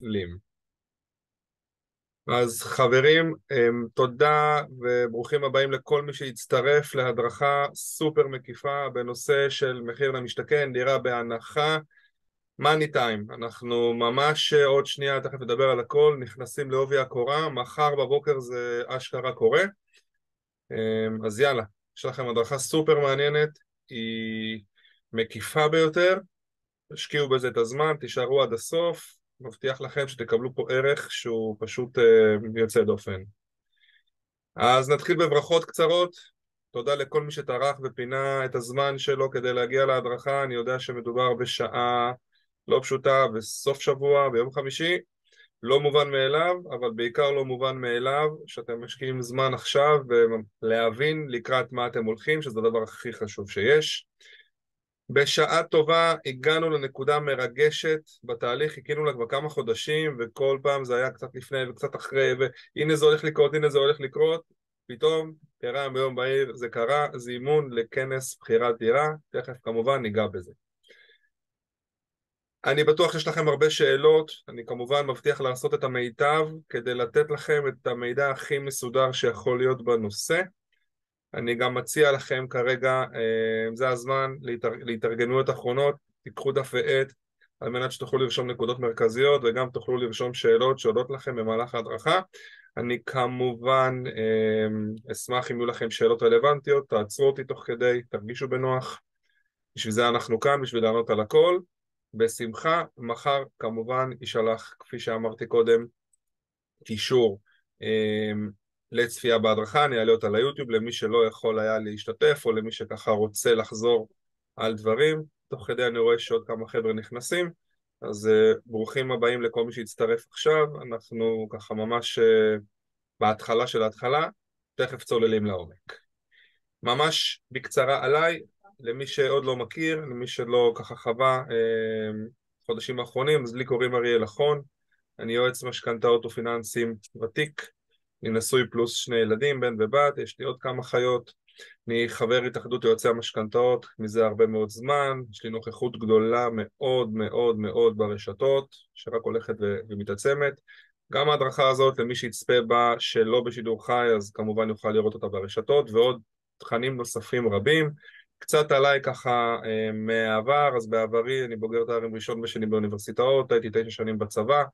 צוללים. אז חברים, אמ, תודה וברוכים הבאים לכל מי שהצטרף להדרכה סופר מקיפה בנושא של מחיר למשתכן, דירה בהנחה, מאני טיים. אנחנו ממש עוד שנייה, תכף נדבר על הכל, נכנסים לעובי הקורה, מחר בבוקר זה אשכרה קורה. אמ, אז יאללה, יש לכם הדרכה סופר מעניינת, היא מקיפה ביותר, תשקיעו בזה את הזמן, תישארו עד הסוף, מבטיח לכם שתקבלו פה ערך שהוא פשוט uh, יוצא דופן. אז נתחיל בברכות קצרות. תודה לכל מי שטרח ופינה את הזמן שלו כדי להגיע להדרכה. אני יודע שמדובר בשעה לא פשוטה, בסוף שבוע, ביום חמישי. לא מובן מאליו, אבל בעיקר לא מובן מאליו שאתם משקיעים זמן עכשיו ולהבין לקראת מה אתם הולכים, שזה הדבר הכי חשוב שיש. בשעה טובה הגענו לנקודה מרגשת בתהליך, חיכינו לה כבר כמה חודשים וכל פעם זה היה קצת לפני וקצת אחרי והנה זה הולך לקרות, הנה זה הולך לקרות פתאום, קרה ביום בהיר, זה קרה, זימון לכנס בחירת דירה, תכף כמובן ניגע בזה. אני בטוח שיש לכם הרבה שאלות, אני כמובן מבטיח לעשות את המיטב כדי לתת לכם את המידע הכי מסודר שיכול להיות בנושא אני גם מציע לכם כרגע, אה, זה הזמן להתארגנויות אחרונות, תיקחו דף ועט על מנת שתוכלו לרשום נקודות מרכזיות וגם תוכלו לרשום שאלות שעולות לכם במהלך ההדרכה. אני כמובן אה, אשמח אם יהיו לכם שאלות רלוונטיות, תעצרו אותי תוך כדי, תרגישו בנוח. בשביל זה אנחנו כאן, בשביל לענות על הכל. בשמחה, מחר כמובן יישלח, כפי שאמרתי קודם, קישור אה, לצפייה בהדרכה, אני אעלה אותה ליוטיוב למי שלא יכול היה להשתתף או למי שככה רוצה לחזור על דברים. תוך כדי אני רואה שעוד כמה חבר'ה נכנסים, אז uh, ברוכים הבאים לכל מי שהצטרף עכשיו, אנחנו ככה ממש uh, בהתחלה של ההתחלה, תכף צוללים לעומק. ממש בקצרה עליי, למי שעוד לא מכיר, למי שלא ככה חווה uh, חודשים האחרונים, אז לי קוראים אריאל אחון, אני יועץ משכנתאות ופיננסים ותיק, אני נשוי פלוס שני ילדים, בן ובת, יש לי עוד כמה חיות. אני חבר התאחדות יועצי המשכנתאות מזה הרבה מאוד זמן, יש לי נוכחות גדולה מאוד מאוד מאוד ברשתות, שרק הולכת ומתעצמת. גם ההדרכה הזאת, למי שיצפה בה שלא בשידור חי, אז כמובן יוכל לראות אותה ברשתות, ועוד תכנים נוספים רבים. קצת עליי ככה אה, מהעבר, אז בעברי אני בוגר תארים ראשון ושני באוניברסיטאות, הייתי תשע שנים בצבא,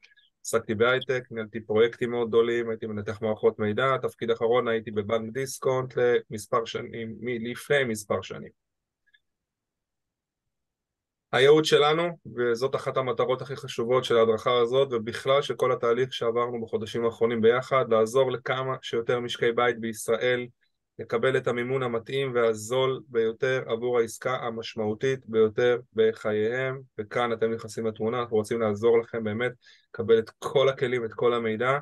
עסקתי בהייטק, ניהלתי פרויקטים מאוד גדולים, הייתי מנתח מערכות מידע, תפקיד אחרון הייתי בבנק דיסקונט למספר שנים, לפני מספר שנים. הייעוד שלנו, וזאת אחת המטרות הכי חשובות של ההדרכה הזאת, ובכלל של כל התהליך שעברנו בחודשים האחרונים ביחד, לעזור לכמה שיותר משקי בית בישראל לקבל את המימון המתאים והזול ביותר עבור העסקה המשמעותית ביותר בחייהם, וכאן אתם נכנסים לתמונה, אנחנו רוצים לעזור לכם באמת לקבל את כל הכלים, את כל המידע,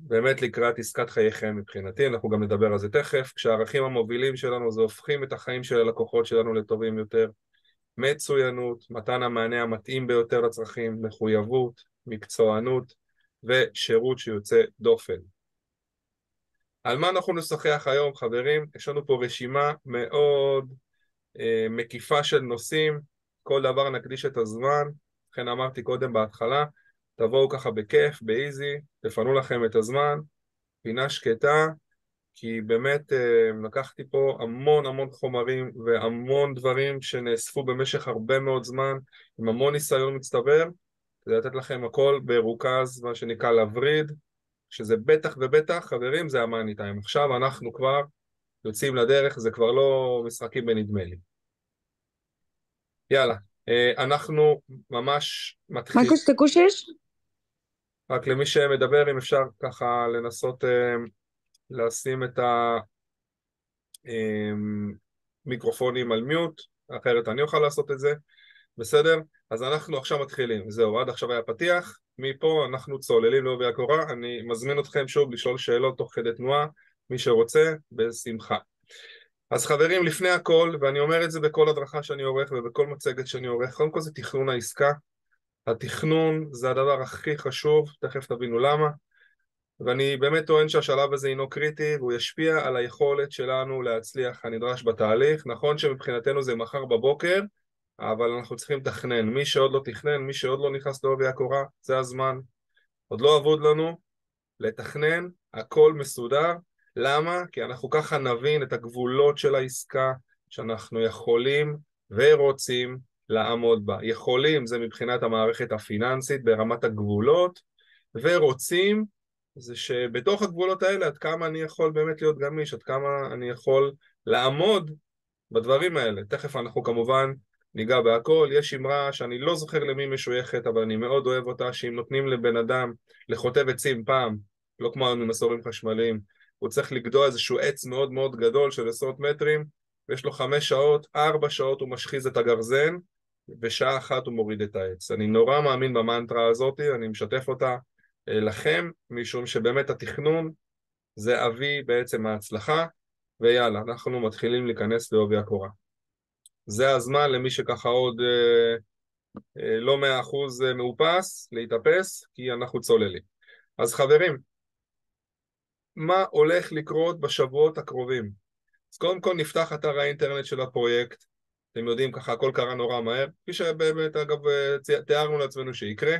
באמת לקראת עסקת חייכם מבחינתי, אנחנו גם נדבר על זה תכף, כשהערכים המובילים שלנו זה הופכים את החיים של הלקוחות שלנו לטובים יותר, מצוינות, מתן המענה המתאים ביותר לצרכים, מחויבות, מקצוענות ושירות שיוצא דופן. על מה אנחנו נשוחח היום, חברים? יש לנו פה רשימה מאוד אה, מקיפה של נושאים, כל דבר נקדיש את הזמן, לכן אמרתי קודם בהתחלה, תבואו ככה בכיף, באיזי, תפנו לכם את הזמן, פינה שקטה, כי באמת אה, לקחתי פה המון המון חומרים והמון דברים שנאספו במשך הרבה מאוד זמן, עם המון ניסיון מצטבר, כדי לתת לכם הכל ברוכז, מה שנקרא לווריד, שזה בטח ובטח, חברים, זה המאני טיים. עכשיו אנחנו כבר יוצאים לדרך, זה כבר לא משחקים בנדמה לי. יאללה, אה, אנחנו ממש מתחילים. מה כוס שיש? רק למי שמדבר, אם אפשר ככה לנסות אה, לשים את המיקרופונים אה, על מיוט, אחרת אני אוכל לעשות את זה, בסדר? אז אנחנו עכשיו מתחילים, זהו, עד עכשיו היה פתיח, מפה אנחנו צוללים לעובי הקורה, אני מזמין אתכם שוב לשאול שאלות תוך כדי תנועה, מי שרוצה, בשמחה. אז חברים, לפני הכל, ואני אומר את זה בכל הדרכה שאני עורך ובכל מצגת שאני עורך, קודם כל זה תכנון העסקה. התכנון זה הדבר הכי חשוב, תכף תבינו למה. ואני באמת טוען שהשלב הזה הינו קריטי והוא ישפיע על היכולת שלנו להצליח הנדרש בתהליך. נכון שמבחינתנו זה מחר בבוקר, אבל אנחנו צריכים לתכנן. מי שעוד לא תכנן, מי שעוד לא נכנס לעובי הקורה, זה הזמן עוד לא אבוד לנו לתכנן, הכל מסודר. למה? כי אנחנו ככה נבין את הגבולות של העסקה שאנחנו יכולים ורוצים לעמוד בה. יכולים זה מבחינת המערכת הפיננסית ברמת הגבולות, ורוצים זה שבתוך הגבולות האלה עד כמה אני יכול באמת להיות גמיש, עד כמה אני יכול לעמוד בדברים האלה. תכף אנחנו כמובן ניגע בהכל. יש אמרה שאני לא זוכר למי משויכת, אבל אני מאוד אוהב אותה, שאם נותנים לבן אדם לחוטב עצים פעם, לא כמו ממסורים חשמליים, הוא צריך לגדוע איזשהו עץ מאוד מאוד גדול של עשרות מטרים, ויש לו חמש שעות, ארבע שעות הוא משחיז את הגרזן, ושעה אחת הוא מוריד את העץ. אני נורא מאמין במנטרה הזאת, אני משתף אותה אה, לכם, משום שבאמת התכנון זה אבי בעצם ההצלחה, ויאללה, אנחנו מתחילים להיכנס לעובי הקורה. זה הזמן למי שככה עוד אה, אה, לא מאה אחוז אה, מאופס, להתאפס, כי אנחנו צוללים. אז חברים, מה הולך לקרות בשבועות הקרובים? אז קודם כל נפתח אתר האינטרנט של הפרויקט, אתם יודעים ככה הכל קרה נורא מהר, כפי שבאמת אגב תיארנו לעצמנו שיקרה.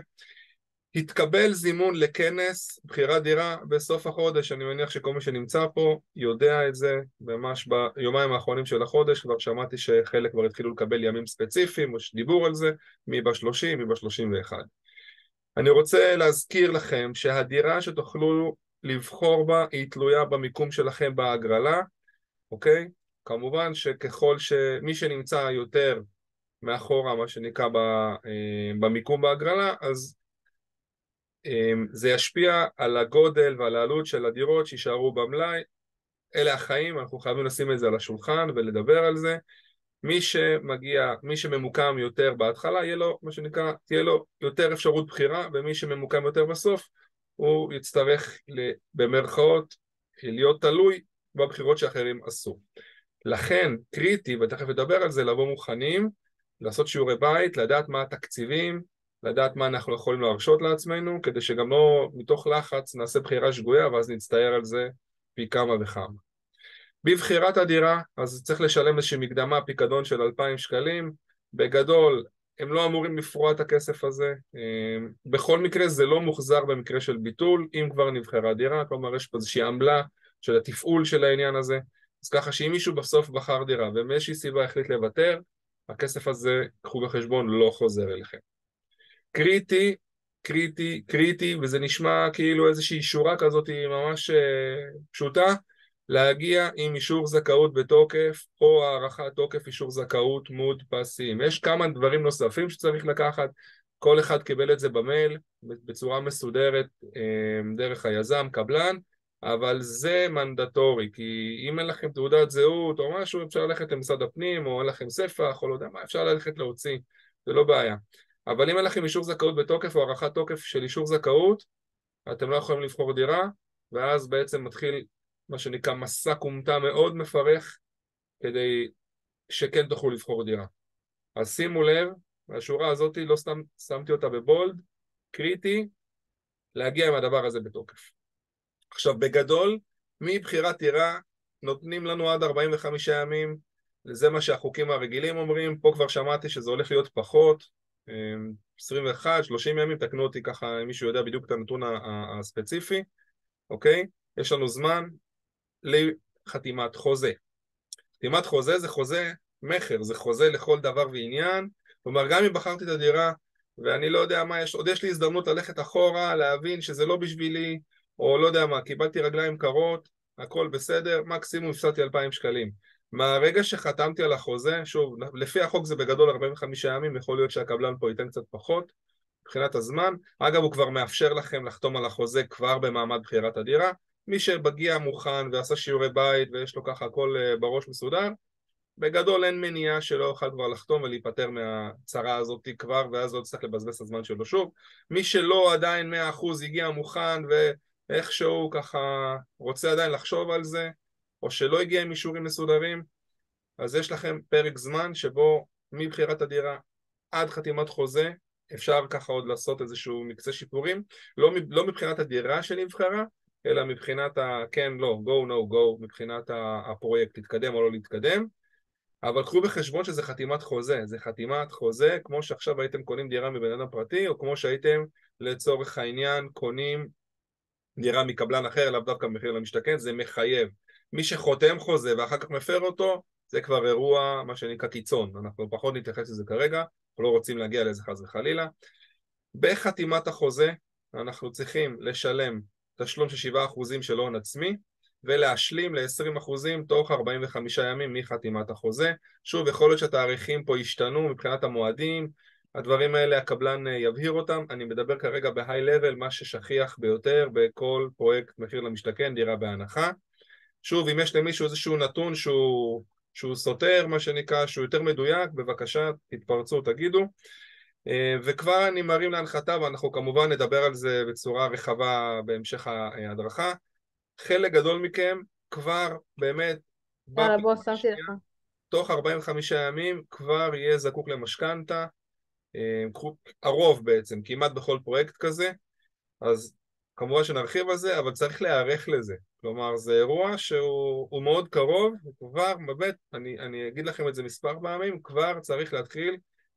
התקבל זימון לכנס בחירת דירה בסוף החודש, אני מניח שכל מי שנמצא פה יודע את זה, ממש ביומיים האחרונים של החודש, כבר שמעתי שחלק כבר התחילו לקבל ימים ספציפיים, יש דיבור על זה, מי ב-30, מי ב-31. אני רוצה להזכיר לכם שהדירה שתוכלו לבחור בה היא תלויה במיקום שלכם בהגרלה, אוקיי? כמובן שככל שמי שנמצא יותר מאחורה, מה שנקרא אה, במיקום בהגרלה, אז זה ישפיע על הגודל ועל העלות של הדירות שיישארו במלאי. אלה החיים, אנחנו חייבים לשים את זה על השולחן ולדבר על זה. מי שמגיע, מי שממוקם יותר בהתחלה, יהיה לו, מה שנקרא, תהיה לו יותר אפשרות בחירה, ומי שממוקם יותר בסוף, הוא יצטרך במרכאות להיות תלוי בבחירות שאחרים עשו. לכן קריטי, ותכף נדבר על זה, לבוא מוכנים, לעשות שיעורי בית, לדעת מה התקציבים, לדעת מה אנחנו יכולים להרשות לעצמנו, כדי שגם לא מתוך לחץ נעשה בחירה שגויה ואז נצטער על זה פי כמה וכמה. בבחירת הדירה, אז צריך לשלם איזושהי מקדמה, פיקדון של 2,000 שקלים. בגדול, הם לא אמורים לפרוע את הכסף הזה. אמ, בכל מקרה זה לא מוחזר במקרה של ביטול, אם כבר נבחרה דירה, כלומר יש פה איזושהי עמלה של התפעול של העניין הזה. אז ככה שאם מישהו בסוף בחר דירה ומאיזושהי סיבה החליט לוותר, הכסף הזה, קחו בחשבון, לא חוזר אליכם. קריטי, קריטי, קריטי, וזה נשמע כאילו איזושהי שורה כזאת ממש אה, פשוטה, להגיע עם אישור זכאות בתוקף או הארכת תוקף אישור זכאות מודפסים. יש כמה דברים נוספים שצריך לקחת, כל אחד קיבל את זה במייל בצורה מסודרת אה, דרך היזם, קבלן, אבל זה מנדטורי, כי אם אין לכם תעודת זהות או משהו, אפשר ללכת למשרד הפנים, או אין לכם ספח, או לא יודע מה, אפשר ללכת להוציא, זה לא בעיה. אבל אם אין לכם אישור זכאות בתוקף או הארכת תוקף של אישור זכאות, אתם לא יכולים לבחור דירה, ואז בעצם מתחיל מה שנקרא מסע כומתה מאוד מפרך כדי שכן תוכלו לבחור דירה. אז שימו לב, השורה הזאת לא סתם שמתי אותה בבולד, קריטי, להגיע עם הדבר הזה בתוקף. עכשיו בגדול, מבחירת דירה נותנים לנו עד 45 ימים, זה מה שהחוקים הרגילים אומרים, פה כבר שמעתי שזה הולך להיות פחות, 21, 30 ימים, תקנו אותי ככה אם מישהו יודע בדיוק את הנתון הספציפי, אוקיי? יש לנו זמן לחתימת חוזה. חתימת חוזה זה חוזה מכר, זה חוזה לכל דבר ועניין, כלומר גם אם בחרתי את הדירה ואני לא יודע מה יש, עוד יש לי הזדמנות ללכת אחורה, להבין שזה לא בשבילי, או לא יודע מה, קיבלתי רגליים קרות, הכל בסדר, מקסימום הפסדתי 2,000 שקלים. מהרגע שחתמתי על החוזה, שוב, לפי החוק זה בגדול 45 ימים, יכול להיות שהקבלן פה ייתן קצת פחות מבחינת הזמן. אגב, הוא כבר מאפשר לכם לחתום על החוזה כבר במעמד בחירת הדירה. מי שמגיע מוכן ועשה שיעורי בית ויש לו ככה הכל אה, בראש מסודר, בגדול אין מניעה שלא יוכל כבר לחתום ולהיפטר מהצרה הזאת כבר, ואז לא יצטרך לבזבז את הזמן שלו שוב. מי שלא עדיין 100% הגיע מוכן ואיכשהו ככה רוצה עדיין לחשוב על זה, או שלא הגיע עם אישורים מסודרים, אז יש לכם פרק זמן שבו מבחירת הדירה עד חתימת חוזה אפשר ככה עוד לעשות איזשהו מקצה שיפורים, לא, לא מבחינת הדירה שנבחרה, אלא מבחינת ה-כן, לא, go, no, go, מבחינת הפרויקט, להתקדם או לא להתקדם, אבל קחו בחשבון שזה חתימת חוזה, זה חתימת חוזה כמו שעכשיו הייתם קונים דירה מבן אדם פרטי, או כמו שהייתם לצורך העניין קונים דירה מקבלן אחר, לאו דווקא מחיר למשתכן, זה מחייב. מי שחותם חוזה ואחר כך מפר אותו, זה כבר אירוע, מה שנקרא קיצון. אנחנו פחות נתייחס לזה כרגע, אנחנו לא רוצים להגיע לזה חס וחלילה. בחתימת החוזה אנחנו צריכים לשלם תשלום של 7% של הון עצמי ולהשלים ל-20% תוך 45 ימים מחתימת החוזה. שוב, יכול להיות שהתאריכים פה ישתנו מבחינת המועדים, הדברים האלה הקבלן יבהיר אותם, אני מדבר כרגע בהיי-לבל, מה ששכיח ביותר בכל פרויקט מחיר למשתכן, דירה בהנחה. שוב, אם יש למישהו איזשהו נתון שהוא, שהוא סותר, מה שנקרא, שהוא יותר מדויק, בבקשה, תתפרצו, תגידו. אה, וכבר אני מרים להנחתה, ואנחנו כמובן נדבר על זה בצורה רחבה בהמשך ההדרכה. חלק גדול מכם כבר באמת... יאללה, בוא, שמתי לך. תוך 45 ימים כבר יהיה זקוק למשכנתה, אה, הרוב בעצם, כמעט בכל פרויקט כזה, אז כמובן שנרחיב על זה, אבל צריך להיערך לזה. כלומר, זה אירוע שהוא מאוד קרוב, וכבר, באמת, אני, אני אגיד לכם את זה מספר פעמים, כבר צריך להתחיל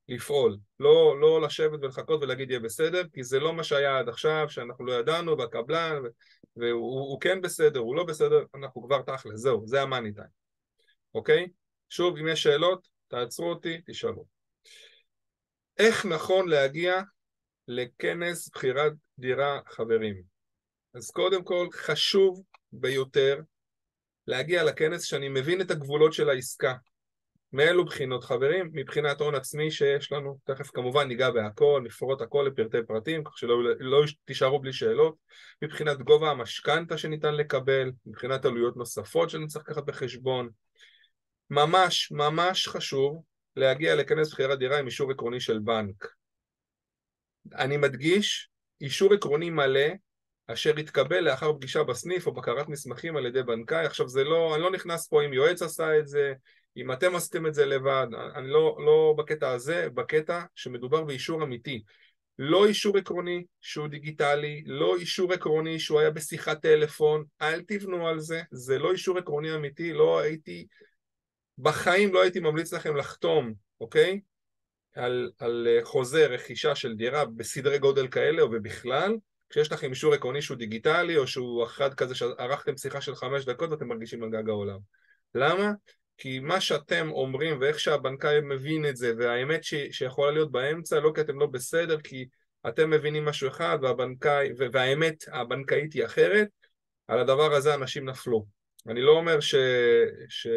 לפעול. לא, לא לשבת ולחכות ולהגיד יהיה בסדר, כי זה לא מה שהיה עד עכשיו, שאנחנו לא ידענו, והקבלן, והוא כן בסדר, הוא לא בסדר, אנחנו כבר תכל'ס, זהו, זה המאני טיים, אוקיי? שוב, אם יש שאלות, תעצרו אותי, תשאלו. איך נכון להגיע לכנס בחירת דירה חברים? אז קודם כל, חשוב ביותר להגיע לכנס שאני מבין את הגבולות של העסקה. מאלו בחינות חברים? מבחינת הון עצמי שיש לנו, תכף כמובן ניגע בהכל, נפרוט הכל לפרטי פרטים, כך שלא לא תישארו בלי שאלות, מבחינת גובה המשכנתה שניתן לקבל, מבחינת עלויות נוספות שאני צריך לקחת בחשבון. ממש ממש חשוב להגיע לכנס בחירת דירה עם אישור עקרוני של בנק. אני מדגיש, אישור עקרוני מלא אשר יתקבל לאחר פגישה בסניף או בקרת מסמכים על ידי בנקאי. עכשיו זה לא, אני לא נכנס פה אם יועץ עשה את זה, אם אתם עשיתם את זה לבד, אני לא, לא בקטע הזה, בקטע שמדובר באישור אמיתי. לא אישור עקרוני שהוא דיגיטלי, לא אישור עקרוני שהוא היה בשיחת טלפון, אל תבנו על זה, זה לא אישור עקרוני אמיתי, לא הייתי, בחיים לא הייתי ממליץ לכם לחתום, אוקיי? על, על חוזה רכישה של דירה בסדרי גודל כאלה או ובכלל, כשיש לכם אישור עקרוני שהוא דיגיטלי או שהוא אחד כזה שערכתם שיחה של חמש דקות ואתם מרגישים על גג העולם. למה? כי מה שאתם אומרים ואיך שהבנקאי מבין את זה והאמת ש... שיכולה להיות באמצע לא כי אתם לא בסדר כי אתם מבינים משהו אחד והבנקאי והאמת הבנקאית היא אחרת על הדבר הזה אנשים נפלו אני לא אומר ש... ש...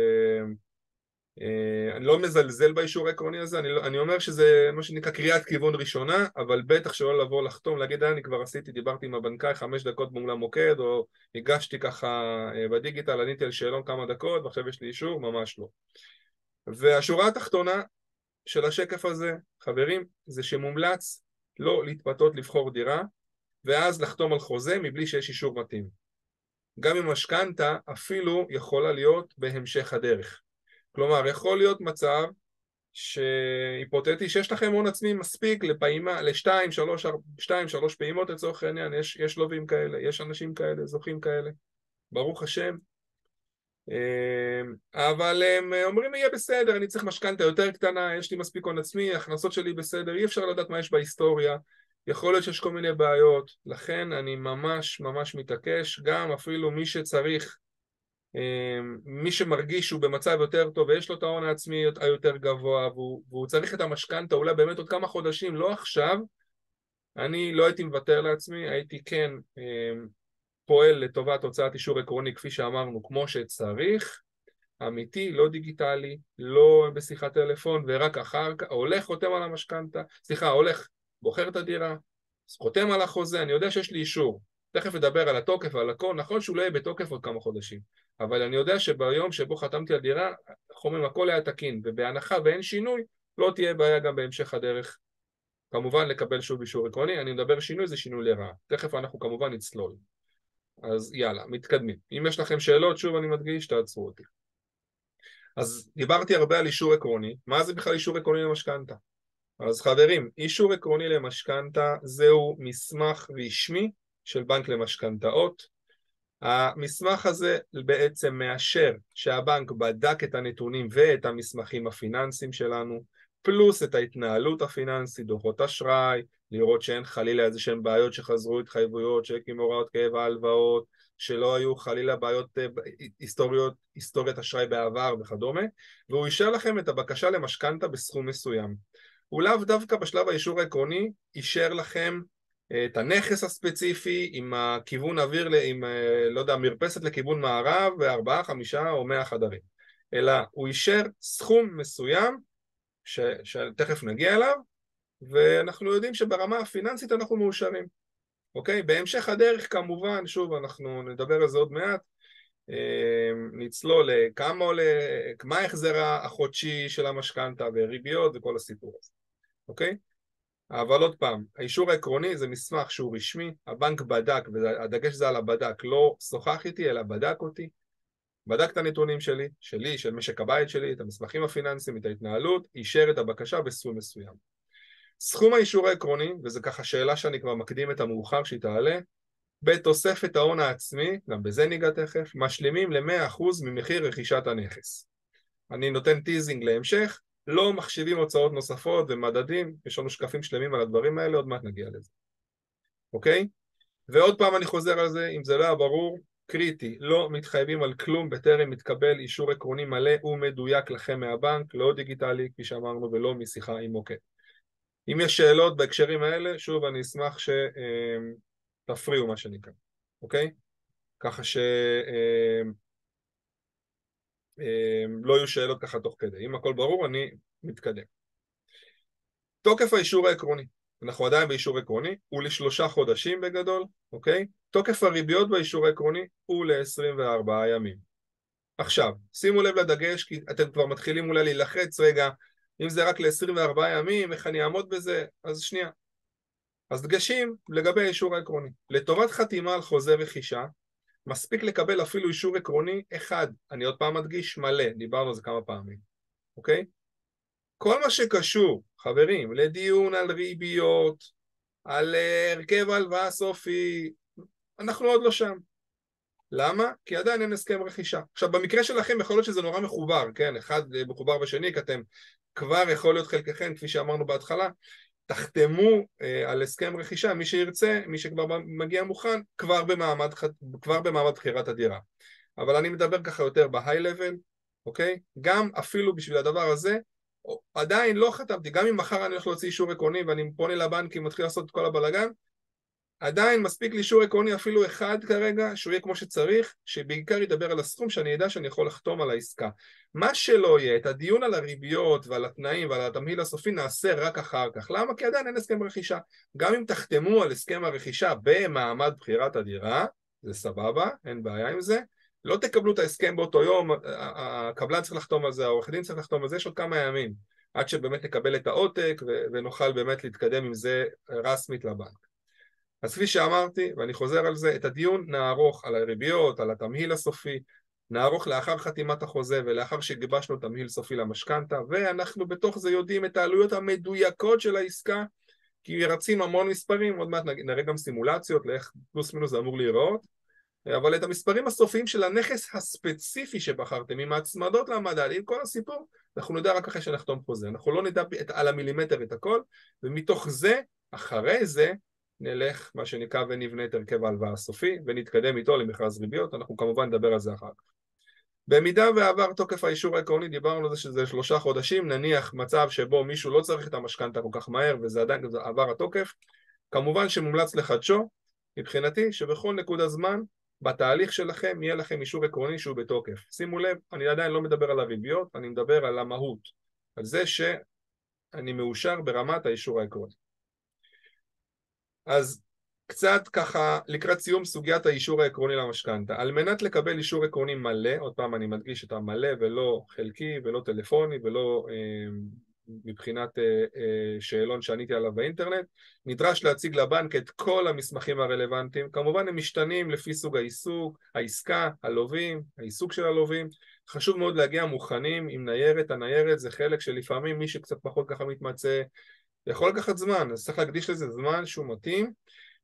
אה, אני לא מזלזל באישור העקרוני הזה, אני, לא, אני אומר שזה מה שנקרא קריאת כיוון ראשונה, אבל בטח שלא לבוא לחתום, להגיד אה, אני כבר עשיתי, דיברתי עם הבנקאי חמש דקות מול המוקד, או הגשתי ככה אה, בדיגיטל, עניתי על שאלון כמה דקות ועכשיו יש לי אישור, ממש לא. והשורה התחתונה של השקף הזה, חברים, זה שמומלץ לא להתפתות לבחור דירה, ואז לחתום על חוזה מבלי שיש אישור מתאים. גם אם משכנתה אפילו יכולה להיות בהמשך הדרך. כלומר, יכול להיות מצב שהיפותטי שיש לכם הון עצמי מספיק לפעימה, לשתיים, שלוש, שתיים, שלוש פעימות לצורך העניין, יש, יש לווים כאלה, יש אנשים כאלה, זוכים כאלה, ברוך השם. אמ, אבל הם אומרים יהיה בסדר, אני צריך משכנתה יותר קטנה, יש לי מספיק הון עצמי, ההכנסות שלי בסדר, אי אפשר לדעת מה יש בהיסטוריה, יכול להיות שיש כל מיני בעיות, לכן אני ממש ממש מתעקש, גם אפילו מי שצריך מי שמרגיש שהוא במצב יותר טוב ויש לו את ההון העצמי היותר גבוה והוא, והוא צריך את המשכנתה אולי באמת עוד כמה חודשים, לא עכשיו, אני לא הייתי מוותר לעצמי, הייתי כן אמ, פועל לטובת הוצאת אישור עקרוני כפי שאמרנו, כמו שצריך, אמיתי, לא דיגיטלי, לא בשיחת טלפון ורק אחר כך, הולך חותם על המשכנתה, סליחה, הולך בוחר את הדירה, חותם על החוזה, אני יודע שיש לי אישור, תכף אדבר על התוקף ועל הכל, נכון שהוא לא יהיה בתוקף עוד כמה חודשים, אבל אני יודע שביום שבו חתמתי על דירה, חומם הכל היה תקין, ובהנחה ואין שינוי, לא תהיה בעיה גם בהמשך הדרך. כמובן לקבל שוב אישור עקרוני, אני מדבר שינוי זה שינוי לרעה, תכף אנחנו כמובן נצלול. אז יאללה, מתקדמים. אם יש לכם שאלות, שוב אני מדגיש, תעצרו אותי. אז דיברתי הרבה על אישור עקרוני, מה זה בכלל אישור עקרוני למשכנתה? אז חברים, אישור עקרוני למשכנתה זהו מסמך רשמי של בנק למשכנתאות. המסמך הזה בעצם מאשר שהבנק בדק את הנתונים ואת המסמכים הפיננסיים שלנו, פלוס את ההתנהלות הפיננסית, דוחות אשראי, לראות שאין חלילה איזה שהן בעיות שחזרו התחייבויות, צ'קים, הוראות כאב, ההלוואות, שלא היו חלילה בעיות אה, היסטוריות, היסטוריית אשראי בעבר וכדומה, והוא אישר לכם את הבקשה למשכנתה בסכום מסוים. הוא לאו דווקא בשלב האישור העקרוני אישר לכם את הנכס הספציפי עם הכיוון אוויר, עם, אה, לא יודע, מרפסת לכיוון מערב וארבעה, חמישה או מאה חדרים, אלא הוא אישר סכום מסוים ש, שתכף נגיע אליו, ואנחנו יודעים שברמה הפיננסית אנחנו מאושרים, אוקיי? בהמשך הדרך כמובן, שוב, אנחנו נדבר על זה עוד מעט, אה, נצלול לכמה עולה, מה ההחזר החודשי של המשכנתה וריביות וכל הסיפור הזה, אוקיי? אבל עוד פעם, האישור העקרוני זה מסמך שהוא רשמי, הבנק בדק, והדגש זה על הבדק, לא שוחח איתי אלא בדק אותי, בדק את הנתונים שלי, שלי, של משק הבית שלי, את המסמכים הפיננסיים, את ההתנהלות, אישר את הבקשה בסכום מסוים. סכום האישור העקרוני, וזו ככה שאלה שאני כבר מקדים את המאוחר שהיא תעלה, בתוספת ההון העצמי, גם בזה ניגע תכף, משלימים ל-100% ממחיר רכישת הנכס. אני נותן teasing להמשך, לא מחשיבים הוצאות נוספות ומדדים, יש לנו שקפים שלמים על הדברים האלה, עוד מעט נגיע לזה. אוקיי? ועוד פעם אני חוזר על זה, אם זה לא היה ברור, קריטי, לא מתחייבים על כלום בטרם מתקבל אישור עקרוני מלא ומדויק לכם מהבנק, לא דיגיטלי, כפי שאמרנו, ולא משיחה עם מוקד. אם יש שאלות בהקשרים האלה, שוב אני אשמח שתפריעו מה שנקרא, אוקיי? ככה ש... אמ, לא יהיו שאלות ככה תוך כדי. אם הכל ברור, אני מתקדם. תוקף האישור העקרוני, אנחנו עדיין באישור עקרוני, הוא לשלושה חודשים בגדול, אוקיי? תוקף הריביות באישור העקרוני הוא ל-24 ימים. עכשיו, שימו לב לדגש, כי אתם כבר מתחילים אולי להילחץ, רגע, אם זה רק ל-24 ימים, איך אני אעמוד בזה? אז שנייה. אז דגשים לגבי האישור העקרוני. לטובת חתימה על חוזה רכישה, מספיק לקבל אפילו אישור עקרוני אחד, אני עוד פעם מדגיש מלא, דיברנו על זה כמה פעמים, אוקיי? כל מה שקשור, חברים, לדיון על ריביות, על אה, הרכב הלוואה סופי, אנחנו עוד לא שם. למה? כי עדיין אין הסכם רכישה. עכשיו במקרה שלכם יכול להיות שזה נורא מחובר, כן? אחד מחובר בשני, כי אתם כבר יכול להיות חלקכם, כפי שאמרנו בהתחלה, תחתמו אה, על הסכם רכישה, מי שירצה, מי שכבר מגיע מוכן, כבר במעמד, כבר במעמד בחירת הדירה. אבל אני מדבר ככה יותר בהיי-לבל, אוקיי? גם אפילו בשביל הדבר הזה, עדיין לא חתמתי, גם אם מחר אני הולך להוציא אישור עקרוני ואני פונה לבנקים ומתחיל לעשות את כל הבלאגן, עדיין מספיק לי אישור עקרוני אפילו אחד כרגע, שהוא יהיה כמו שצריך, שבעיקר ידבר על הסכום שאני אדע שאני יכול לחתום על העסקה. מה שלא יהיה, את הדיון על הריביות ועל התנאים ועל התמהיל הסופי נעשה רק אחר כך. למה? כי עדיין אין הסכם רכישה. גם אם תחתמו על הסכם הרכישה במעמד בחירת הדירה, זה סבבה, אין בעיה עם זה. לא תקבלו את ההסכם באותו יום, הקבלן צריך לחתום על זה, העורך דין צריך לחתום על זה, יש עוד כמה ימים, עד שבאמת נקבל את העותק ונוכל באמת להתקדם עם זה רסמית לבנק. אז כפי שאמרתי, ואני חוזר על זה, את הדיון נערוך על הריביות, על התמהיל הסופי, נערוך לאחר חתימת החוזה ולאחר שגיבשנו תמהיל סופי למשכנתה, ואנחנו בתוך זה יודעים את העלויות המדויקות של העסקה, כי רצים המון מספרים, עוד מעט נראה גם סימולציות לאיך פלוס מינוס זה אמור להיראות, אבל את המספרים הסופיים של הנכס הספציפי שבחרתם, עם ההצמדות למדד, עם כל הסיפור, אנחנו נדע רק אחרי שנחתום חוזה, אנחנו לא נדע על המילימטר את הכל, ומתוך זה, אחרי זה, נלך, מה שנקרא, ונבנה את הרכב ההלוואה הסופי, ונתקדם איתו למכרז ריביות, אנחנו כמובן נדבר על זה אחר כך. במידה ועבר תוקף האישור העקרוני, דיברנו על זה שזה שלושה חודשים, נניח מצב שבו מישהו לא צריך את המשכנתה כל כך מהר וזה עדיין עבר התוקף, כמובן שמומלץ לחדשו, מבחינתי שבכל נקודה זמן בתהליך שלכם יהיה לכם אישור עקרוני שהוא בתוקף. שימו לב, אני עדיין לא מדבר על הריביות, אני מדבר על המהות, על זה שאני מאושר ברמת האישור העקרוני. אז קצת ככה לקראת סיום סוגיית האישור העקרוני למשכנתה. על מנת לקבל אישור עקרוני מלא, עוד פעם אני מדגיש את המלא ולא חלקי ולא טלפוני ולא אה, מבחינת אה, אה, שאלון שעניתי עליו באינטרנט, נדרש להציג לבנק את כל המסמכים הרלוונטיים, כמובן הם משתנים לפי סוג העיסוק, העסקה, הלווים, העיסוק של הלווים, חשוב מאוד להגיע מוכנים עם ניירת, הניירת זה חלק שלפעמים מי שקצת פחות ככה מתמצא יכול לקחת זמן, אז צריך להקדיש לזה זמן שהוא מתאים.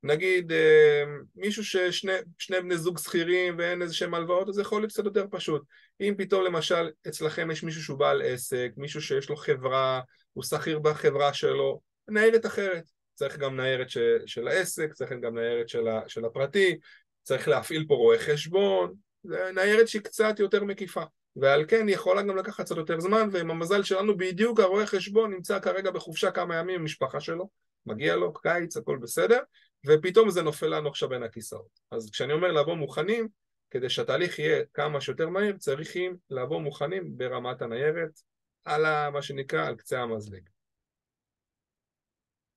נגיד אה, מישהו ששני בני זוג שכירים ואין איזה שהם הלוואות, אז זה יכול להיות קצת יותר פשוט. אם פתאום למשל אצלכם יש מישהו שהוא בעל עסק, מישהו שיש לו חברה, הוא שכיר בחברה שלו, ניירת אחרת. צריך גם ניירת של, של העסק, צריך גם ניירת של, ה, של הפרטי, צריך להפעיל פה רואה חשבון, זה ניירת שהיא קצת יותר מקיפה. ועל כן היא יכולה גם לקחת קצת יותר זמן, ועם המזל שלנו בדיוק הרואה חשבון נמצא כרגע בחופשה כמה ימים עם המשפחה שלו, מגיע לו, קיץ, הכל בסדר, ופתאום זה נופל לנו עכשיו בין הכיסאות. אז כשאני אומר לבוא מוכנים, כדי שהתהליך יהיה כמה שיותר מהיר, צריכים לבוא מוכנים ברמת הניירת, על ה, מה שנקרא, על קצה המזלג.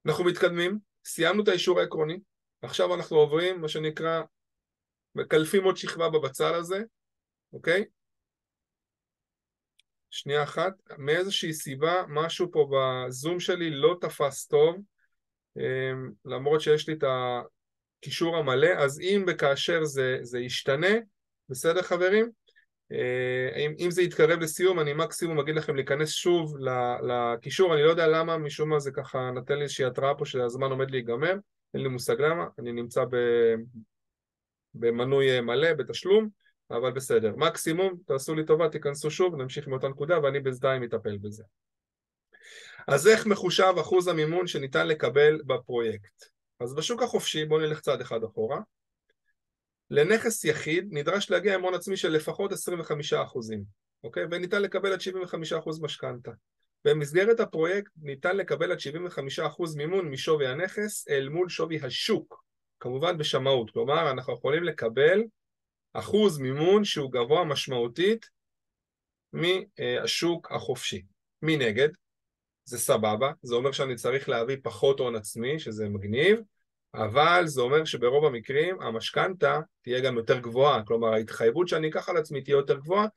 אנחנו מתקדמים, סיימנו את האישור העקרוני, עכשיו אנחנו עוברים, מה שנקרא, מקלפים עוד שכבה בבצל הזה, אוקיי? שנייה אחת, מאיזושהי סיבה משהו פה בזום שלי לא תפס טוב, אמ, למרות שיש לי את הקישור המלא, אז אם וכאשר זה, זה ישתנה, בסדר חברים? אה, אם, אם זה יתקרב לסיום, אני מקסימום אגיד לכם להיכנס שוב לקישור, אני לא יודע למה, משום מה זה ככה נתן לי איזושהי התראה פה שהזמן עומד להיגמר, אין לי מושג למה, אני נמצא ב, במנוי מלא, בתשלום, אבל בסדר. מקסימום, תעשו לי טובה, תיכנסו שוב, נמשיך עם אותה נקודה ואני בינתיים אטפל בזה. אז איך מחושב אחוז המימון שניתן לקבל בפרויקט? אז בשוק החופשי, בואו נלך צעד אחד אחורה, לנכס יחיד נדרש להגיע עם הון עצמי של לפחות 25%, אוקיי? וניתן לקבל עד 75% משכנתה. במסגרת הפרויקט ניתן לקבל עד 75% מימון משווי הנכס אל מול שווי השוק, כמובן בשמאות, כלומר אנחנו יכולים לקבל אחוז מימון שהוא גבוה משמעותית מהשוק החופשי. מנגד, זה סבבה, זה אומר שאני צריך להביא פחות הון עצמי, שזה מגניב, אבל זה אומר שברוב המקרים המשכנתה תהיה גם יותר גבוהה, כלומר ההתחייבות שאני אקח על עצמי תהיה יותר גבוהה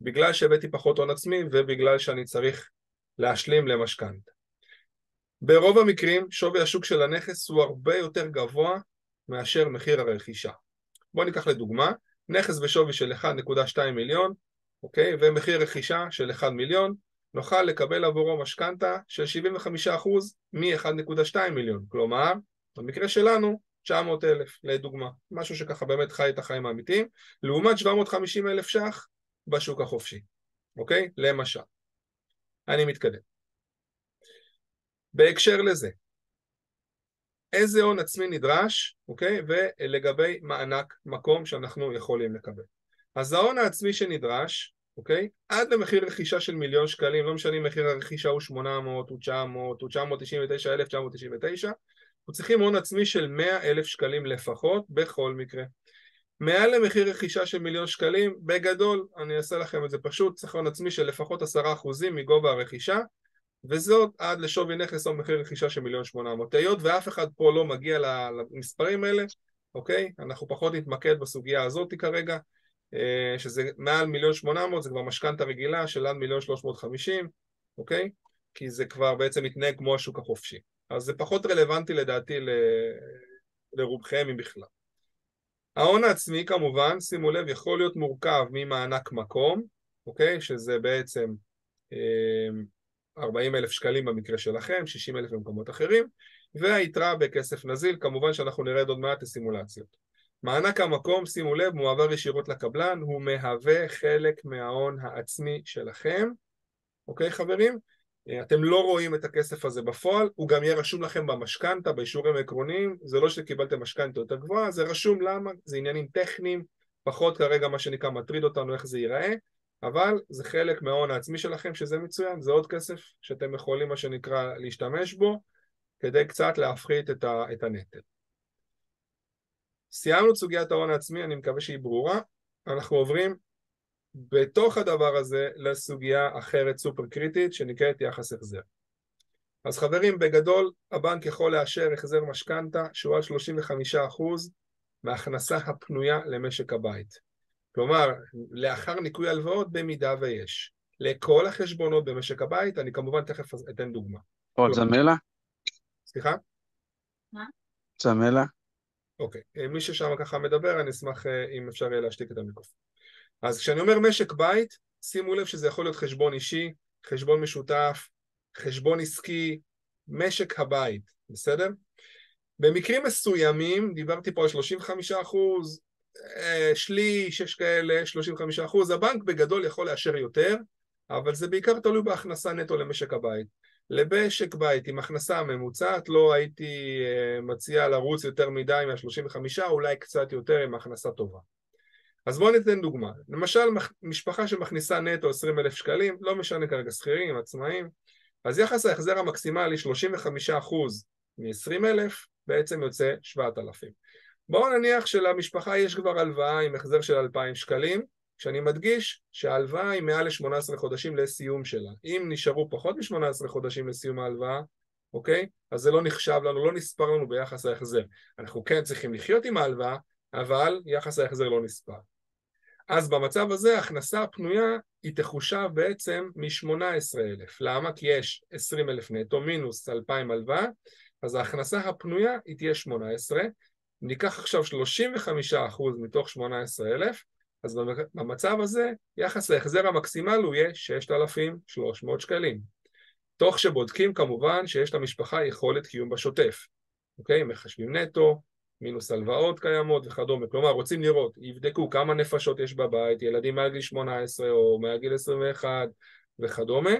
בגלל שהבאתי פחות הון עצמי ובגלל שאני צריך להשלים למשכנתה. ברוב המקרים שווי השוק של הנכס הוא הרבה יותר גבוה מאשר מחיר הרכישה. בואו ניקח לדוגמה, נכס בשווי של 1.2 מיליון, אוקיי, ומחיר רכישה של 1 מיליון, נוכל לקבל עבורו משכנתה של 75% מ-1.2 מיליון, כלומר במקרה שלנו 900 אלף לדוגמה, משהו שככה באמת חי את החיים האמיתיים, לעומת 750 אלף ש"ח בשוק החופשי, אוקיי? למשל. אני מתקדם. בהקשר לזה, איזה הון עצמי נדרש, אוקיי? ולגבי מענק מקום שאנחנו יכולים לקבל. אז ההון העצמי שנדרש, אוקיי? עד למחיר רכישה של מיליון שקלים, לא משנה אם מחיר הרכישה הוא 800, הוא 900, הוא 999, 1999, אנחנו צריכים הון עצמי של 100 אלף שקלים לפחות בכל מקרה. מעל למחיר רכישה של מיליון שקלים, בגדול, אני אעשה לכם את זה פשוט, צריך הון עצמי של לפחות עשרה אחוזים מגובה הרכישה, וזאת עד לשווי נכס או מחיר רכישה של מיליון שמונה מאות. היות ואף אחד פה לא מגיע למספרים האלה, אוקיי? אנחנו פחות נתמקד בסוגיה הזאת כרגע, אה, שזה מעל מיליון שמונה מאות, זה כבר משכנתה רגילה של עד מיליון שלוש מאות חמישים, אוקיי? כי זה כבר בעצם מתנהג כמו השוק החופשי. אז זה פחות רלוונטי לדעתי ל... לרובכם אם בכלל. ההון העצמי כמובן, שימו לב, יכול להיות מורכב ממענק מקום, אוקיי? שזה בעצם 40 אמ, אלף שקלים במקרה שלכם, 60 אלף במקומות אחרים, והיתרה בכסף נזיל, כמובן שאנחנו נרד עוד מעט לסימולציות. מענק המקום, שימו לב, מועבר ישירות לקבלן, הוא מהווה חלק מההון העצמי שלכם, אוקיי חברים? אה, אתם לא רואים את הכסף הזה בפועל, הוא גם יהיה רשום לכם במשכנתה, באישורים העקרוניים, זה לא שקיבלתם משכנתה יותר גבוהה, זה רשום למה, זה עניינים טכניים, פחות כרגע מה שנקרא מטריד אותנו איך זה ייראה, אבל זה חלק מההון העצמי שלכם שזה מצוין, זה עוד כסף שאתם יכולים מה שנקרא להשתמש בו כדי קצת להפחית את, ה, את הנטל. סיימנו את סוגיית ההון העצמי, אני מקווה שהיא ברורה, אנחנו עוברים בתוך הדבר הזה לסוגיה אחרת סופר קריטית שנקראת יחס החזר. אז חברים, בגדול הבנק יכול לאשר החזר משכנתה שהוא על 35% מההכנסה הפנויה למשק הבית. כלומר, לאחר ניכוי הלוואות במידה ויש. לכל החשבונות במשק הבית, אני כמובן תכף אתן דוגמה. עוד זמלה? סליחה? מה? זמלה? אוקיי. מי ששם ככה מדבר, אני אשמח אה, אם אפשר יהיה להשתיק את המיקרופון. אז כשאני אומר משק בית, שימו לב שזה יכול להיות חשבון אישי, חשבון משותף, חשבון עסקי, משק הבית, בסדר? במקרים מסוימים, דיברתי פה על 35 אחוז, אה, שליש, יש כאלה, 35 אחוז, הבנק בגדול יכול לאשר יותר, אבל זה בעיקר תלוי בהכנסה נטו למשק הבית. למשק בית עם הכנסה ממוצעת לא הייתי אה, מציע לרוץ יותר מדי מה-35, אולי קצת יותר עם הכנסה טובה. אז בואו ניתן דוגמה. למשל, משפחה שמכניסה נטו 20 אלף שקלים, לא משנה כרגע שכירים, עצמאים, אז יחס ההחזר המקסימלי 35% מ-20 אלף בעצם יוצא 7,000. בואו נניח שלמשפחה יש כבר הלוואה עם החזר של 2,000 שקלים, כשאני מדגיש שההלוואה היא מעל ל-18 חודשים לסיום שלה. אם נשארו פחות מ-18 חודשים לסיום ההלוואה, אוקיי? אז זה לא נחשב לנו, לא נספר לנו ביחס ההחזר. אנחנו כן צריכים לחיות עם ההלוואה, אבל יחס ההחזר לא נספר. אז במצב הזה ההכנסה הפנויה היא תחושב בעצם מ-18,000. למה? כי יש 20,000 נטו מינוס 2,000 הלוואה, אז ההכנסה הפנויה היא תהיה 18. ניקח עכשיו 35% מתוך 18,000, אז במצב הזה יחס ההחזר המקסימל הוא יהיה 6,300 שקלים. תוך שבודקים כמובן שיש למשפחה יכולת קיום בשוטף. אוקיי? מחשבים נטו, מינוס הלוואות קיימות וכדומה. כלומר, רוצים לראות, יבדקו כמה נפשות יש בבית, ילדים מעל גיל 18 או מעל גיל 21 וכדומה,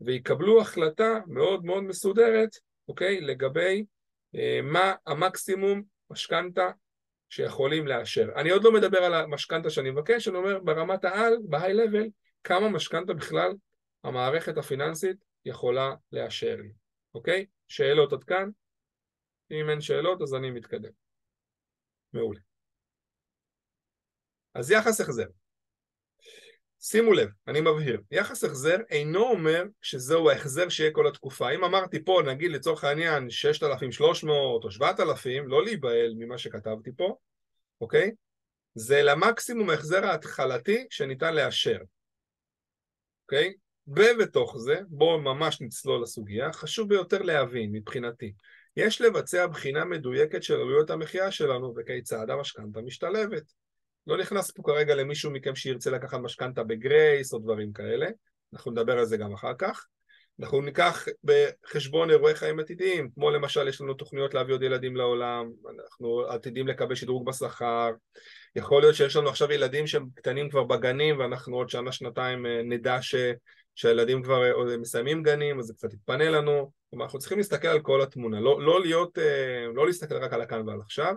ויקבלו החלטה מאוד מאוד מסודרת, אוקיי? לגבי אה, מה המקסימום משכנתה שיכולים לאשר. אני עוד לא מדבר על המשכנתה שאני מבקש, אני אומר ברמת העל, בהיי לבל, כמה משכנתה בכלל המערכת הפיננסית יכולה לאשר לי, אוקיי? שאלות עד כאן? אם אין שאלות אז אני מתקדם. מעולה. אז יחס החזר. שימו לב, אני מבהיר, יחס החזר אינו אומר שזהו ההחזר שיהיה כל התקופה. אם אמרתי פה, נגיד לצורך העניין 6,300 או 7,000, לא להיבהל ממה שכתבתי פה, אוקיי? זה למקסימום ההחזר ההתחלתי שניתן לאשר, אוקיי? ובתוך זה, בואו ממש נצלול לסוגיה, חשוב ביותר להבין מבחינתי, יש לבצע בחינה מדויקת של עלויות המחיה שלנו וכיצד המשכנתה משתלבת. לא נכנס פה כרגע למישהו מכם שירצה לקחת משכנתה בגרייס או דברים כאלה, אנחנו נדבר על זה גם אחר כך. אנחנו ניקח בחשבון אירועי חיים עתידיים, כמו למשל יש לנו תוכניות להביא עוד ילדים לעולם, אנחנו עתידים לקבל שדרוג בשכר, יכול להיות שיש לנו עכשיו ילדים שהם קטנים כבר בגנים ואנחנו עוד שנה שנתיים אה, נדע ש... שהילדים כבר אה, מסיימים גנים אז זה קצת יתפנה לנו, כלומר אנחנו צריכים להסתכל על כל התמונה, לא, לא להיות, אה, לא להסתכל רק על הכאן ועל עכשיו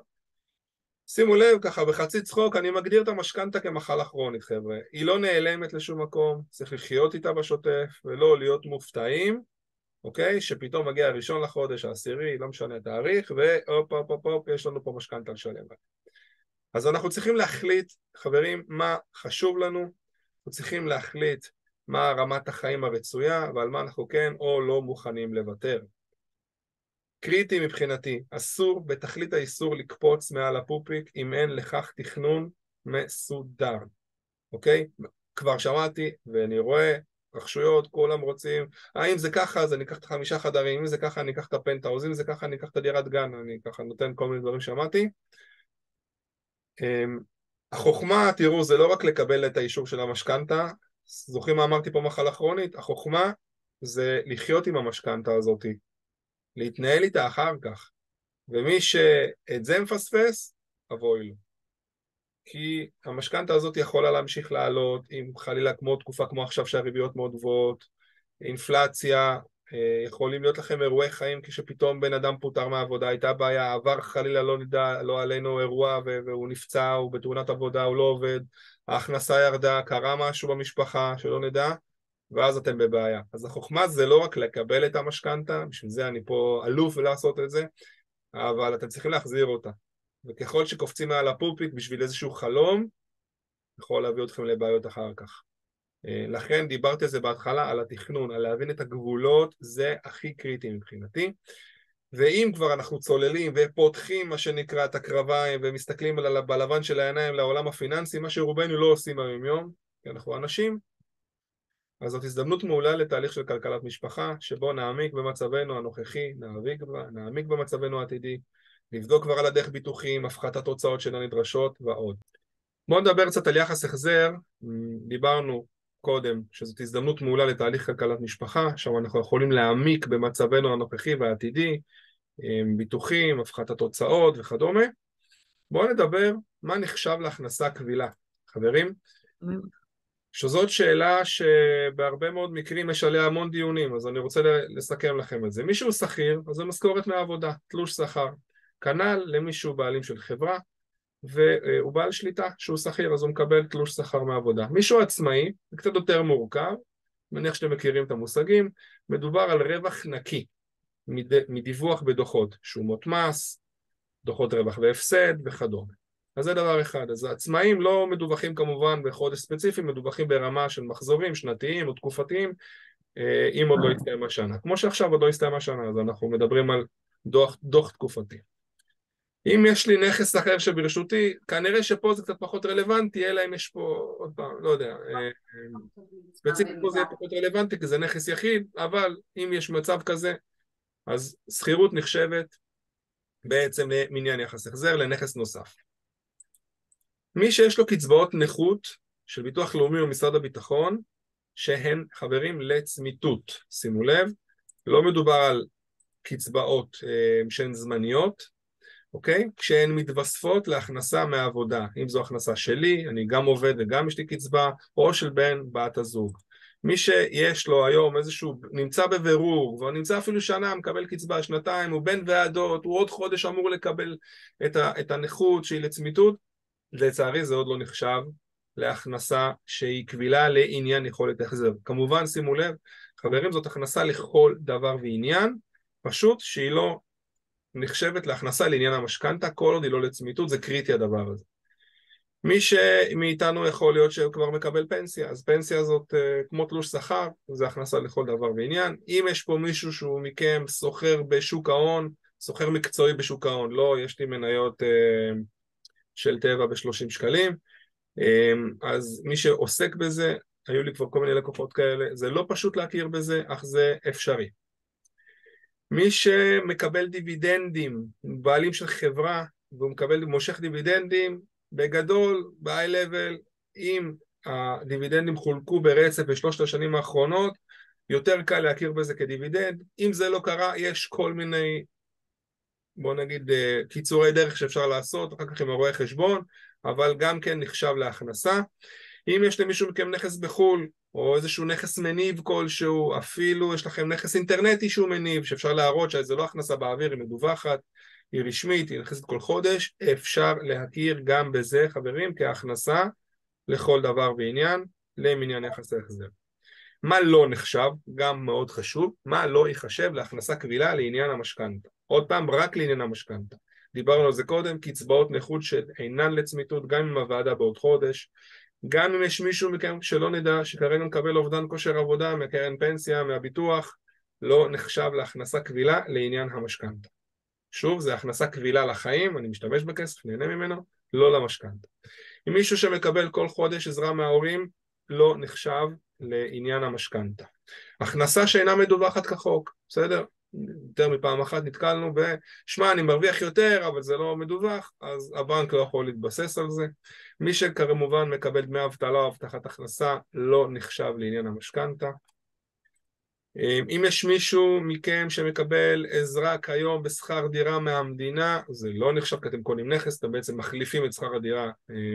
שימו לב, ככה בחצי צחוק, אני מגדיר את המשכנתה כמחלה כרונית, חבר'ה. היא לא נעלמת לשום מקום, צריך לחיות איתה בשוטף, ולא להיות מופתעים, אוקיי? שפתאום מגיע הראשון לחודש, העשירי, לא משנה תאריך, והופ הופ הופ הופ, יש לנו פה משכנתה לשלם. אז אנחנו צריכים להחליט, חברים, מה חשוב לנו, אנחנו צריכים להחליט מה רמת החיים הרצויה, ועל מה אנחנו כן או לא מוכנים לוותר. קריטי מבחינתי, אסור בתכלית האיסור לקפוץ מעל הפופיק אם אין לכך תכנון מסודר, אוקיי? כבר שמעתי ואני רואה רכשויות, כולם רוצים, האם זה ככה אז אני אקח את החמישה חדרים, אם זה ככה אני אקח את הפנטהאוז, אם זה ככה אני אקח את הדירת גן, אני ככה נותן כל מיני דברים שמעתי. אמ, החוכמה, תראו, זה לא רק לקבל את האישור של המשכנתה, זוכרים מה אמרתי פה מחלה כרונית? החוכמה זה לחיות עם המשכנתה הזאתי, להתנהל איתה אחר כך. ומי שאת זה מפספס, אבוי לו. כי המשכנתה הזאת יכולה להמשיך לעלות, אם חלילה כמו תקופה כמו עכשיו שהריביות מאוד גבוהות, אינפלציה, אה, יכולים להיות לכם אירועי חיים כשפתאום בן אדם פוטר מהעבודה, הייתה בעיה, עבר חלילה לא נדע, לא עלינו אירוע והוא נפצע, הוא בתאונת עבודה, הוא לא עובד, ההכנסה ירדה, קרה משהו במשפחה שלא נדע, ואז אתם בבעיה. אז החוכמה זה לא רק לקבל את המשכנתה, בשביל זה אני פה אלוף לעשות את זה, אבל אתם צריכים להחזיר אותה. וככל שקופצים מעל הפולפיק בשביל איזשהו חלום, יכול להביא אתכם לבעיות אחר כך. אה, לכן דיברתי על זה בהתחלה, על התכנון, על להבין את הגבולות, זה הכי קריטי מבחינתי. ואם כבר אנחנו צוללים ופותחים מה שנקרא את הקרביים ומסתכלים בלבן של העיניים לעולם הפיננסי, מה שרובנו לא עושים היום יום, כי אנחנו אנשים, אז זאת הזדמנות מעולה לתהליך של כלכלת משפחה, שבו נעמיק במצבנו הנוכחי, נעמיק, נעמיק במצבנו העתידי, נבדוק כבר על הדרך ביטוחים, הפחתת הוצאות שאינן נדרשות ועוד. בואו נדבר קצת על יחס החזר, דיברנו קודם שזאת הזדמנות מעולה לתהליך כלכלת משפחה, שם אנחנו יכולים להעמיק במצבנו הנוכחי והעתידי, ביטוחים, הפחתת הוצאות וכדומה. בואו נדבר מה נחשב להכנסה קבילה, חברים. שזאת שאלה שבהרבה מאוד מקרים יש עליה המון דיונים, אז אני רוצה לסכם לכם את זה. מישהו שכיר, אז זה משכורת מהעבודה, תלוש שכר. כנ"ל למישהו בעלים של חברה, והוא בעל שליטה, שהוא שכיר, אז הוא מקבל תלוש שכר מעבודה. מישהו עצמאי, זה קצת יותר מורכב, מניח שאתם מכירים את המושגים, מדובר על רווח נקי מדיווח בדוחות, שומות מס, דוחות רווח והפסד וכדומה. אז זה דבר אחד. אז העצמאים לא מדווחים כמובן בחודש ספציפי, מדווחים ברמה של מחזורים שנתיים או תקופתיים, אה, אם עוד לא הסתיים השנה. כמו שעכשיו עוד לא הסתיים השנה, אז אנחנו מדברים על דוח, דוח תקופתי. אם יש לי נכס אחר שברשותי, כנראה שפה זה קצת פחות רלוונטי, אלא אם יש פה, עוד פעם, לא יודע, אה, אה, ספציפית פה זה יהיה פחות רלוונטי כי זה נכס יחיד, אבל אם יש מצב כזה, אז שכירות נחשבת בעצם למניין יחס החזר לנכס נוסף. מי שיש לו קצבאות נכות של ביטוח לאומי או משרד הביטחון, שהן חברים לצמיתות, שימו לב, לא מדובר על קצבאות אה, שהן זמניות, אוקיי? כשהן מתווספות להכנסה מהעבודה, אם זו הכנסה שלי, אני גם עובד וגם יש לי קצבה, או של בן בת הזוג. מי שיש לו היום איזשהו, נמצא בבירור, והוא נמצא אפילו שנה, מקבל קצבה, שנתיים, הוא בן ועדות, הוא עוד חודש אמור לקבל את, ה, את הנכות שהיא לצמיתות, לצערי זה עוד לא נחשב להכנסה שהיא קבילה לעניין יכולת החזר. כמובן, שימו לב, חברים, זאת הכנסה לכל דבר ועניין, פשוט שהיא לא נחשבת להכנסה לעניין המשכנתה, כל עוד היא לא לצמיתות, זה קריטי הדבר הזה. מי שמאיתנו יכול להיות שהוא כבר מקבל פנסיה, אז פנסיה זאת אה, כמו תלוש שכר, זה הכנסה לכל דבר ועניין. אם יש פה מישהו שהוא מכם סוחר בשוק ההון, סוחר מקצועי בשוק ההון, לא, יש לי מניות אה, של טבע ב-30 שקלים, אה, אז מי שעוסק בזה, היו לי כבר כל מיני לקוחות כאלה, זה לא פשוט להכיר בזה, אך זה אפשרי. מי שמקבל דיבידנדים, בעלים של חברה, והוא מקבל, מושך דיבידנדים, בגדול, ב-high level, אם הדיבידנדים חולקו ברצף בשלושת השנים האחרונות, יותר קל להכיר בזה כדיבידנד. אם זה לא קרה, יש כל מיני, בוא נגיד, אה, קיצורי דרך שאפשר לעשות, אחר כך עם הרואה חשבון, אבל גם כן נחשב להכנסה. אם יש למישהו מכם נכס בחו"ל, או איזשהו נכס מניב כלשהו, אפילו יש לכם נכס אינטרנטי שהוא מניב, שאפשר להראות שזה לא הכנסה באוויר, היא מדווחת, היא רשמית, היא נכנסת כל חודש, אפשר להכיר גם בזה, חברים, כהכנסה לכל דבר ועניין למניין יחס ההחזר. מה לא נחשב, גם מאוד חשוב, מה לא ייחשב להכנסה קבילה לעניין המשכנתה. עוד פעם, רק לעניין המשכנתה. דיברנו על זה קודם, קצבאות נכות שאינן לצמיתות, גם אם הוועדה בעוד חודש, גם אם יש מישהו מכם שלא נדע, שכרגע מקבל אובדן כושר עבודה מהקרן פנסיה, מהביטוח, לא נחשב להכנסה קבילה לעניין המשכנתה. שוב, זה הכנסה קבילה לחיים, אני משתמש בכסף, נהנה ממנו, לא למשכנתה. אם מישהו שמקבל כל חודש עזרה מההורים, לא נחשב לעניין המשכנתה. הכנסה שאינה מדווחת כחוק, בסדר? יותר מפעם אחת נתקלנו ב... שמע, אני מרוויח יותר, אבל זה לא מדווח, אז הבנק לא יכול להתבסס על זה. מי שכמובן מקבל דמי אבטלה או הבטחת הכנסה, לא נחשב לעניין המשכנתה. אם יש מישהו מכם שמקבל עזרה כיום בשכר דירה מהמדינה, זה לא נחשב כי אתם קונים נכס, אתם בעצם מחליפים את שכר הדירה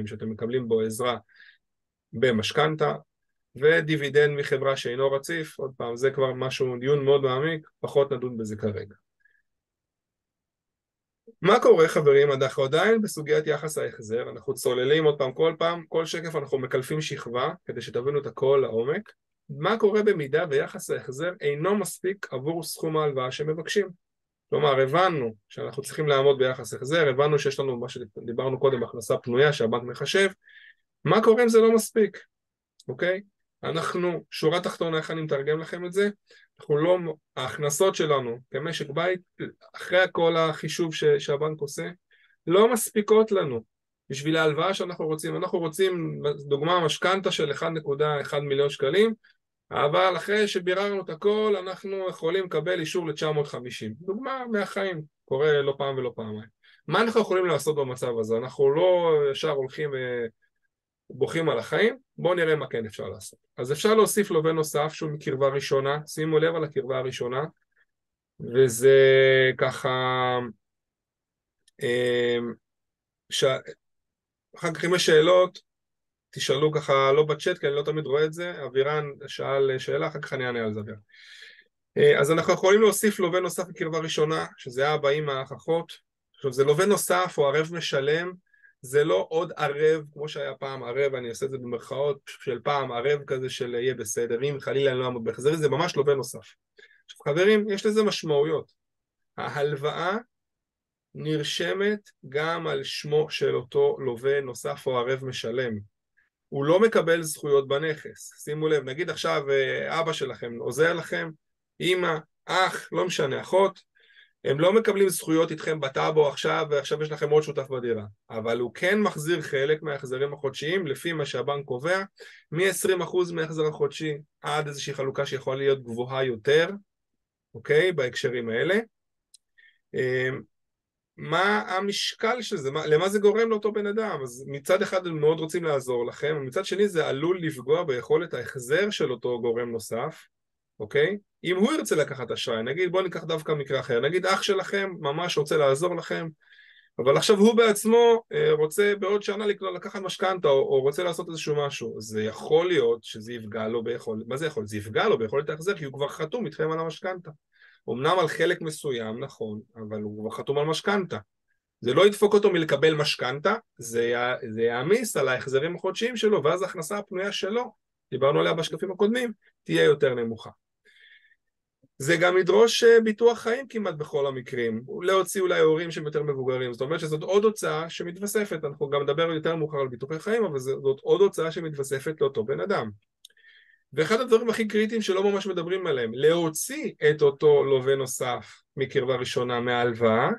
שאתם מקבלים בו עזרה במשכנתה, ודיבידנד מחברה שאינו רציף, עוד פעם, זה כבר משהו, דיון מאוד מעמיק, פחות נדון בזה כרגע. מה קורה חברים, אנחנו עדיין בסוגיית יחס ההחזר, אנחנו צוללים עוד פעם, כל פעם, כל שקף אנחנו מקלפים שכבה כדי שתבינו את הכל לעומק. מה קורה במידה ויחס ההחזר אינו מספיק עבור סכום ההלוואה שמבקשים? כלומר, הבנו שאנחנו צריכים לעמוד ביחס החזר, הבנו שיש לנו מה שדיברנו קודם, הכנסה פנויה שהבנק מחשב, מה קורה אם זה לא מספיק, אוקיי? אנחנו, שורה תחתונה, איך אני מתרגם לכם את זה? אנחנו לא, ההכנסות שלנו כמשק בית, אחרי כל החישוב ש, שהבנק עושה, לא מספיקות לנו בשביל ההלוואה שאנחנו רוצים. אנחנו רוצים, דוגמה, משכנתה של 1.1 מיליון שקלים, אבל אחרי שביררנו את הכל, אנחנו יכולים לקבל אישור ל-950. דוגמה מהחיים, קורה לא פעם ולא פעמיים. מה אנחנו יכולים לעשות במצב הזה? אנחנו לא ישר הולכים ובוכים על החיים, בואו נראה מה כן אפשר לעשות. אז אפשר להוסיף לווה נוסף שהוא מקרבה ראשונה, שימו לב על הקרבה הראשונה, וזה ככה, ש... אחר כך אם יש שאלות, תשאלו ככה לא בצ'אט, כי אני לא תמיד רואה את זה, אבירן שאל שאלה, אחר כך אני אענה על זה אבירן. אז אנחנו יכולים להוסיף לווה נוסף בקרבה ראשונה, שזה אבא, אמא, האח, אחות. עכשיו זה לווה נוסף או ערב משלם, זה לא עוד ערב, כמו שהיה פעם ערב, אני עושה את זה במרכאות של פעם, ערב כזה של יהיה בסדר, אם חלילה אני לא אעמוד בהחזר, זה ממש לווה נוסף. עכשיו חברים, יש לזה משמעויות. ההלוואה נרשמת גם על שמו של אותו לווה נוסף או ערב משלם. הוא לא מקבל זכויות בנכס. שימו לב, נגיד עכשיו אה, אבא שלכם עוזר לכם, אמא, אח, לא משנה, אחות, הם לא מקבלים זכויות איתכם בטאבו עכשיו ועכשיו יש לכם עוד שותף בדירה אבל הוא כן מחזיר חלק מההחזרים החודשיים לפי מה שהבנק קובע מ-20% מההחזר החודשי עד איזושהי חלוקה שיכולה להיות גבוהה יותר אוקיי? בהקשרים האלה אמ, מה המשקל של זה? מה, למה זה גורם לאותו בן אדם? אז מצד אחד הם מאוד רוצים לעזור לכם, ומצד שני זה עלול לפגוע ביכולת ההחזר של אותו גורם נוסף, אוקיי? אם הוא ירצה לקחת אשראי, נגיד בואו ניקח דווקא מקרה אחר, נגיד אח שלכם ממש רוצה לעזור לכם, אבל עכשיו הוא בעצמו אה, רוצה בעוד שנה לקחת משכנתה או, רוצה לעשות איזשהו משהו, זה יכול להיות שזה יפגע לו ביכולת, מה זה יכול? זה יפגע לו ביכולת ההחזר כי הוא כבר חתום איתכם על המשכנתה. אמנם על חלק מסוים, נכון, אבל הוא כבר חתום על משכנתה. זה לא ידפוק אותו מלקבל משכנתה, זה, זה יעמיס על ההחזרים החודשיים שלו, ואז ההכנסה הפנויה שלו, דיברנו עליה בשקפים הקודמים, תהיה יותר נמוכה. זה גם ידרוש אה, ביטוח חיים כמעט בכל המקרים, להוציא אולי הורים שהם יותר מבוגרים, זאת אומרת שזאת עוד הוצאה שמתווספת, אנחנו גם נדבר יותר מאוחר על ביטוחי חיים, אבל זאת עוד הוצאה שמתווספת לאותו בן אדם. ואחד הדברים הכי קריטיים שלא ממש מדברים עליהם, להוציא את אותו לווה נוסף מקרבה ראשונה מההלוואה,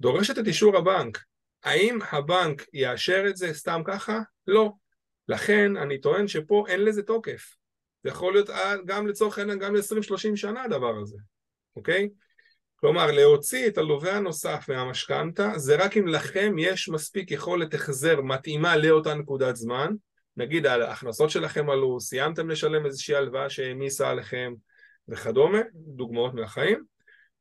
דורשת את אישור הבנק. האם הבנק יאשר את זה סתם ככה? לא. לכן אני טוען שפה אין לזה תוקף. זה יכול להיות גם לצורך העניין גם ל-20-30 שנה הדבר הזה, אוקיי? כלומר, להוציא את הלווה הנוסף מהמשכנתה זה רק אם לכם יש מספיק יכולת החזר מתאימה לאותה נקודת זמן נגיד ההכנסות שלכם עלו, סיימתם לשלם איזושהי הלוואה שהעמיסה עליכם וכדומה, דוגמאות מהחיים,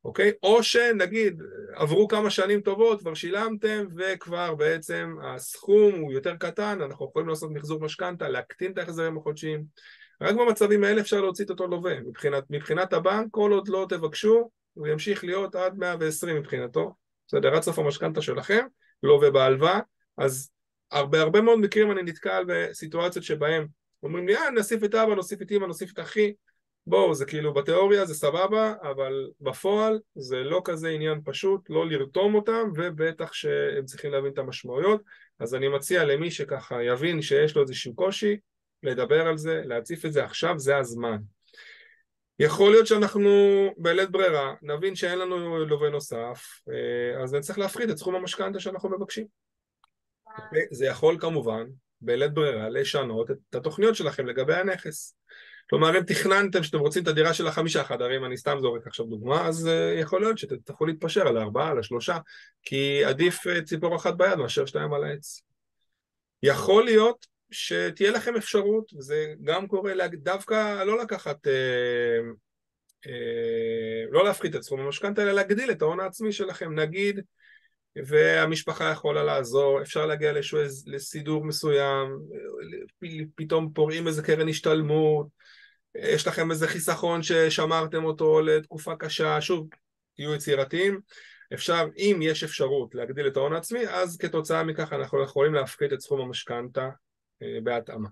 אוקיי? או שנגיד עברו כמה שנים טובות, כבר שילמתם וכבר בעצם הסכום הוא יותר קטן, אנחנו יכולים לעשות מחזור משכנתה, להקטין את ההחזרים החודשיים, רק במצבים האלה אפשר להוציא את אותו לווה, מבחינת, מבחינת הבנק כל עוד לא תבקשו הוא ימשיך להיות עד 120 מבחינתו, בסדר, עד סוף המשכנתה שלכם, לווה בהלוואה, אז הרבה הרבה מאוד מקרים אני נתקל בסיטואציות שבהם אומרים לי, אה, נוסיף את אבא, נוסיף את אמא, נוסיף את אחי, בואו, זה כאילו בתיאוריה זה סבבה, אבל בפועל זה לא כזה עניין פשוט, לא לרתום אותם, ובטח שהם צריכים להבין את המשמעויות, אז אני מציע למי שככה יבין שיש לו איזשהו קושי, לדבר על זה, להציף את זה עכשיו, זה הזמן. יכול להיות שאנחנו בלית ברירה נבין שאין לנו לווה נוסף, אה, אז נצטרך להפחית את סכום המשכנתה שאנחנו מבקשים. זה יכול כמובן בלית ברירה לשנות את התוכניות שלכם לגבי הנכס. כלומר אם תכננתם שאתם רוצים את הדירה של החמישה חדרים, אני סתם זורק עכשיו דוגמה, אז uh, יכול להיות שתצטרכו להתפשר על הארבעה, על השלושה, כי עדיף uh, ציפור אחת ביד מאשר שתיים על העץ. יכול להיות שתהיה לכם אפשרות, וזה גם קורה דווקא לא לקחת, אה, אה, לא להפחית את סכום המשכנתה, אלא להגדיל את ההון העצמי שלכם. נגיד והמשפחה יכולה לעזור, אפשר להגיע לאיזשהו לסידור מסוים, פתאום פורעים איזה קרן השתלמות, יש לכם איזה חיסכון ששמרתם אותו לתקופה קשה, שוב, תהיו יצירתיים, אפשר, אם יש אפשרות להגדיל את ההון העצמי, אז כתוצאה מכך אנחנו יכולים להפחית את סכום המשכנתה בהתאמה.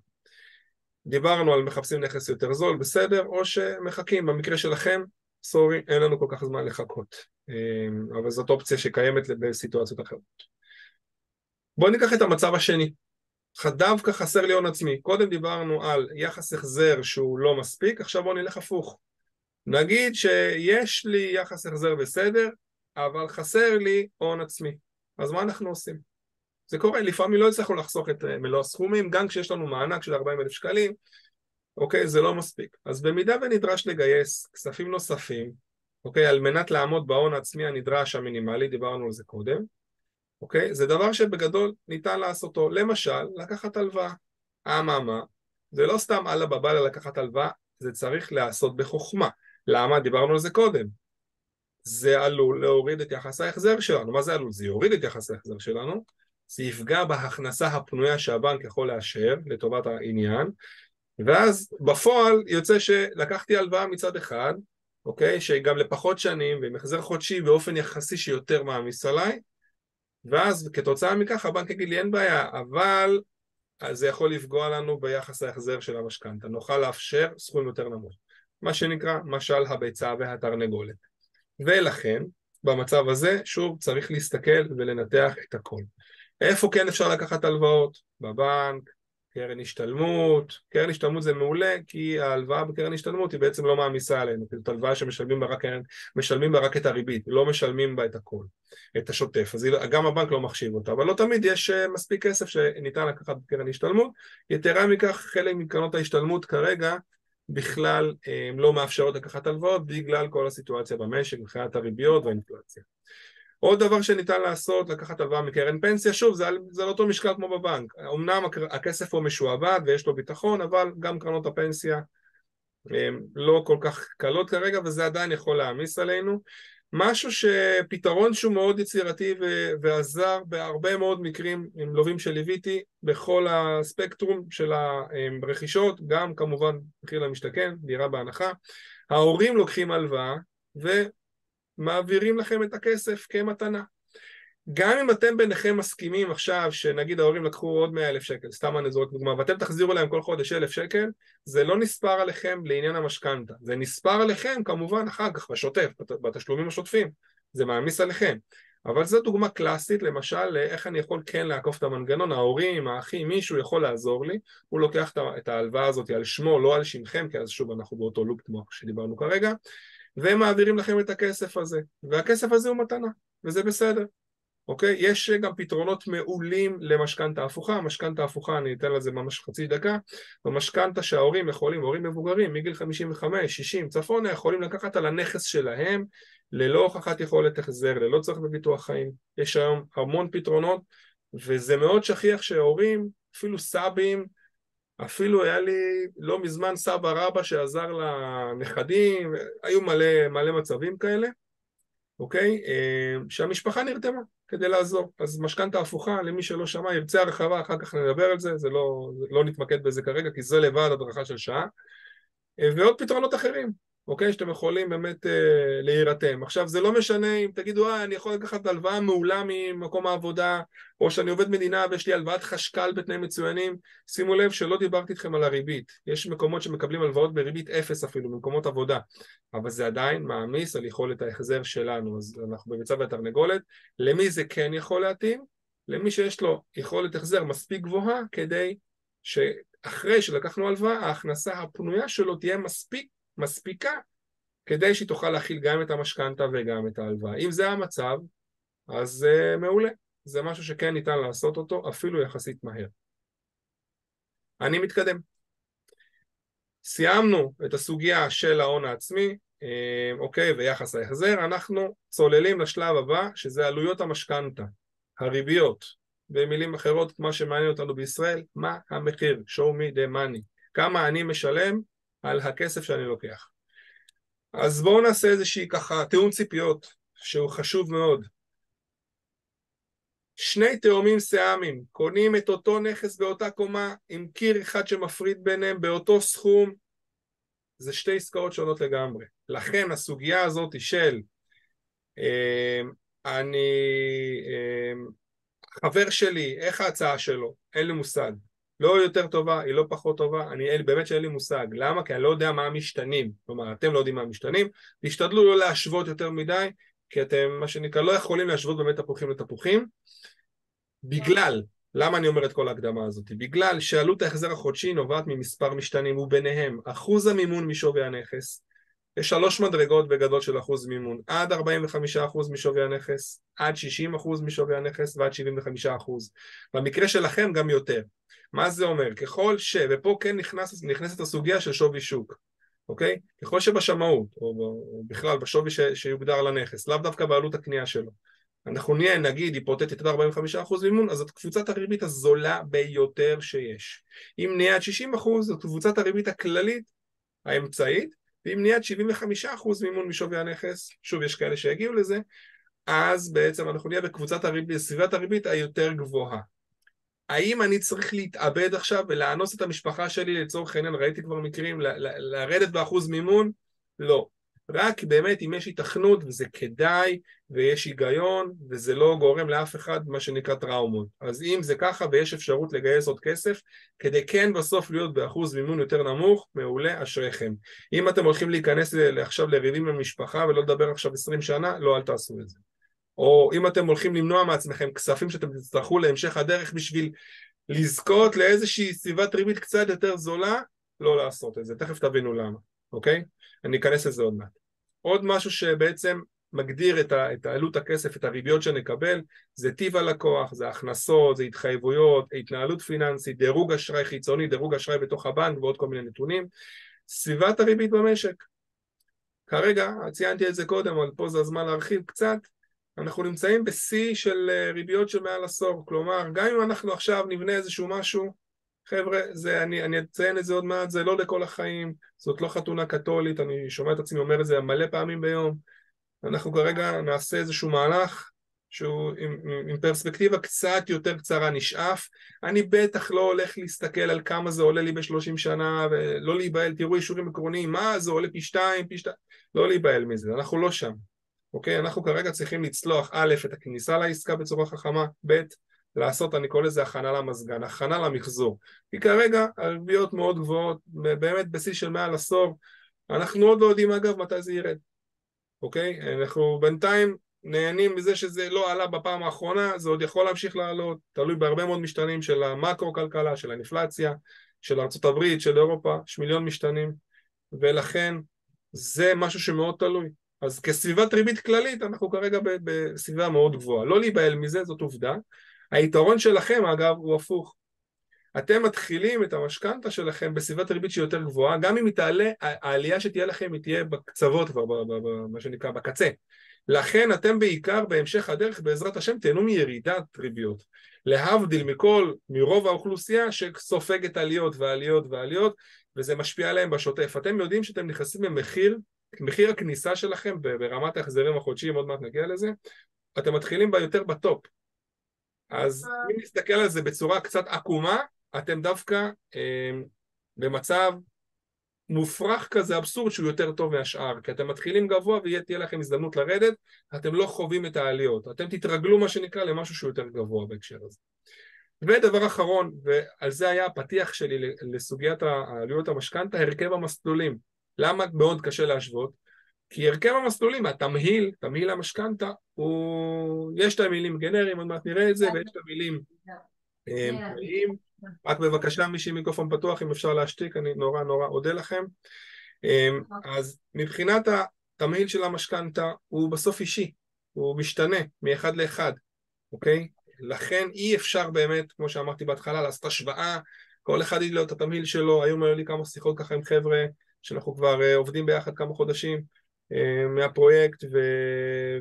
דיברנו על מחפשים נכס יותר זול, בסדר, או שמחכים, במקרה שלכם, סורי, אין לנו כל כך זמן לחכות. אמ, אבל זאת אופציה שקיימת בסיטואציות אחרות. בואו ניקח את המצב השני. דווקא חסר לי הון עצמי. קודם דיברנו על יחס החזר שהוא לא מספיק, עכשיו בואו נלך הפוך. נגיד שיש לי יחס החזר בסדר, אבל חסר לי הון עצמי. אז מה אנחנו עושים? זה קורה, לפעמים לא הצלחנו לחסוך את אה, מלוא הסכומים, גם כשיש לנו מענק של 40 אלף שקלים, אוקיי? זה לא מספיק. אז במידה ונדרש לגייס כספים נוספים, אוקיי? על מנת לעמוד בהון העצמי הנדרש המינימלי, דיברנו על זה קודם, אוקיי? זה דבר שבגדול ניתן לעשותו. למשל, לקחת הלוואה. אממה, זה לא סתם אללה בבאללה לקחת הלוואה, זה צריך להיעשות בחוכמה. למה? דיברנו על זה קודם. זה עלול להוריד את יחס ההחזר שלנו. מה זה עלול? זה יוריד את יחס ההחזר שלנו, זה יפגע בהכנסה הפנויה שהבנק יכול לאשר לטובת העניין, ואז בפועל יוצא שלקחתי הלוואה מצד אחד, אוקיי? שגם לפחות שנים ועם החזר חודשי באופן יחסי שיותר מעמיס עליי, ואז כתוצאה מכך הבנק יגיד לי אין בעיה, אבל זה יכול לפגוע לנו ביחס ההחזר של המשכנתה, נוכל לאפשר סכום יותר נמוך, מה שנקרא משל הביצה והתרנגולת. ולכן במצב הזה שוב צריך להסתכל ולנתח את הכל. איפה כן אפשר לקחת הלוואות? בבנק, קרן השתלמות, קרן השתלמות זה מעולה כי ההלוואה בקרן השתלמות היא בעצם לא מעמיסה עלינו, זאת הלוואה שמשלמים בה רק, משלמים בה רק את הריבית, לא משלמים בה את הכל, את השוטף, אז גם הבנק לא מחשיב אותה, אבל לא תמיד יש אה, מספיק כסף שניתן לקחת בקרן השתלמות, יתרה מכך חלק מקרנות ההשתלמות כרגע בכלל אה, לא מאפשרות לקחת הלוואות בגלל כל הסיטואציה במשק, מבחינת הריביות והאינפלציה. עוד דבר שניתן לעשות, לקחת הלוואה מקרן פנסיה, שוב, זה, זה לא אותו משקל כמו בבנק. אמנם הכסף הוא משועבד ויש לו ביטחון, אבל גם קרנות הפנסיה לא כל כך קלות כרגע, וזה עדיין יכול להעמיס עלינו. משהו שפתרון שהוא מאוד יצירתי ו- ועזר בהרבה מאוד מקרים עם לווים שליוויתי בכל הספקטרום של הרכישות, גם כמובן מחיר למשתכן, דירה בהנחה. ההורים לוקחים הלוואה ומעבירים לכם את הכסף כמתנה. גם אם אתם ביניכם מסכימים עכשיו שנגיד ההורים לקחו עוד מאה אלף שקל, סתם אני זורק דוגמה, ואתם תחזירו להם כל חודש אלף שקל, זה לא נספר עליכם לעניין המשכנתה, זה נספר עליכם כמובן אחר כך בשוטף, בתשלומים השוטפים, זה מעמיס עליכם. אבל זו דוגמה קלאסית למשל לאיך אני יכול כן לעקוף את המנגנון, ההורים, האחים, מישהו יכול לעזור לי, הוא לוקח את ההלוואה הזאת על שמו, לא על שמכם, כי אז שוב אנחנו באותו לופ כמו שדיברנו כרגע, והם מעבירים לכם את הכסף הזה, והכסף הזה הוא מתנה, וזה בסדר. אוקיי? יש גם פתרונות מעולים למשכנתה הפוכה, משכנתה הפוכה, אני אתן לזה ממש חצי דקה, במשכנתה שההורים יכולים, הורים מבוגרים מגיל 55, 60, צפונה, יכולים לקחת על הנכס שלהם ללא הוכחת יכולת החזר, ללא צורך בביטוח חיים, יש היום המון פתרונות וזה מאוד שכיח שהורים, אפילו סבים, אפילו היה לי לא מזמן סבא רבא שעזר לנכדים, היו מלא, מלא מצבים כאלה, אוקיי? אה, שהמשפחה נרתמה. כדי לעזור. אז משכנתה הפוכה, למי שלא שמע, ירצה הרחבה, אחר כך נדבר על זה, זה לא, לא נתמקד בזה כרגע, כי זה לבד הדרכה של שעה. אה, ועוד פתרונות אחרים, אוקיי? שאתם יכולים באמת אה, להירתם. עכשיו, זה לא משנה אם תגידו, אה, אני יכול לקחת הלוואה מעולה ממקום העבודה, או שאני עובד מדינה ויש לי הלוואת חשכ"ל בתנאים מצוינים, שימו לב שלא דיברתי איתכם על הריבית. יש מקומות שמקבלים הלוואות בריבית אפס אפילו, במקומות עבודה, אבל זה עדיין מעמיס על יכולת ההחזר שלנו, אז אנחנו בביצה והתרנגולת. למי זה כן יכול להתאים? למי שיש לו יכולת החזר מספיק גבוהה כדי שאחרי שלקחנו הלוואה, ההכנסה הפנויה שלו תהיה מספיק מספיקה כדי שהיא תוכל להכיל גם את המשכנתה וגם את ההלוואה. אם זה המצב, אז זה מעולה. זה משהו שכן ניתן לעשות אותו, אפילו יחסית מהר. אני מתקדם. סיימנו את הסוגיה של ההון העצמי, אה, אוקיי, ויחס ההחזר, אנחנו צוללים לשלב הבא, שזה עלויות המשכנתה, הריביות, במילים אחרות, מה שמעניין אותנו בישראל, מה המחיר, show me the money, כמה אני משלם על הכסף שאני לוקח. אז בואו נעשה איזושהי ככה תיאום ציפיות שהוא חשוב מאוד. שני תאומים סיאמים קונים את אותו נכס באותה קומה עם קיר אחד שמפריד ביניהם באותו סכום זה שתי עסקאות שונות לגמרי. לכן הסוגיה הזאת של אה, אני אה, חבר שלי, איך ההצעה שלו? אין לי מושג. לא יותר טובה, היא לא פחות טובה, אני באמת שאין לי מושג. למה? כי אני לא יודע מה המשתנים. כלומר, אתם לא יודעים מה המשתנים. תשתדלו לא להשוות יותר מדי, כי אתם, מה שנקרא, לא יכולים להשוות באמת תפוחים לתפוחים. בגלל, למה אני אומר את כל ההקדמה הזאת? בגלל שעלות ההחזר החודשי נובעת ממספר משתנים, וביניהם אחוז המימון משווי הנכס, יש שלוש מדרגות בגדול של אחוז מימון, עד 45% משווי הנכס, עד 60% משווי הנכס ועד 75%. במקרה שלכם גם יותר. מה זה אומר? ככל ש... ופה כן נכנס, נכנסת הסוגיה של שווי שוק, אוקיי? ככל שבשמאות, או בכלל בשווי ש, שיוגדר לנכס, לאו דווקא בעלות הקנייה שלו, אנחנו נהיה נגיד היפותטית עד 45% מימון, אז זאת קבוצת הריבית הזולה ביותר שיש. אם נהיה עד 60% זאת קבוצת הריבית הכללית האמצעית, ואם נהיה 75% מימון משווי הנכס, שוב יש כאלה שיגיעו לזה, אז בעצם אנחנו נהיה בקבוצת הריבית, סביבת הריבית היותר גבוהה. האם אני צריך להתאבד עכשיו ולאנוס את המשפחה שלי לצורך העניין, ראיתי כבר מקרים, לרדת באחוז מימון? לא. רק באמת אם יש התכנות וזה כדאי ויש היגיון וזה לא גורם לאף אחד מה שנקרא טראומות. אז אם זה ככה ויש אפשרות לגייס עוד כסף כדי כן בסוף להיות באחוז מימון יותר נמוך, מעולה, אשריכם. אם אתם הולכים להיכנס עכשיו לריבים במשפחה ולא לדבר עכשיו עשרים שנה, לא אל תעשו את זה. או אם אתם הולכים למנוע מעצמכם כספים שאתם תצטרכו להמשך הדרך בשביל לזכות לאיזושהי סביבת ריבית קצת יותר זולה, לא לעשות את זה, תכף תבינו למה, אוקיי? אני אכנס לזה עוד מעט. עוד משהו שבעצם מגדיר את, ה, את עלות הכסף, את הריביות שנקבל, זה טיב הלקוח, זה הכנסות, זה התחייבויות, התנהלות פיננסית, דירוג אשראי חיצוני, דירוג אשראי בתוך הבנק ועוד כל מיני נתונים. סביבת הריבית במשק. כרגע, ציינתי את זה קודם, אבל פה זה הזמן להרחיב קצת, אנחנו נמצאים בשיא של אה, ריביות של מעל עשור, כלומר גם אם אנחנו עכשיו נבנה איזשהו משהו, חבר'ה, זה, אני, אני אציין את זה עוד מעט, זה לא לכל החיים, זאת לא חתונה קתולית, אני שומע את עצמי אומר את זה מלא פעמים ביום, אנחנו כרגע נעשה איזשהו מהלך שהוא עם, עם פרספקטיבה קצת יותר קצרה נשאף, אני בטח לא הולך להסתכל על כמה זה עולה לי בשלושים שנה ולא להיבהל, תראו אישורים עקרוניים, מה זה עולה פי שתיים, פי שתיים, לא להיבהל מזה, אנחנו לא שם. אוקיי? אנחנו כרגע צריכים לצלוח א', את הכניסה לעסקה בצורה חכמה, ב', לעשות, אני קורא לזה הכנה למזגן, הכנה למחזור. כי כרגע הריביות מאוד גבוהות, באמת בשיא של מעל עשור, אנחנו עוד לא יודעים אגב מתי זה ירד, אוקיי? אנחנו בינתיים נהנים מזה שזה לא עלה בפעם האחרונה, זה עוד יכול להמשיך לעלות, תלוי בהרבה מאוד משתנים של המקרו-כלכלה, של האינפלציה, של ארה"ב, של אירופה, יש מיליון משתנים, ולכן זה משהו שמאוד תלוי. אז כסביבת ריבית כללית אנחנו כרגע בסביבה מאוד גבוהה. לא להיבהל מזה, זאת עובדה. היתרון שלכם אגב הוא הפוך. אתם מתחילים את המשכנתה שלכם בסביבת ריבית שהיא יותר גבוהה, גם אם היא תעלה, העלייה שתהיה לכם היא תהיה בקצוות כבר, מה שנקרא, בקצה. לכן אתם בעיקר בהמשך הדרך בעזרת השם תהנו מירידת ריביות. להבדיל מכל, מרוב האוכלוסייה שסופגת עליות ועליות ועליות וזה משפיע עליהם בשוטף. אתם יודעים שאתם נכנסים במחיר מחיר הכניסה שלכם ברמת ההחזרים החודשיים, עוד מעט נגיע לזה, אתם מתחילים ביותר בטופ. אז אם נסתכל על זה בצורה קצת עקומה, אתם דווקא אה, במצב מופרך כזה, אבסורד, שהוא יותר טוב מהשאר, כי אתם מתחילים גבוה ותהיה לכם הזדמנות לרדת, אתם לא חווים את העליות, אתם תתרגלו מה שנקרא למשהו שהוא יותר גבוה בהקשר הזה. ודבר אחרון, ועל זה היה הפתיח שלי לסוגיית העלויות המשכנתה, הרכב המסלולים. למה מאוד קשה להשוות? כי הרכב המסלולים, התמהיל, תמהיל המשכנתה, הוא... יש את המילים גנריים, עוד מעט נראה את זה, ויש את המילים פריים. אה, רק בבקשה מי מיקרופון פתוח, אם אפשר להשתיק, אני נורא נורא אודה לכם. אמ, אז מבחינת התמהיל של המשכנתה, הוא בסוף אישי, הוא משתנה מאחד לאחד, אוקיי? לכן אי אפשר באמת, כמו שאמרתי בהתחלה, לעשות השוואה, כל אחד ידע את התמהיל שלו, היום היו לי כמה שיחות ככה עם חבר'ה שאנחנו כבר uh, עובדים ביחד כמה חודשים מהפרויקט ו...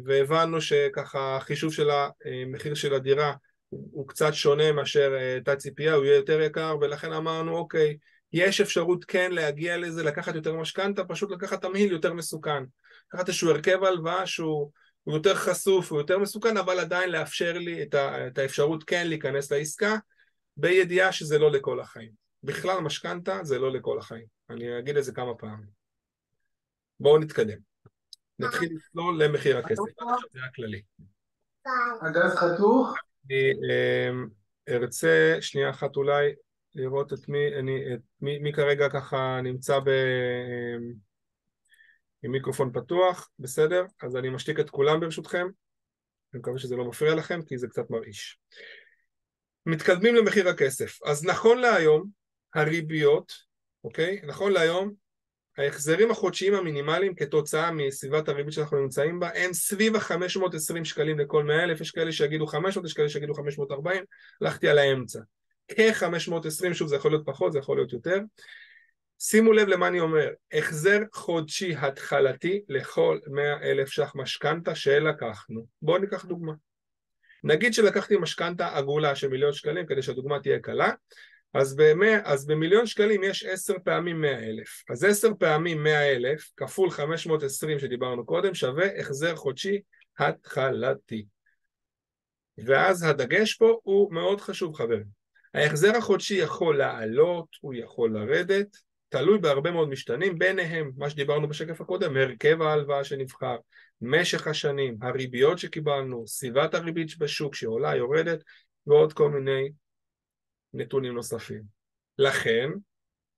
והבנו שככה החישוב של המחיר של הדירה הוא, קצת שונה מאשר הייתה uh, ציפייה, הוא יהיה יותר יקר ולכן אמרנו אוקיי, יש אפשרות כן להגיע לזה, לקחת יותר משכנתה, פשוט לקחת תמהיל יותר מסוכן. לקחת איזשהו הרכב הלוואה שהוא יותר חשוף, הוא יותר מסוכן, אבל עדיין לאפשר לי את, ה, את האפשרות כן להיכנס לעסקה בידיעה שזה לא לכל החיים. בכלל משכנתה זה לא לכל החיים. אני אגיד את זה כמה פעמים. בואו נתקדם. נתחיל לצלול למחיר הכסף, זה הכללי. הגז חתוך? אני אמ, ארצה שנייה אחת אולי לראות את מי, אני, את מי, מי כרגע ככה נמצא ב... אמ, עם מיקרופון פתוח, בסדר? אז אני משתיק את כולם ברשותכם. אני מקווה שזה לא מפריע לכם כי זה קצת מרעיש. מתקדמים למחיר הכסף. אז נכון להיום, הריביות, אוקיי? נכון להיום, ההחזרים החודשיים המינימליים כתוצאה מסביבת הריבית שאנחנו נמצאים בה הם סביב ה-520 שקלים לכל 100 אלף, יש כאלה שיגידו 500, יש כאלה שיגידו 540, הלכתי על האמצע. כ-520, שוב זה יכול להיות פחות, זה יכול להיות יותר. שימו לב למה אני אומר, החזר חודשי התחלתי לכל 100 אלף ש"ח משכנתה שלקחנו. בואו ניקח דוגמה. נגיד שלקחתי משכנתה עגולה של מיליון שקלים כדי שהדוגמה תהיה קלה, אז, במא, אז במיליון שקלים יש עשר פעמים מאה אלף. אז עשר פעמים מאה אלף כפול חמש מאות עשרים שדיברנו קודם שווה החזר חודשי התחלתי. ואז הדגש פה הוא מאוד חשוב חברים. ההחזר החודשי יכול לעלות, הוא יכול לרדת, תלוי בהרבה מאוד משתנים, ביניהם מה שדיברנו בשקף הקודם, הרכב ההלוואה שנבחר, משך השנים, הריביות שקיבלנו, סביבת הריבית בשוק שעולה, יורדת, ועוד כל מיני נתונים נוספים. לכן,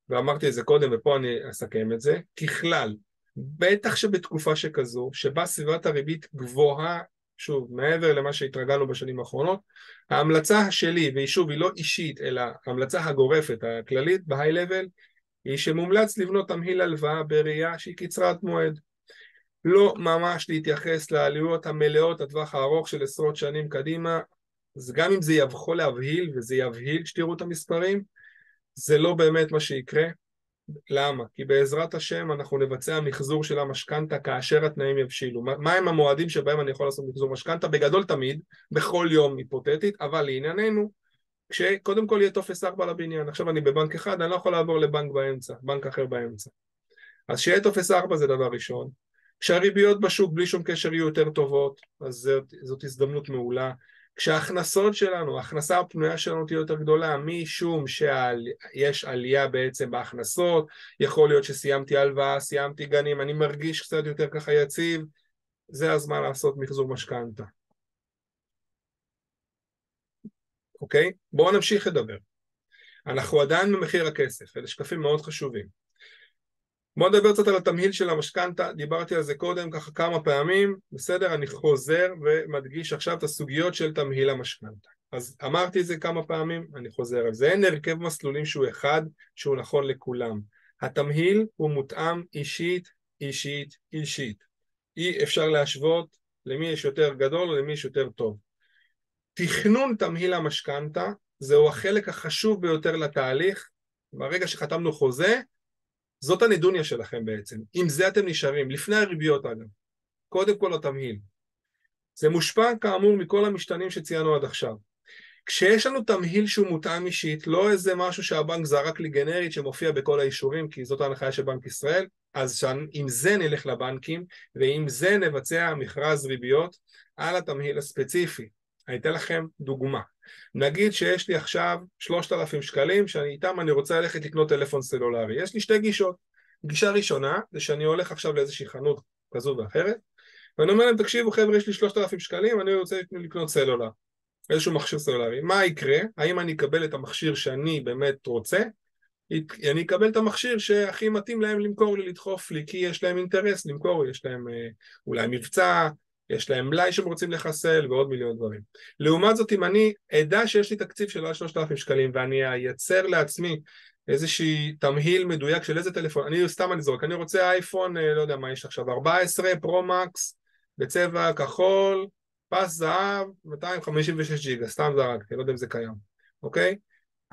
ואמרתי את זה קודם ופה אני אסכם את זה, ככלל, בטח שבתקופה שכזו, שבה סביבת הריבית גבוהה, שוב, מעבר למה שהתרגלנו בשנים האחרונות, ההמלצה שלי, והיא שוב, היא לא אישית, אלא ההמלצה הגורפת, הכללית, בהיי-לבל, היא שמומלץ לבנות תמהיל הלוואה בראייה שהיא קצרת מועד. לא ממש להתייחס לעלויות המלאות לטווח הארוך של עשרות שנים קדימה, אז גם אם זה יכול להבהיל, וזה יבהיל כשתראו את המספרים, זה לא באמת מה שיקרה. למה? כי בעזרת השם אנחנו נבצע מחזור של המשכנתה כאשר התנאים יבשילו. מהם המועדים שבהם אני יכול לעשות מחזור משכנתה? בגדול תמיד, בכל יום היפותטית, אבל לענייננו, כשקודם כל יהיה טופס 4 לבניין. עכשיו אני בבנק אחד, אני לא יכול לעבור לבנק באמצע, בנק אחר באמצע. אז שיהיה טופס 4 זה דבר ראשון. כשהריביות בשוק בלי שום קשר יהיו יותר טובות, אז זאת, זאת הזדמנות מעולה. כשההכנסות שלנו, ההכנסה הפנויה שלנו תהיה יותר גדולה, משום שיש עלייה בעצם בהכנסות, יכול להיות שסיימתי הלוואה, סיימתי גנים, אני מרגיש קצת יותר ככה יציב, זה הזמן לעשות מחזור משכנתה. אוקיי? בואו נמשיך לדבר. אנחנו עדיין במחיר הכסף, אלה שקפים מאוד חשובים. בואו נדבר קצת על התמהיל של המשכנתה, דיברתי על זה קודם ככה כמה פעמים, בסדר? אני חוזר ומדגיש עכשיו את הסוגיות של תמהיל המשכנתה. אז אמרתי את זה כמה פעמים, אני חוזר על זה. אין הרכב מסלולים שהוא אחד, שהוא נכון לכולם. התמהיל הוא מותאם אישית, אישית, אישית. אי אפשר להשוות למי יש יותר גדול או למי יש יותר טוב. תכנון תמהיל המשכנתה זהו החלק החשוב ביותר לתהליך. ברגע שחתמנו חוזה, זאת הנדוניה שלכם בעצם. עם זה אתם נשארים, לפני הריביות אגב. קודם כל התמהיל. זה מושפע כאמור מכל המשתנים שציינו עד עכשיו. כשיש לנו תמהיל שהוא מותאם אישית, לא איזה משהו שהבנק זרק לי גנרית שמופיע בכל האישורים, כי זאת ההנחיה של בנק ישראל, אז עם זה נלך לבנקים, ועם זה נבצע מכרז ריביות על התמהיל הספציפי. אני אתן לכם דוגמה. נגיד שיש לי עכשיו 3,000 שקלים שאיתם אני רוצה ללכת לקנות טלפון סלולרי. יש לי שתי גישות. גישה ראשונה זה שאני הולך עכשיו לאיזושהי חנות כזו ואחרת ואני אומר להם תקשיבו חבר'ה יש לי 3,000 שקלים אני רוצה לקנות סלולר איזשהו מכשיר סלולרי. מה יקרה? האם אני אקבל את המכשיר שאני באמת רוצה? אני אקבל את המכשיר שהכי מתאים להם למכור לי, לדחוף לי, כי יש להם אינטרס למכור, יש להם אה, אולי מבצע, יש להם מלאי שהם רוצים לחסל ועוד מיליון דברים. לעומת זאת אם אני אדע שיש לי תקציב של עד 3,000 שקלים ואני אייצר לעצמי איזשהי תמהיל מדויק של איזה טלפון, אני סתם אני זורק, אני רוצה אייפון, אה, לא יודע מה יש עכשיו, 14 פרו-מקס בצבע כחול, פס זהב, 256 ג'יגה, סתם זרקתי, לא יודע אם זה קיים, אוקיי?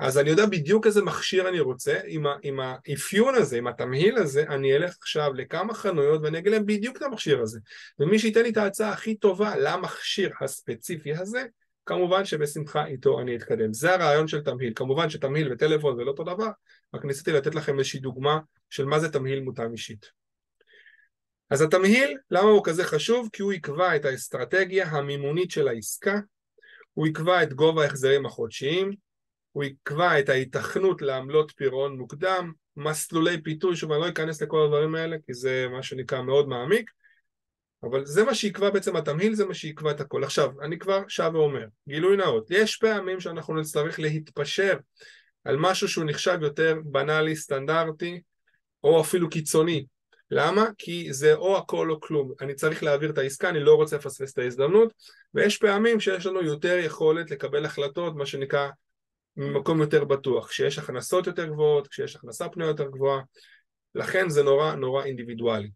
אז אני יודע בדיוק איזה מכשיר אני רוצה, עם, עם האפיון הזה, עם התמהיל הזה, אני אלך עכשיו לכמה חנויות ואני אגיד להם בדיוק את המכשיר הזה. ומי שייתן לי את ההצעה הכי טובה למכשיר הספציפי הזה, כמובן שבשמחה איתו אני אתקדם. זה הרעיון של תמהיל. כמובן שתמהיל וטלפון זה לא אותו דבר, רק ניסיתי לתת לכם איזושהי דוגמה של מה זה תמהיל מותאם אישית. אז התמהיל, למה הוא כזה חשוב? כי הוא יקבע את האסטרטגיה המימונית של העסקה, הוא יקבע את גובה ההחזרים החודשיים, הוא יקבע את ההיתכנות לעמלות פירעון מוקדם, מסלולי פיתוי, שוב אני לא אכנס לכל הדברים האלה כי זה מה שנקרא מאוד מעמיק, אבל זה מה שיקבע בעצם התמהיל, זה מה שיקבע את הכל. עכשיו, אני כבר שב ואומר, גילוי נאות, יש פעמים שאנחנו נצטרך להתפשר על משהו שהוא נחשב יותר בנאלי, סטנדרטי, או אפילו קיצוני. למה? כי זה או הכל או כלום. אני צריך להעביר את העסקה, אני לא רוצה לפספס את ההזדמנות, ויש פעמים שיש לנו יותר יכולת לקבל החלטות, מה שנקרא ממקום יותר בטוח, כשיש הכנסות יותר גבוהות, כשיש הכנסה פנויה יותר גבוהה, לכן זה נורא נורא אינדיבידואלי.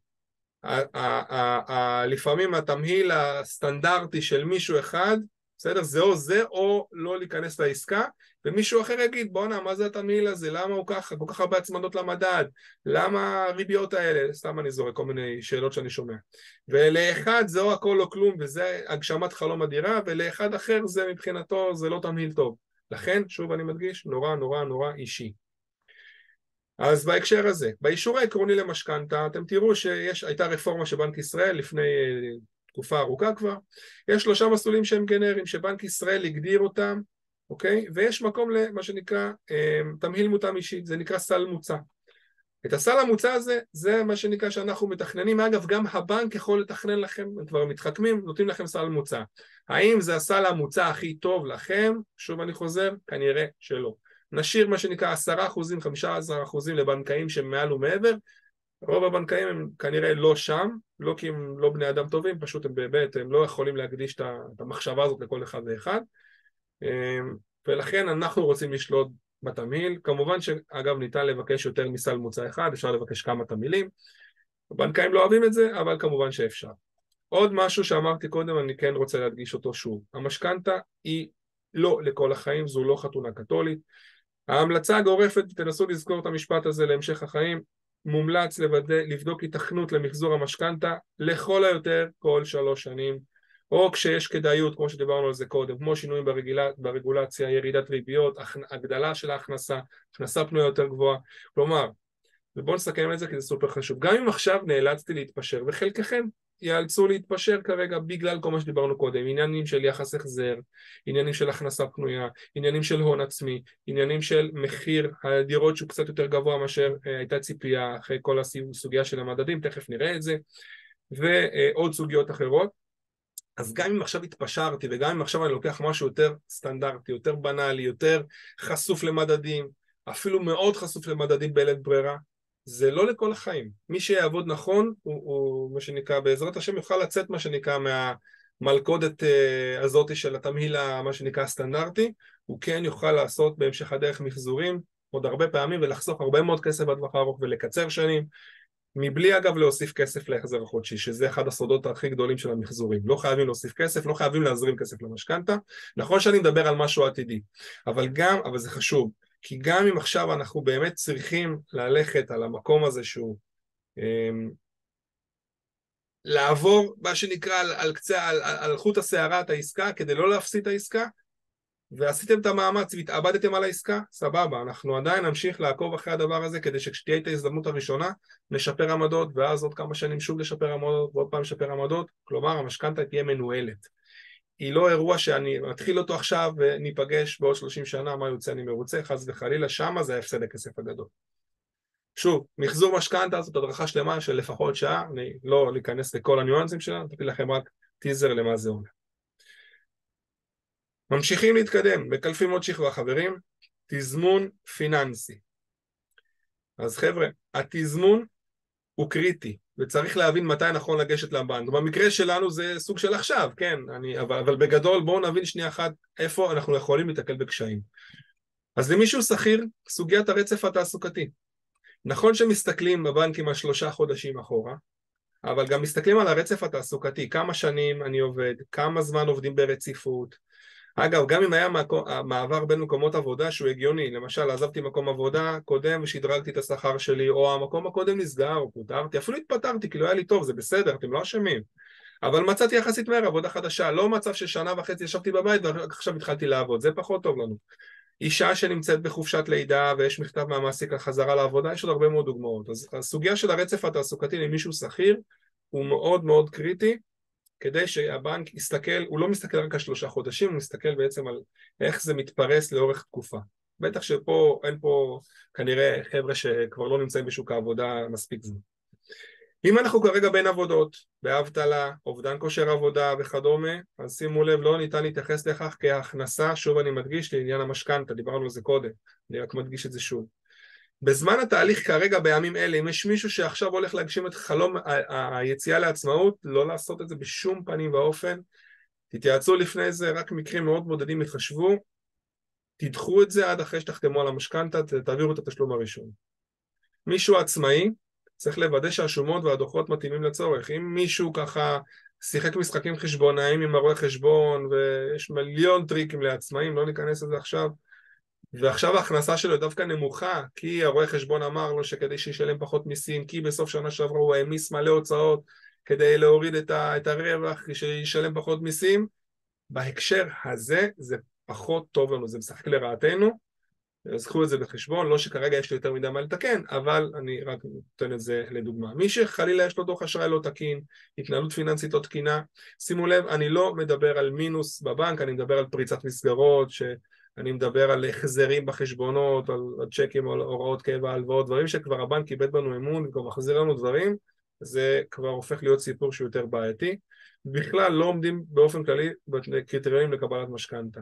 לפעמים התמהיל הסטנדרטי של מישהו אחד, בסדר? זה או זה או לא להיכנס לעסקה, ומישהו אחר יגיד בואנה מה זה התמהיל הזה, למה הוא ככה, כל כך הרבה הצמדות למדד, למה הריביות האלה, סתם אני זורק כל מיני שאלות שאני שומע. ולאחד זה או הכל או כלום וזה הגשמת חלום אדירה, ולאחד אחר זה מבחינתו זה לא תמהיל טוב. לכן, שוב אני מדגיש, נורא נורא נורא אישי. אז בהקשר הזה, באישור העקרוני למשכנתה, אתם תראו שהייתה רפורמה של בנק ישראל לפני אה, תקופה ארוכה כבר, יש שלושה מסלולים שהם גנריים, שבנק ישראל הגדיר אותם, אוקיי? ויש מקום למה שנקרא אה, תמהיל מותאם אישי, זה נקרא סל מוצע. את הסל המוצע הזה, זה מה שנקרא שאנחנו מתכננים, אגב גם הבנק יכול לתכנן לכם, הם כבר מתחכמים, נותנים לכם סל מוצע. האם זה הסל המוצע הכי טוב לכם? שוב אני חוזר, כנראה שלא. נשאיר מה שנקרא עשרה אחוזים, חמישה עשר אחוזים לבנקאים שהם מעל ומעבר, רוב הבנקאים הם כנראה לא שם, לא כי הם לא בני אדם טובים, פשוט הם באמת, הם לא יכולים להקדיש את המחשבה הזאת לכל אחד ואחד אמ, ולכן אנחנו רוצים לשלוט בתמהיל, כמובן שאגב ניתן לבקש יותר מסל מוצא אחד, אפשר לבקש כמה תמהילים, הבנקאים לא אוהבים את זה, אבל כמובן שאפשר. עוד משהו שאמרתי קודם, אני כן רוצה להדגיש אותו שוב, המשכנתה היא לא לכל החיים, זו לא חתונה קתולית, ההמלצה הגורפת, תנסו לזכור את המשפט הזה להמשך החיים, מומלץ לבדוק התכנות למחזור המשכנתה לכל היותר כל שלוש שנים או כשיש כדאיות כמו שדיברנו על זה קודם, כמו שינויים ברגולציה, ברגולציה ירידת ריביות, הגדלה של ההכנסה, הכנסה פנויה יותר גבוהה, כלומר, ובואו נסכם את זה כי זה סופר חשוב, גם אם עכשיו נאלצתי להתפשר וחלקכם ייאלצו להתפשר כרגע בגלל כל מה שדיברנו קודם, עניינים של יחס החזר, עניינים של הכנסה פנויה, עניינים של הון עצמי, עניינים של מחיר הדירות שהוא קצת יותר גבוה מאשר אה, הייתה ציפייה אחרי כל הסוגיה של המדדים, תכף נראה את זה, ועוד סוגיות אחרות. אז גם אם עכשיו התפשרתי וגם אם עכשיו אני לוקח משהו יותר סטנדרטי, יותר בנאלי, יותר חשוף למדדים, אפילו מאוד חשוף למדדים בלית ברירה, זה לא לכל החיים. מי שיעבוד נכון, הוא, הוא מה שנקרא, בעזרת השם יוכל לצאת מה שנקרא מהמלכודת uh, הזאת של התמהיל מה שנקרא הסטנדרטי, הוא כן יוכל לעשות בהמשך הדרך מחזורים עוד הרבה פעמים ולחסוך הרבה מאוד כסף בטווח הארוך ולקצר שנים מבלי אגב להוסיף כסף להחזר החודשי, שזה אחד הסודות הכי גדולים של המחזורים. לא חייבים להוסיף כסף, לא חייבים להזרים כסף למשכנתה. נכון שאני מדבר על משהו עתידי, אבל גם, אבל זה חשוב, כי גם אם עכשיו אנחנו באמת צריכים ללכת על המקום הזה שהוא אמ, לעבור מה שנקרא על, על קצה, על, על חוט השערה את העסקה כדי לא להפסיד את העסקה ועשיתם את המאמץ והתאבדתם על העסקה, סבבה, אנחנו עדיין נמשיך לעקוב אחרי הדבר הזה כדי שכשתהיה את ההזדמנות הראשונה נשפר עמדות ואז עוד כמה שנים שוב לשפר עמדות ועוד פעם לשפר עמדות, כלומר המשכנתה תהיה מנוהלת. היא לא אירוע שאני מתחיל אותו עכשיו וניפגש בעוד 30 שנה, מה יוצא אני מרוצה, חס וחלילה, שמה זה ההפסד הכסף הגדול. שוב, מחזור משכנתה זאת הדרכה שלמה של לפחות שעה, אני לא להיכנס לכל הניואנסים שלה, נתתי לכם רק טיזר למה זה אומר. ממשיכים להתקדם, מקלפים עוד שכבה חברים, תזמון פיננסי. אז חבר'ה, התזמון הוא קריטי, וצריך להבין מתי נכון לגשת לבנק. במקרה שלנו זה סוג של עכשיו, כן, אני, אבל, אבל בגדול בואו נבין שנייה אחת איפה אנחנו יכולים להתקל בקשיים. אז למישהו שכיר, סוגיית הרצף התעסוקתי. נכון שמסתכלים בבנקים על שלושה חודשים אחורה, אבל גם מסתכלים על הרצף התעסוקתי, כמה שנים אני עובד, כמה זמן עובדים ברציפות, אגב, גם אם היה מעבר בין מקומות עבודה שהוא הגיוני, למשל עזבתי מקום עבודה קודם ושדרגתי את השכר שלי, או המקום הקודם נסגר, או פוטרתי, אפילו התפטרתי כי לא היה לי טוב, זה בסדר, אתם לא אשמים. אבל מצאתי יחסית מהר עבודה חדשה, לא מצב ששנה וחצי ישבתי בבית ועכשיו התחלתי לעבוד, זה פחות טוב לנו. אישה שנמצאת בחופשת לידה ויש מכתב מהמעסיק על חזרה לעבודה, יש עוד הרבה מאוד דוגמאות. אז הסוגיה של הרצף התעסוקתי למישהו שכיר הוא מאוד מאוד קריטי, כדי שהבנק יסתכל, הוא לא מסתכל רק על שלושה חודשים, הוא מסתכל בעצם על איך זה מתפרס לאורך תקופה. בטח שפה אין פה כנראה חבר'ה שכבר לא נמצאים בשוק העבודה מספיק זמן. אם אנחנו כרגע בין עבודות, באבטלה, אובדן כושר עבודה וכדומה, אז שימו לב, לא ניתן להתייחס לכך כהכנסה, שוב אני מדגיש לעניין המשכנתה, דיברנו על זה קודם, אני רק מדגיש את זה שוב. בזמן התהליך כרגע בימים אלה, אם יש מישהו שעכשיו הולך להגשים את חלום היציאה לעצמאות, לא לעשות את זה בשום פנים ואופן. תתייעצו לפני זה, רק מקרים מאוד בודדים יחשבו, תדחו את זה עד אחרי שתחתמו על המשכנתה, תעבירו את התשלום הראשון. מישהו עצמאי, צריך לוודא שהשומות והדוחות מתאימים לצורך. אם מישהו ככה שיחק משחקים חשבונאיים עם הרואה חשבון ויש מיליון טריקים לעצמאים, לא ניכנס לזה עכשיו, ועכשיו ההכנסה שלו דווקא נמוכה, כי הרואה חשבון אמר לו שכדי שישלם פחות מיסים, כי בסוף שנה שעברה הוא העמיס מלא הוצאות כדי להוריד את, ה, את הרווח, שישלם פחות מיסים, בהקשר הזה זה פחות טוב לנו, זה משחק לרעתנו, אז קחו את זה בחשבון, לא שכרגע יש לי יותר מדי מה לתקן, אבל אני רק נותן את זה לדוגמה. מי שחלילה יש לו דוח אשראי לא תקין, התנהלות פיננסית לא תקינה, שימו לב, אני לא מדבר על מינוס בבנק, אני מדבר על פריצת מסגרות, שאני מדבר על החזרים בחשבונות, על צ'קים, על הוראות קבע, הלוואות, דברים שכבר הבנק איבד בנו אמון וכבר מחזיר לנו דברים, זה כבר הופך להיות סיפור שהוא יותר בעייתי. בכלל לא עומדים באופן כללי בקריטריונים לקבלת משכנתה.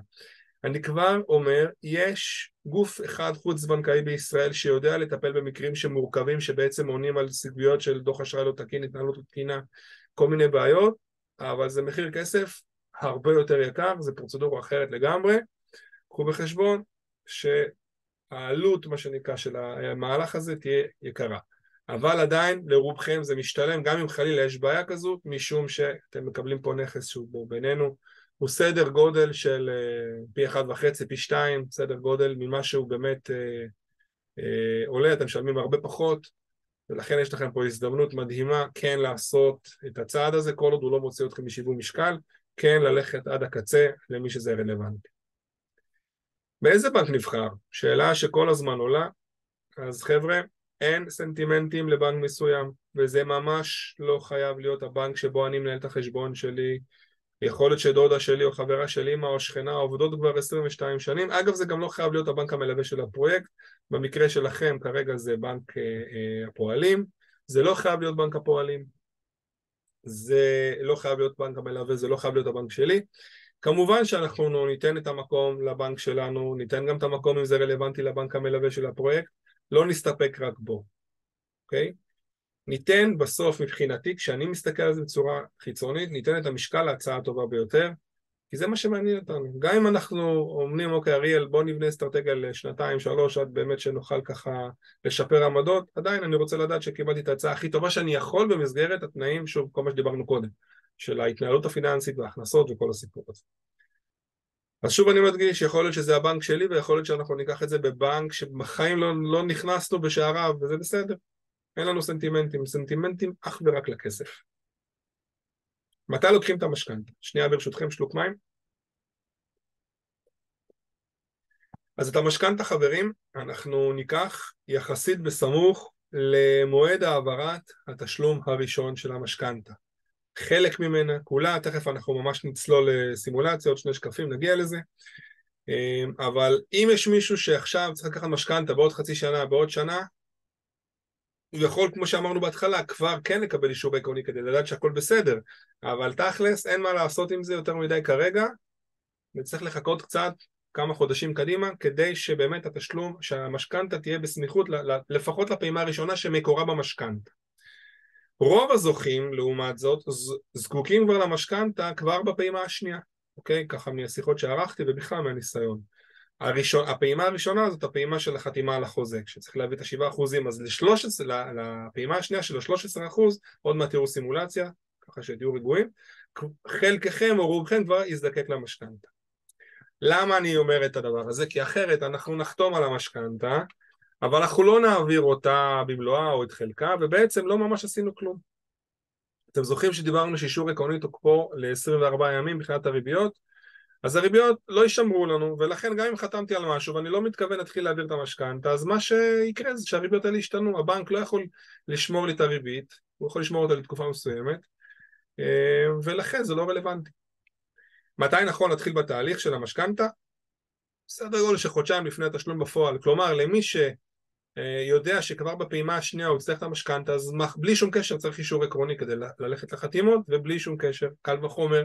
אני כבר אומר, יש גוף אחד חוץ בנקאי בישראל שיודע לטפל במקרים שמורכבים שבעצם עונים על סוגיות של דוח אשראי לא תקין, התנהלות תקינה, כל מיני בעיות, אבל זה מחיר כסף הרבה יותר יקר, זה פרוצדורה אחרת לגמרי. קחו בחשבון שהעלות, מה שנקרא, של המהלך הזה תהיה יקרה. אבל עדיין לרובכם זה משתלם, גם אם חלילה יש בעיה כזאת, משום שאתם מקבלים פה נכס שהוא בו בינינו, הוא סדר גודל של אה, פי אחד וחצי, פי שתיים, סדר גודל ממה שהוא באמת אה, אה, עולה, אתם משלמים הרבה פחות, ולכן יש לכם פה הזדמנות מדהימה כן לעשות את הצעד הזה, כל עוד הוא לא מוציא אתכם משיווי משקל, כן ללכת עד הקצה למי שזה רלוונטי. באיזה בנק נבחר? שאלה שכל הזמן עולה, אז חבר'ה, אין סנטימנטים לבנק מסוים, וזה ממש לא חייב להיות הבנק שבו אני מנהל את החשבון שלי. יכול להיות שדודה שלי או חברה של אמא או שכנה עובדות כבר 22 שנים. אגב, זה גם לא חייב להיות הבנק המלווה של הפרויקט. במקרה שלכם כרגע זה בנק אה, אה, הפועלים. זה לא חייב להיות בנק הפועלים. זה לא חייב להיות בנק המלווה, זה לא חייב להיות הבנק שלי. כמובן שאנחנו ניתן את המקום לבנק שלנו, ניתן גם את המקום אם זה רלוונטי לבנק המלווה של הפרויקט, לא נסתפק רק בו, אוקיי? ניתן בסוף מבחינתי, כשאני מסתכל על זה בצורה חיצונית, ניתן את המשקל להצעה הטובה ביותר, כי זה מה שמעניין אותנו. גם אם אנחנו אומרים, אוקיי, אריאל, בוא נבנה אסטרטגיה לשנתיים, שלוש, עד באמת שנוכל ככה לשפר עמדות, עדיין אני רוצה לדעת שקיבלתי את ההצעה הכי טובה שאני יכול במסגרת התנאים, שוב, כל מה שדיברנו קודם, של ההתנהלות הפיננסית וההכנסות וכל הסיפור הזה. אז שוב אני מדגיש, יכול להיות שזה הבנק שלי ויכול להיות שאנחנו ניקח את זה בבנק שבחיים לא, לא נכנסנו בשעריו וזה בסדר. אין לנו סנטימנטים, סנטימנטים אך ורק לכסף. מתי לוקחים את המשכנתה? שנייה ברשותכם שלוק מים. אז את המשכנתה חברים אנחנו ניקח יחסית בסמוך למועד העברת התשלום הראשון של המשכנתה. חלק ממנה, כולה, תכף אנחנו ממש נצלול לסימולציה, עוד שני שקפים, נגיע לזה. אמ, אבל אם יש מישהו שעכשיו צריך לקחת משכנתה בעוד חצי שנה, בעוד שנה, הוא יכול, כמו שאמרנו בהתחלה, כבר כן לקבל אישור עקרוני כדי לדעת שהכל בסדר, אבל תכלס אין מה לעשות עם זה יותר מדי כרגע, וצריך לחכות קצת, כמה חודשים קדימה, כדי שבאמת התשלום, שהמשכנתה תהיה בסמיכות לפחות לפעימה הראשונה שמקורה במשכנתה. רוב הזוכים, לעומת זאת, זקוקים כבר למשכנתה כבר בפעימה השנייה, אוקיי? ככה מהשיחות שערכתי ובכלל מהניסיון. הראשון, הפעימה הראשונה זאת הפעימה של החתימה על החוזה, כשצריך להביא את השבעה אחוזים, אז לשלוש, לפעימה השנייה של השלוש עשרה אחוז, עוד מעט תראו סימולציה, ככה שתהיו רגועים, חלקכם או רובכם כבר יזדקק למשכנתה. למה אני אומר את הדבר הזה? כי אחרת אנחנו נחתום על המשכנתה אבל אנחנו לא נעביר אותה במלואה או את חלקה, ובעצם לא ממש עשינו כלום. אתם זוכרים שדיברנו שאישור עקרוני תוקפו ל-24 ימים מבחינת הריביות? אז הריביות לא יישמרו לנו, ולכן גם אם חתמתי על משהו ואני לא מתכוון להתחיל להעביר את המשכנתה, אז מה שיקרה זה שהריביות האלה ישתנו, הבנק לא יכול לשמור לי את הריבית, הוא יכול לשמור אותה לתקופה מסוימת, אה, ולכן זה לא רלוונטי. מתי נכון להתחיל בתהליך של המשכנתה? סדר גודל של חודשיים לפני התשלום בפועל, כלומר למי ש... אה, יודע שכבר בפעימה השנייה הוא יצטרך את המשכנתה, אז בלי שום קשר צריך אישור עקרוני כדי ללכת לחתימות, ובלי שום קשר, קל וחומר,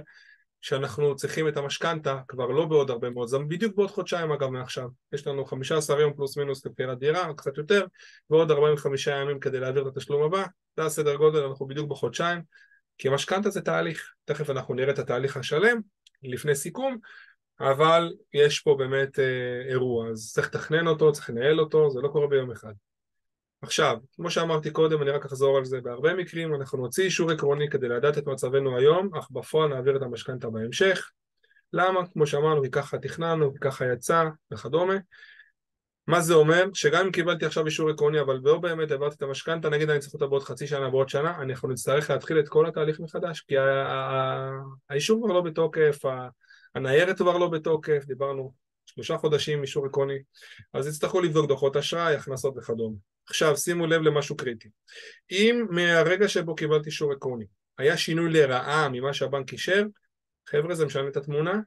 שאנחנו צריכים את המשכנתה כבר לא בעוד הרבה מאוד, זה בדיוק בעוד חודשיים אגב מעכשיו, יש לנו 15 יום פלוס מינוס לבחירת דירה, קצת יותר, ועוד 45 ימים כדי להעביר את התשלום הבא, זה הסדר גודל, אנחנו בדיוק בחודשיים, כי משכנתה זה תהליך, תכף אנחנו נראה את התהליך השלם, לפני סיכום, אבל יש פה באמת אה, אירוע, אז צריך לתכנן אותו, צריך לנהל אותו, זה לא קורה ביום אחד. עכשיו, כמו שאמרתי קודם, אני רק אחזור על זה, בהרבה מקרים אנחנו נוציא אישור עקרוני כדי לדעת את מצבנו היום, אך בפועל נעביר את המשכנתה בהמשך. למה? כמו שאמרנו, כי ככה תכננו, כי ככה יצא וכדומה. מה זה אומר? שגם אם קיבלתי עכשיו אישור עקרוני, אבל לא באמת העברתי את המשכנתה, נגיד אני צריך אותה בעוד חצי שנה, בעוד שנה, אנחנו נצטרך להתחיל את כל התהליך מחדש, כי האישור כבר לא בתוקף, הניירת כבר לא בתוקף, דיברנו שלושה חודשים אישור עקרוני, אז יצטרכו לבדוק דוחות אשראי, הכנסות וכדומה. עכשיו שימו לב למשהו קריטי. אם מהרגע שבו קיבלתי אישור עקרוני היה שינוי לרעה ממה שהבנק אישר, חבר'ה זה משנה את התמונה,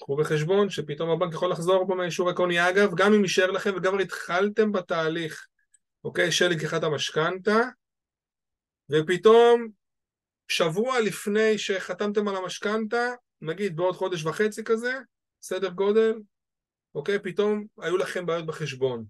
קחו בחשבון שפתאום הבנק יכול לחזור בו מהאישור עקרוני. אגב, גם אם אישר לכם וגם התחלתם בתהליך, אוקיי, של לקיחת המשכנתה, ופתאום שבוע לפני שחתמתם על המשכנתה, נגיד בעוד חודש וחצי כזה, סדר גודל, אוקיי, פתאום היו לכם בעיות בחשבון.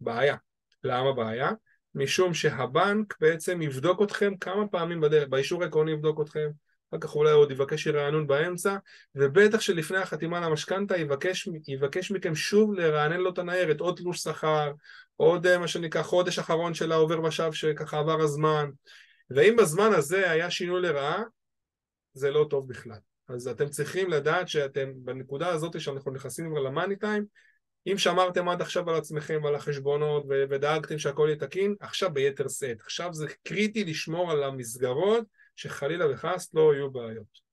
בעיה. למה בעיה? משום שהבנק בעצם יבדוק אתכם כמה פעמים בדרך, באישור העקרוני יבדוק אתכם, אחר כך אולי עוד יבקש רענון באמצע, ובטח שלפני החתימה על המשכנתה יבקש, יבקש מכם שוב לרענן לו את הניירת, עוד תלוש שכר, עוד אה, מה שנקרא חודש אחרון של העובר ושב שככה עבר הזמן, ואם בזמן הזה היה שינוי לרעה, זה לא טוב בכלל. אז אתם צריכים לדעת שאתם בנקודה הזאת שאנחנו נכנסים כבר למאני טיים, אם שמרתם עד עכשיו על עצמכם ועל החשבונות ודאגתם שהכל יהיה תקין, עכשיו ביתר שאת. עכשיו זה קריטי לשמור על המסגרות שחלילה וחס לא יהיו בעיות.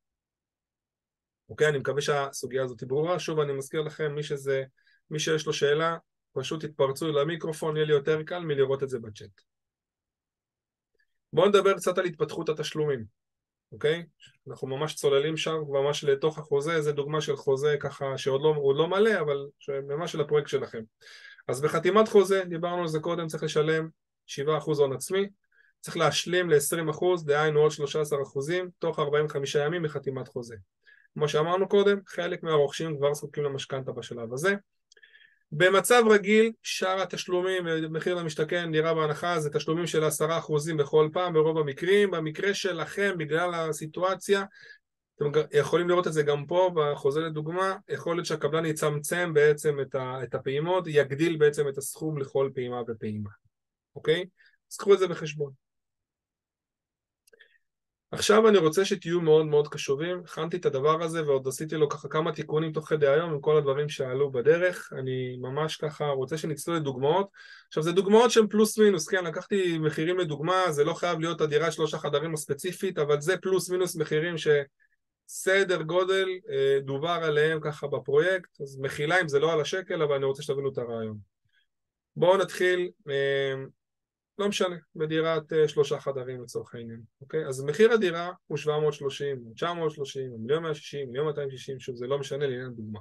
אוקיי, אני מקווה שהסוגיה הזאת ברורה. שוב, אני מזכיר לכם, מי שזה, מי שיש לו שאלה, פשוט תתפרצו למיקרופון, יהיה לי יותר קל מלראות את זה בצ'אט. בואו נדבר קצת על התפתחות התשלומים, אוקיי? אנחנו ממש צוללים שם, ממש לתוך החוזה, זו דוגמה של חוזה ככה שעוד לא, לא מלא, אבל ממש של הפרויקט שלכם. אז בחתימת חוזה, דיברנו על זה קודם, צריך לשלם 7% הון עצמי, צריך להשלים ל-20%, דהיינו עוד 13% תוך 45 ימים מחתימת חוזה. כמו שאמרנו קודם, חלק מהרוכשים כבר זקוקים למשכנתה בשלב הזה. במצב רגיל, שאר התשלומים, מחיר למשתכן, דירה בהנחה, זה תשלומים של עשרה אחוזים בכל פעם ברוב המקרים. במקרה שלכם, בגלל הסיטואציה, אתם יכולים לראות את זה גם פה, בחוזה לדוגמה, יכול להיות שהקבלן יצמצם בעצם את הפעימות, יגדיל בעצם את הסכום לכל פעימה ופעימה, אוקיי? אז קחו את זה בחשבון. עכשיו אני רוצה שתהיו מאוד מאוד קשובים, הכנתי את הדבר הזה ועוד עשיתי לו ככה כמה תיקונים תוך כדי היום עם כל הדברים שעלו בדרך, אני ממש ככה רוצה שנצלול לדוגמאות. עכשיו זה דוגמאות שהן פלוס מינוס, כן, לקחתי מחירים לדוגמה, זה לא חייב להיות הדירה שלושה חדרים הספציפית, אבל זה פלוס מינוס מחירים שסדר גודל אה, דובר עליהם ככה בפרויקט, אז מחילה אם זה לא על השקל, אבל אני רוצה שתבינו את הרעיון. בואו נתחיל אה, לא משנה, בדירת uh, שלושה חדרים לצורך העניין, אוקיי? אז מחיר הדירה הוא 730, 930, מיליון 160, מיליון 260, שוב זה לא משנה לעניין דוגמה.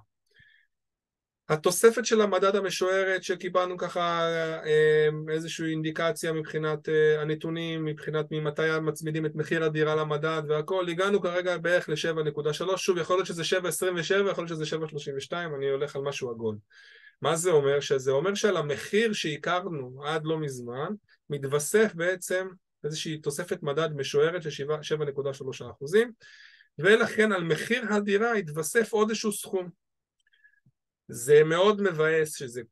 התוספת של המדד המשוערת שקיבלנו ככה אה, איזושהי אינדיקציה מבחינת אה, הנתונים, מבחינת ממתי מצמידים את מחיר הדירה למדד והכל, הגענו כרגע בערך ל-7.3, שוב יכול להיות שזה 7.27, יכול להיות שזה 7.32, אני הולך על משהו עגול. מה זה אומר? שזה אומר שעל המחיר שהכרנו עד לא מזמן, מתווסף בעצם איזושהי תוספת מדד משוערת של 7.3 אחוזים, ולכן על מחיר הדירה התווסף עוד איזשהו סכום. זה מאוד מבאס שזה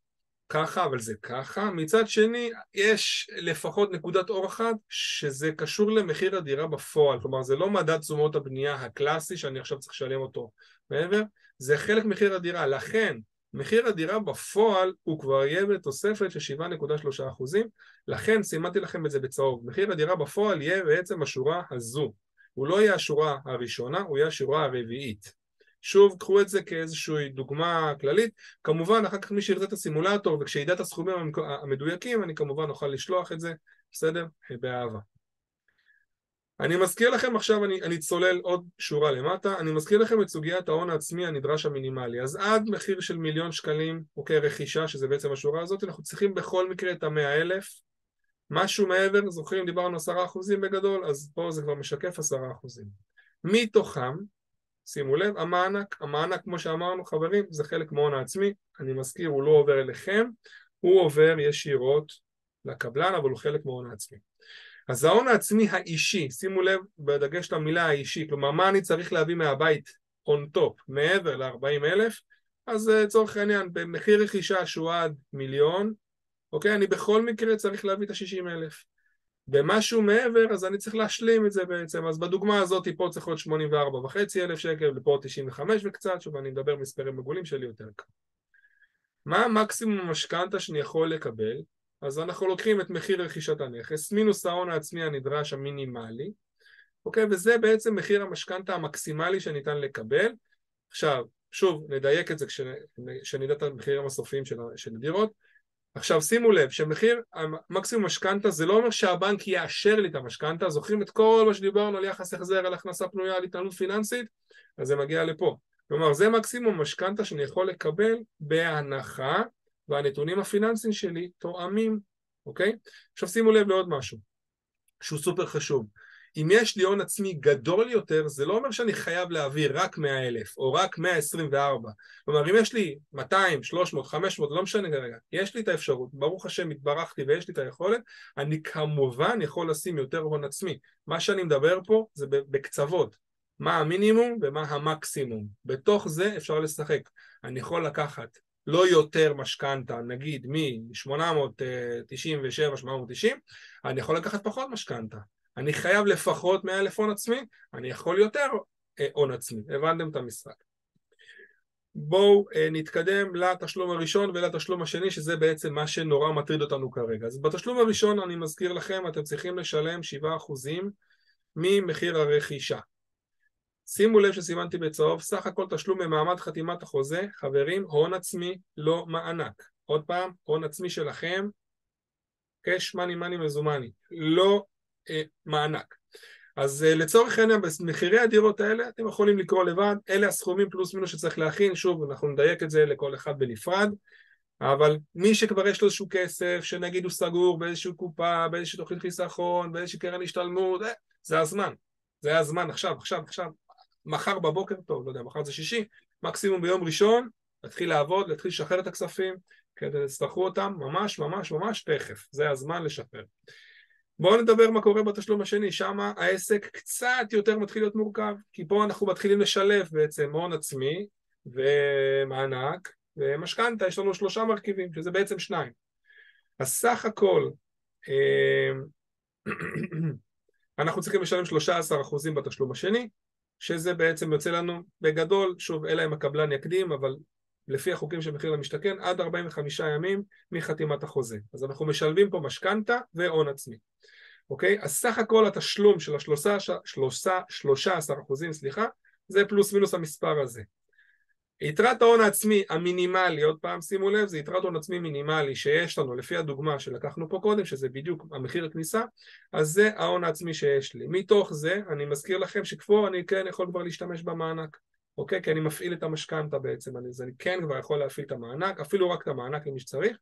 ככה, אבל זה ככה. מצד שני, יש לפחות נקודת אור אחת שזה קשור למחיר הדירה בפועל. כלומר, זה לא מדד תשומות הבנייה הקלאסי שאני עכשיו צריך לשלם אותו מעבר, זה חלק מחיר הדירה. לכן, מחיר הדירה בפועל הוא כבר יהיה בתוספת של 7.3 אחוזים, לכן סימנתי לכם את זה בצהוב. מחיר הדירה בפועל יהיה בעצם השורה הזו. הוא לא יהיה השורה הראשונה, הוא יהיה השורה הרביעית. שוב, קחו את זה כאיזושהי דוגמה כללית. כמובן, אחר כך מי שירצה את הסימולטור וכשידע את הסכומים המדויקים, אני כמובן אוכל לשלוח את זה, בסדר? באהבה. אני מזכיר לכם עכשיו, אני, אני צולל עוד שורה למטה, אני מזכיר לכם את סוגיית ההון העצמי הנדרש המינימלי. אז עד מחיר של מיליון שקלים, אוקיי, רכישה, שזה בעצם השורה הזאת, אנחנו צריכים בכל מקרה את המאה אלף. משהו מעבר, זוכרים, דיברנו עשרה אחוזים בגדול, אז פה זה כבר משקף עשרה אחוזים. מתוכם, שימו לב, המענק, המענק כמו שאמרנו חברים, זה חלק מההון העצמי, אני מזכיר, הוא לא עובר אליכם, הוא עובר ישירות לקבלן, אבל הוא חלק מההון העצמי. אז ההון העצמי האישי, שימו לב בדגש למילה האישי, כלומר מה אני צריך להביא מהבית on top מעבר ל-40 אלף, אז לצורך אה, העניין במחיר רכישה שהוא עד מיליון, אוקיי, אני בכל מקרה צריך להביא את ה-60 אלף. במשהו מעבר אז אני צריך להשלים את זה בעצם, אז בדוגמה הזאת פה צריך להיות 84 וחצי אלף שקל, ופה 95 וקצת, שוב אני מדבר מספרים מגולים שלי יותר קל. מה המקסימום המשכנתה שאני יכול לקבל? אז אנחנו לוקחים את מחיר רכישת הנכס מינוס ההון העצמי הנדרש המינימלי, אוקיי? וזה בעצם מחיר המשכנתה המקסימלי שניתן לקבל. עכשיו, שוב, נדייק את זה כשנדע את המחירים הסופיים של, של דירות. עכשיו שימו לב שמחיר מקסימום משכנתה זה לא אומר שהבנק יאשר לי את המשכנתה, זוכרים את כל מה שדיברנו על יחס החזר, על הכנסה פנויה, על התנהלות פיננסית? אז זה מגיע לפה. כלומר זה מקסימום משכנתה שאני יכול לקבל בהנחה והנתונים הפיננסיים שלי תואמים, אוקיי? עכשיו שימו לב לעוד משהו שהוא סופר חשוב. אם יש לי הון עצמי גדול יותר, זה לא אומר שאני חייב להעביר רק 100 אלף או רק 124. כלומר, אם יש לי 200, 300, 500, לא משנה כרגע, יש לי את האפשרות, ברוך השם התברכתי ויש לי את היכולת, אני כמובן יכול לשים יותר הון עצמי. מה שאני מדבר פה זה בקצוות. מה המינימום ומה המקסימום. בתוך זה אפשר לשחק. אני יכול לקחת לא יותר משכנתה, נגיד מ-897, 890, אני יכול לקחת פחות משכנתה. אני חייב לפחות 100 אלף הון עצמי, אני יכול יותר אה, הון עצמי. הבנתם את המשחק. בואו אה, נתקדם לתשלום הראשון ולתשלום השני שזה בעצם מה שנורא מטריד אותנו כרגע. אז בתשלום הראשון אני מזכיר לכם אתם צריכים לשלם 7% ממחיר הרכישה. שימו לב שסימנתי בצהוב, סך הכל תשלום במעמד חתימת החוזה, חברים, הון עצמי לא מענק. עוד פעם, הון עצמי שלכם, קש מאני מאני מזומני, לא אה, מענק. אז אה, לצורך העניין במחירי הדירות האלה אתם יכולים לקרוא לבד, אלה הסכומים פלוס מינוס שצריך להכין, שוב אנחנו נדייק את זה לכל אחד בנפרד, אבל מי שכבר יש לו איזשהו כסף, שנגיד הוא סגור באיזושהי קופה, באיזושהי תוכנית חיסכון, באיזושהי קרן השתלמות, אה, זה הזמן, זה הזמן. עכשיו, עכשיו, עכשיו, מחר בבוקר, טוב, לא יודע, מחר זה שישי, מקסימום ביום ראשון, להתחיל לעבוד, להתחיל לשחרר את הכספים, כדי שתצטרכו אותם ממש ממש ממש תכף, זה הזמן לשחרר. בואו נדבר מה קורה בתשלום השני, שם העסק קצת יותר מתחיל להיות מורכב, כי פה אנחנו מתחילים לשלב בעצם הון עצמי ומענק ומשכנתה, יש לנו שלושה מרכיבים, שזה בעצם שניים. אז סך הכל אה, אנחנו צריכים לשלם 13% בתשלום השני, שזה בעצם יוצא לנו בגדול, שוב, אלא אם הקבלן יקדים, אבל לפי החוקים של מחיר למשתכן, עד 45 ימים מחתימת החוזה. אז אנחנו משלבים פה משכנתה והון עצמי. אוקיי? אז סך הכל התשלום של השלושה עשר אחוזים, סליחה, זה פלוס מינוס המספר הזה. יתרת ההון העצמי המינימלי, עוד פעם שימו לב, זה יתרת הון עצמי מינימלי שיש לנו לפי הדוגמה שלקחנו פה קודם, שזה בדיוק המחיר הכניסה, אז זה ההון העצמי שיש לי. מתוך זה, אני מזכיר לכם שכפור אני כן יכול כבר להשתמש במענק, אוקיי? כי אני מפעיל את המשכנתה בעצם, אז אני כן כבר יכול להפעיל את המענק, אפילו רק את המענק למי שצריך,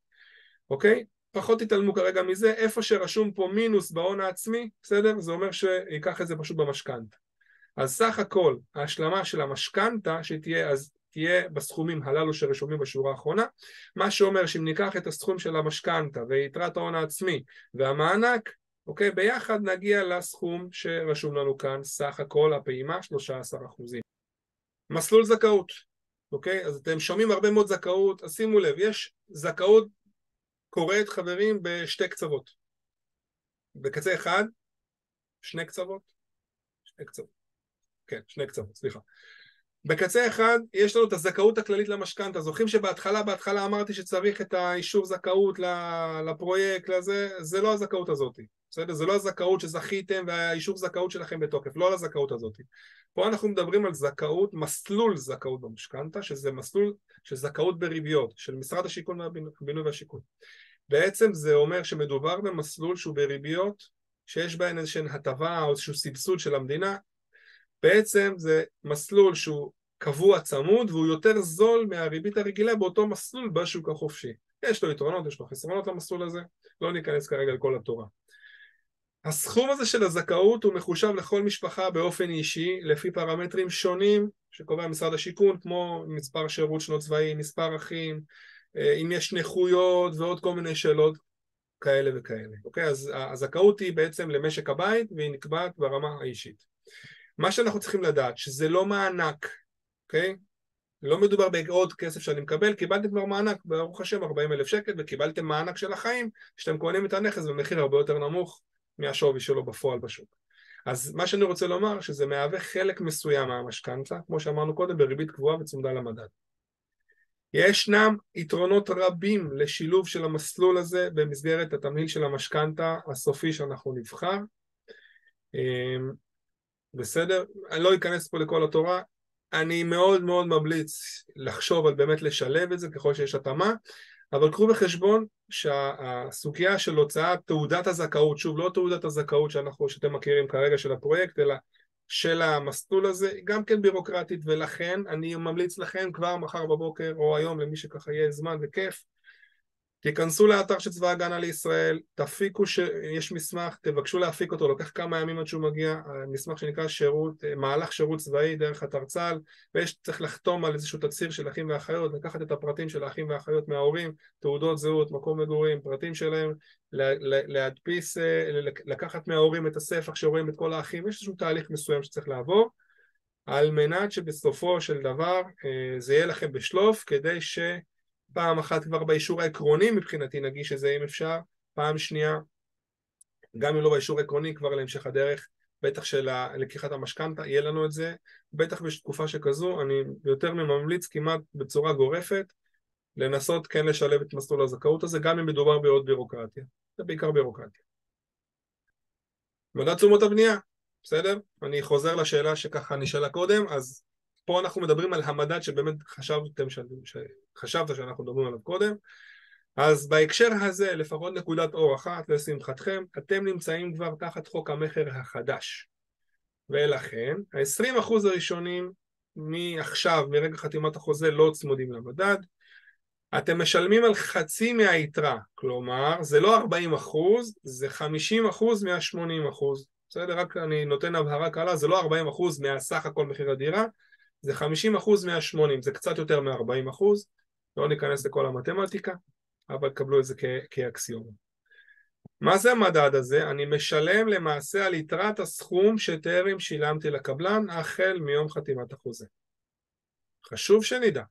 אוקיי? פחות תתעלמו כרגע מזה, איפה שרשום פה מינוס בהון העצמי, בסדר? זה אומר שייקח את זה פשוט במשכנתה. אז סך הכל ההשלמה של המשכנתה שתהיה אז תהיה בסכומים הללו שרשומים בשורה האחרונה, מה שאומר שאם ניקח את הסכום של המשכנתה ויתרת ההון העצמי והמענק, אוקיי, ביחד נגיע לסכום שרשום לנו כאן, סך הכל הפעימה 13 אחוזים. מסלול זכאות, אוקיי? אז אתם שומעים הרבה מאוד זכאות, אז שימו לב, יש זכאות קורית חברים בשתי קצוות. בקצה אחד, שני קצוות, שני קצוות, כן, שני קצוות, סליחה. בקצה אחד יש לנו את הזכאות הכללית למשכנתה, זוכרים שבהתחלה, בהתחלה אמרתי שצריך את האישור זכאות לפרויקט, לזה, זה לא הזכאות הזאת, בסדר? זה לא הזכאות שזכיתם והאישור זכאות שלכם בתוקף, לא על הזכאות הזאת. פה אנחנו מדברים על זכאות, מסלול זכאות במשכנתה, שזה מסלול של זכאות בריביות, של משרד השיכון והבינוי והשיכון. בעצם זה אומר שמדובר במסלול שהוא בריביות שיש בהן איזושהי הטבה או איזשהו סבסוד של המדינה בעצם זה מסלול שהוא קבוע צמוד והוא יותר זול מהריבית הרגילה באותו מסלול בשוק החופשי. יש לו יתרונות, יש לו חסרונות למסלול הזה, לא ניכנס כרגע לכל התורה. הסכום הזה של הזכאות הוא מחושב לכל משפחה באופן אישי לפי פרמטרים שונים שקובע משרד השיכון כמו מספר שירות שנות צבאי, מספר אחים, אה, אם יש נכויות ועוד כל מיני שאלות כאלה וכאלה, אוקיי? אז הזכאות היא בעצם למשק הבית והיא נקבעת ברמה האישית. מה שאנחנו צריכים לדעת שזה לא מענק, אוקיי? לא מדובר בעוד כסף שאני מקבל, קיבלתם כבר מענק, ברוך השם 40 אלף שקל וקיבלתם מענק של החיים שאתם קונים את הנכס במחיר הרבה יותר נמוך מהשווי שלו בפועל בשוק. אז מה שאני רוצה לומר שזה מהווה חלק מסוים מהמשכנתה, כמו שאמרנו קודם, בריבית קבועה וצמודה למדד. ישנם יתרונות רבים לשילוב של המסלול הזה במסגרת התמהיל של המשכנתה הסופי שאנחנו נבחר. בסדר? אני לא אכנס פה לכל התורה, אני מאוד מאוד ממליץ לחשוב על באמת לשלב את זה ככל שיש התאמה, אבל קחו בחשבון שהסוגיה של הוצאת תעודת הזכאות, שוב לא תעודת הזכאות שאנחנו, שאתם מכירים כרגע של הפרויקט, אלא של המסלול הזה, גם כן בירוקרטית, ולכן אני ממליץ לכם כבר מחר בבוקר או היום למי שככה יהיה זמן וכיף, תיכנסו לאתר של צבא הגנה לישראל, תפיקו, ש... יש מסמך, תבקשו להפיק אותו, לוקח כמה ימים עד שהוא מגיע, מסמך שנקרא שירות, מהלך שירות צבאי דרך אתר צה"ל, ויש צריך לחתום על איזשהו תצהיר של אחים ואחיות, לקחת את הפרטים של האחים ואחיות מההורים, תעודות זהות, מקום מגורים, פרטים שלהם, להדפיס, לקחת מההורים את הספח שרואים את כל האחים, יש איזשהו תהליך מסוים שצריך לעבור, על מנת שבסופו של דבר אה, זה יהיה לכם בשלוף, כדי ש... פעם אחת כבר באישור העקרוני מבחינתי נגיש את זה אם אפשר, פעם שנייה, גם אם לא באישור העקרוני כבר להמשך הדרך, בטח של לקיחת המשכנתה, יהיה לנו את זה, בטח בתקופה שכזו, אני יותר מממליץ כמעט בצורה גורפת לנסות כן לשלב את מסלול הזכאות הזה, גם אם מדובר בעוד בירוקרטיה, זה בעיקר בירוקרטיה. מדד תשומות הבנייה, בסדר? אני חוזר לשאלה שככה נשאלה קודם, אז פה אנחנו מדברים על המדד שבאמת חשבתם ש... חשבת שאנחנו מדברים עליו קודם. אז בהקשר הזה לפחות נקודת אור אחת לשמחתכם אתם נמצאים כבר תחת חוק המכר החדש. ולכן ה-20% הראשונים מעכשיו מרגע חתימת החוזה לא צמודים למדד. אתם משלמים על חצי מהיתרה כלומר זה לא 40% זה 50% מה-80% בסדר? רק אני נותן הבהרה קלה זה לא 40% מהסך הכל מחיר הדירה זה 50 אחוז מה-80, זה קצת יותר מ-40 אחוז, לא ניכנס לכל המתמטיקה, אבל קבלו את זה כאקסיומה. מה זה המדד הזה? אני משלם למעשה על יתרת הסכום שטרם שילמתי לקבלן החל מיום חתימת החוזה. חשוב שנדע,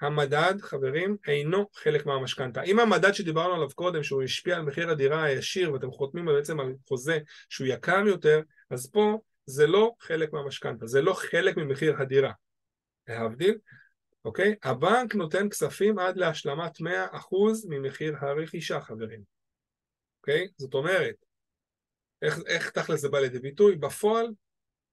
המדד, חברים, אינו חלק מהמשכנתה. אם המדד שדיברנו עליו קודם, שהוא השפיע על מחיר הדירה הישיר ואתם חותמים בעצם על חוזה שהוא יקר יותר, אז פה זה לא חלק מהמשכנתה, זה לא חלק ממחיר הדירה. להבדיל, אוקיי? הבנק נותן כספים עד להשלמת 100% ממחיר הרכישה, חברים. אוקיי? זאת אומרת, איך, איך תכל'ס זה בא לידי ביטוי? בפועל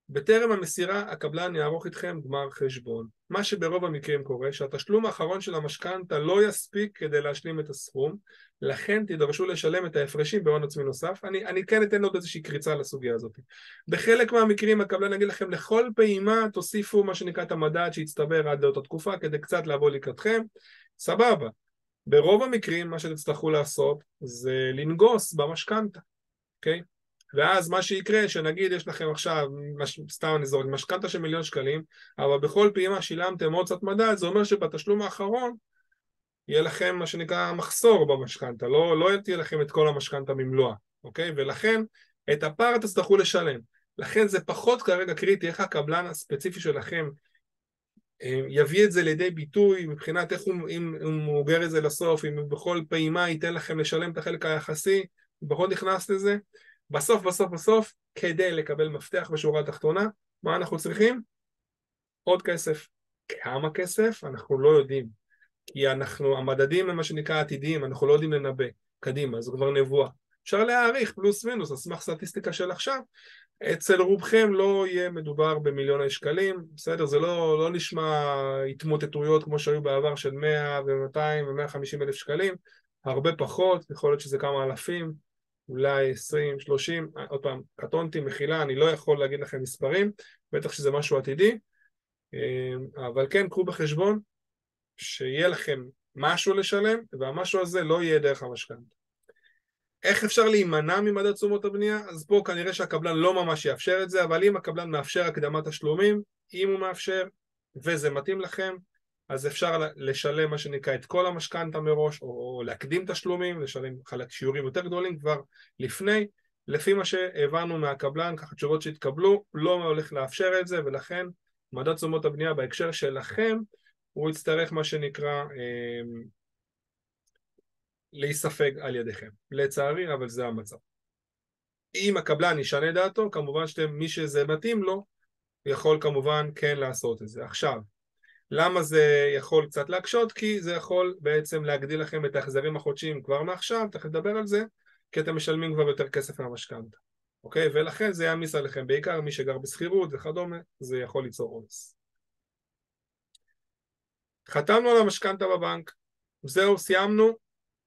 בטרם המסירה הקבלן יערוך איתכם גמר חשבון. מה שברוב המקרים קורה שהתשלום האחרון של המשכנתה לא יספיק כדי להשלים את הסכום, לכן תידרשו לשלם את ההפרשים בהון עצמי נוסף. אני, אני כן אתן עוד איזושהי קריצה לסוגיה הזאת. בחלק מהמקרים הקבלן יגיד לכם לכל פעימה תוסיפו מה שנקרא את המדד שהצטבר עד לאותה תקופה כדי קצת לבוא לקראתכם, סבבה. ברוב המקרים מה שתצטרכו לעשות זה לנגוס במשכנתה, אוקיי? Okay? ואז מה שיקרה, שנגיד יש לכם עכשיו, מש, סתם אני זורק, משכנתה של מיליון שקלים, אבל בכל פעימה שילמתם עוד קצת מדד, זה אומר שבתשלום האחרון יהיה לכם מה שנקרא מחסור במשכנתה, לא, לא תהיה לכם את כל המשכנתה ממלואה, אוקיי? ולכם את הפער תצטרכו לשלם. לכן זה פחות כרגע קריטי איך הקבלן הספציפי שלכם אה, יביא את זה לידי ביטוי מבחינת איך הוא, אם, אם הוא אוגר את זה לסוף, אם בכל פעימה ייתן לכם לשלם את החלק היחסי, פחות נכנס לזה, בסוף בסוף בסוף, כדי לקבל מפתח בשורה התחתונה, מה אנחנו צריכים? עוד כסף. כמה כסף? אנחנו לא יודעים. כי אנחנו, המדדים הם מה שנקרא עתידיים, אנחנו לא יודעים לנבא קדימה, זו כבר נבואה. אפשר להעריך פלוס מינוס, על סמך סטטיסטיקה של עכשיו, אצל רובכם לא יהיה מדובר במיליוני שקלים, בסדר? זה לא, לא נשמע התמוטטויות כמו שהיו בעבר של 100 ו-200 ו-150 אלף שקלים, הרבה פחות, יכול להיות שזה כמה אלפים, אולי 20, 30, עוד פעם, קטונתי, מחילה, אני לא יכול להגיד לכם מספרים, בטח שזה משהו עתידי, אה, אבל כן, קחו בחשבון שיהיה לכם משהו לשלם, והמשהו הזה לא יהיה דרך המשכנתה. איך אפשר להימנע ממדד תשומות הבנייה? אז פה כנראה שהקבלן לא ממש יאפשר את זה, אבל אם הקבלן מאפשר הקדמת תשלומים, אם הוא מאפשר וזה מתאים לכם, אז אפשר לשלם מה שנקרא את כל המשכנתה מראש, או להקדים תשלומים, לשלם חלק שיעורים יותר גדולים כבר לפני. לפי מה שהבנו מהקבלן, ככה תשובות שהתקבלו, לא הולך לאפשר את זה, ולכן מדד תשומות הבנייה בהקשר שלכם, הוא יצטרך מה שנקרא אה, להיספג על ידיכם. לצערי, אבל זה המצב. אם הקבלן ישנה דעתו, כמובן שמי שזה מתאים לו, יכול כמובן כן לעשות את זה. עכשיו, למה זה יכול קצת להקשות? כי זה יכול בעצם להגדיל לכם את ההחזרים החודשיים כבר מעכשיו, תכף נדבר על זה, כי אתם משלמים כבר יותר כסף מהמשכנתה, אוקיי? ולכן זה יעמיס עליכם, בעיקר מי שגר בשכירות וכדומה, זה יכול ליצור עומס. חתמנו על המשכנתה בבנק, זהו, סיימנו,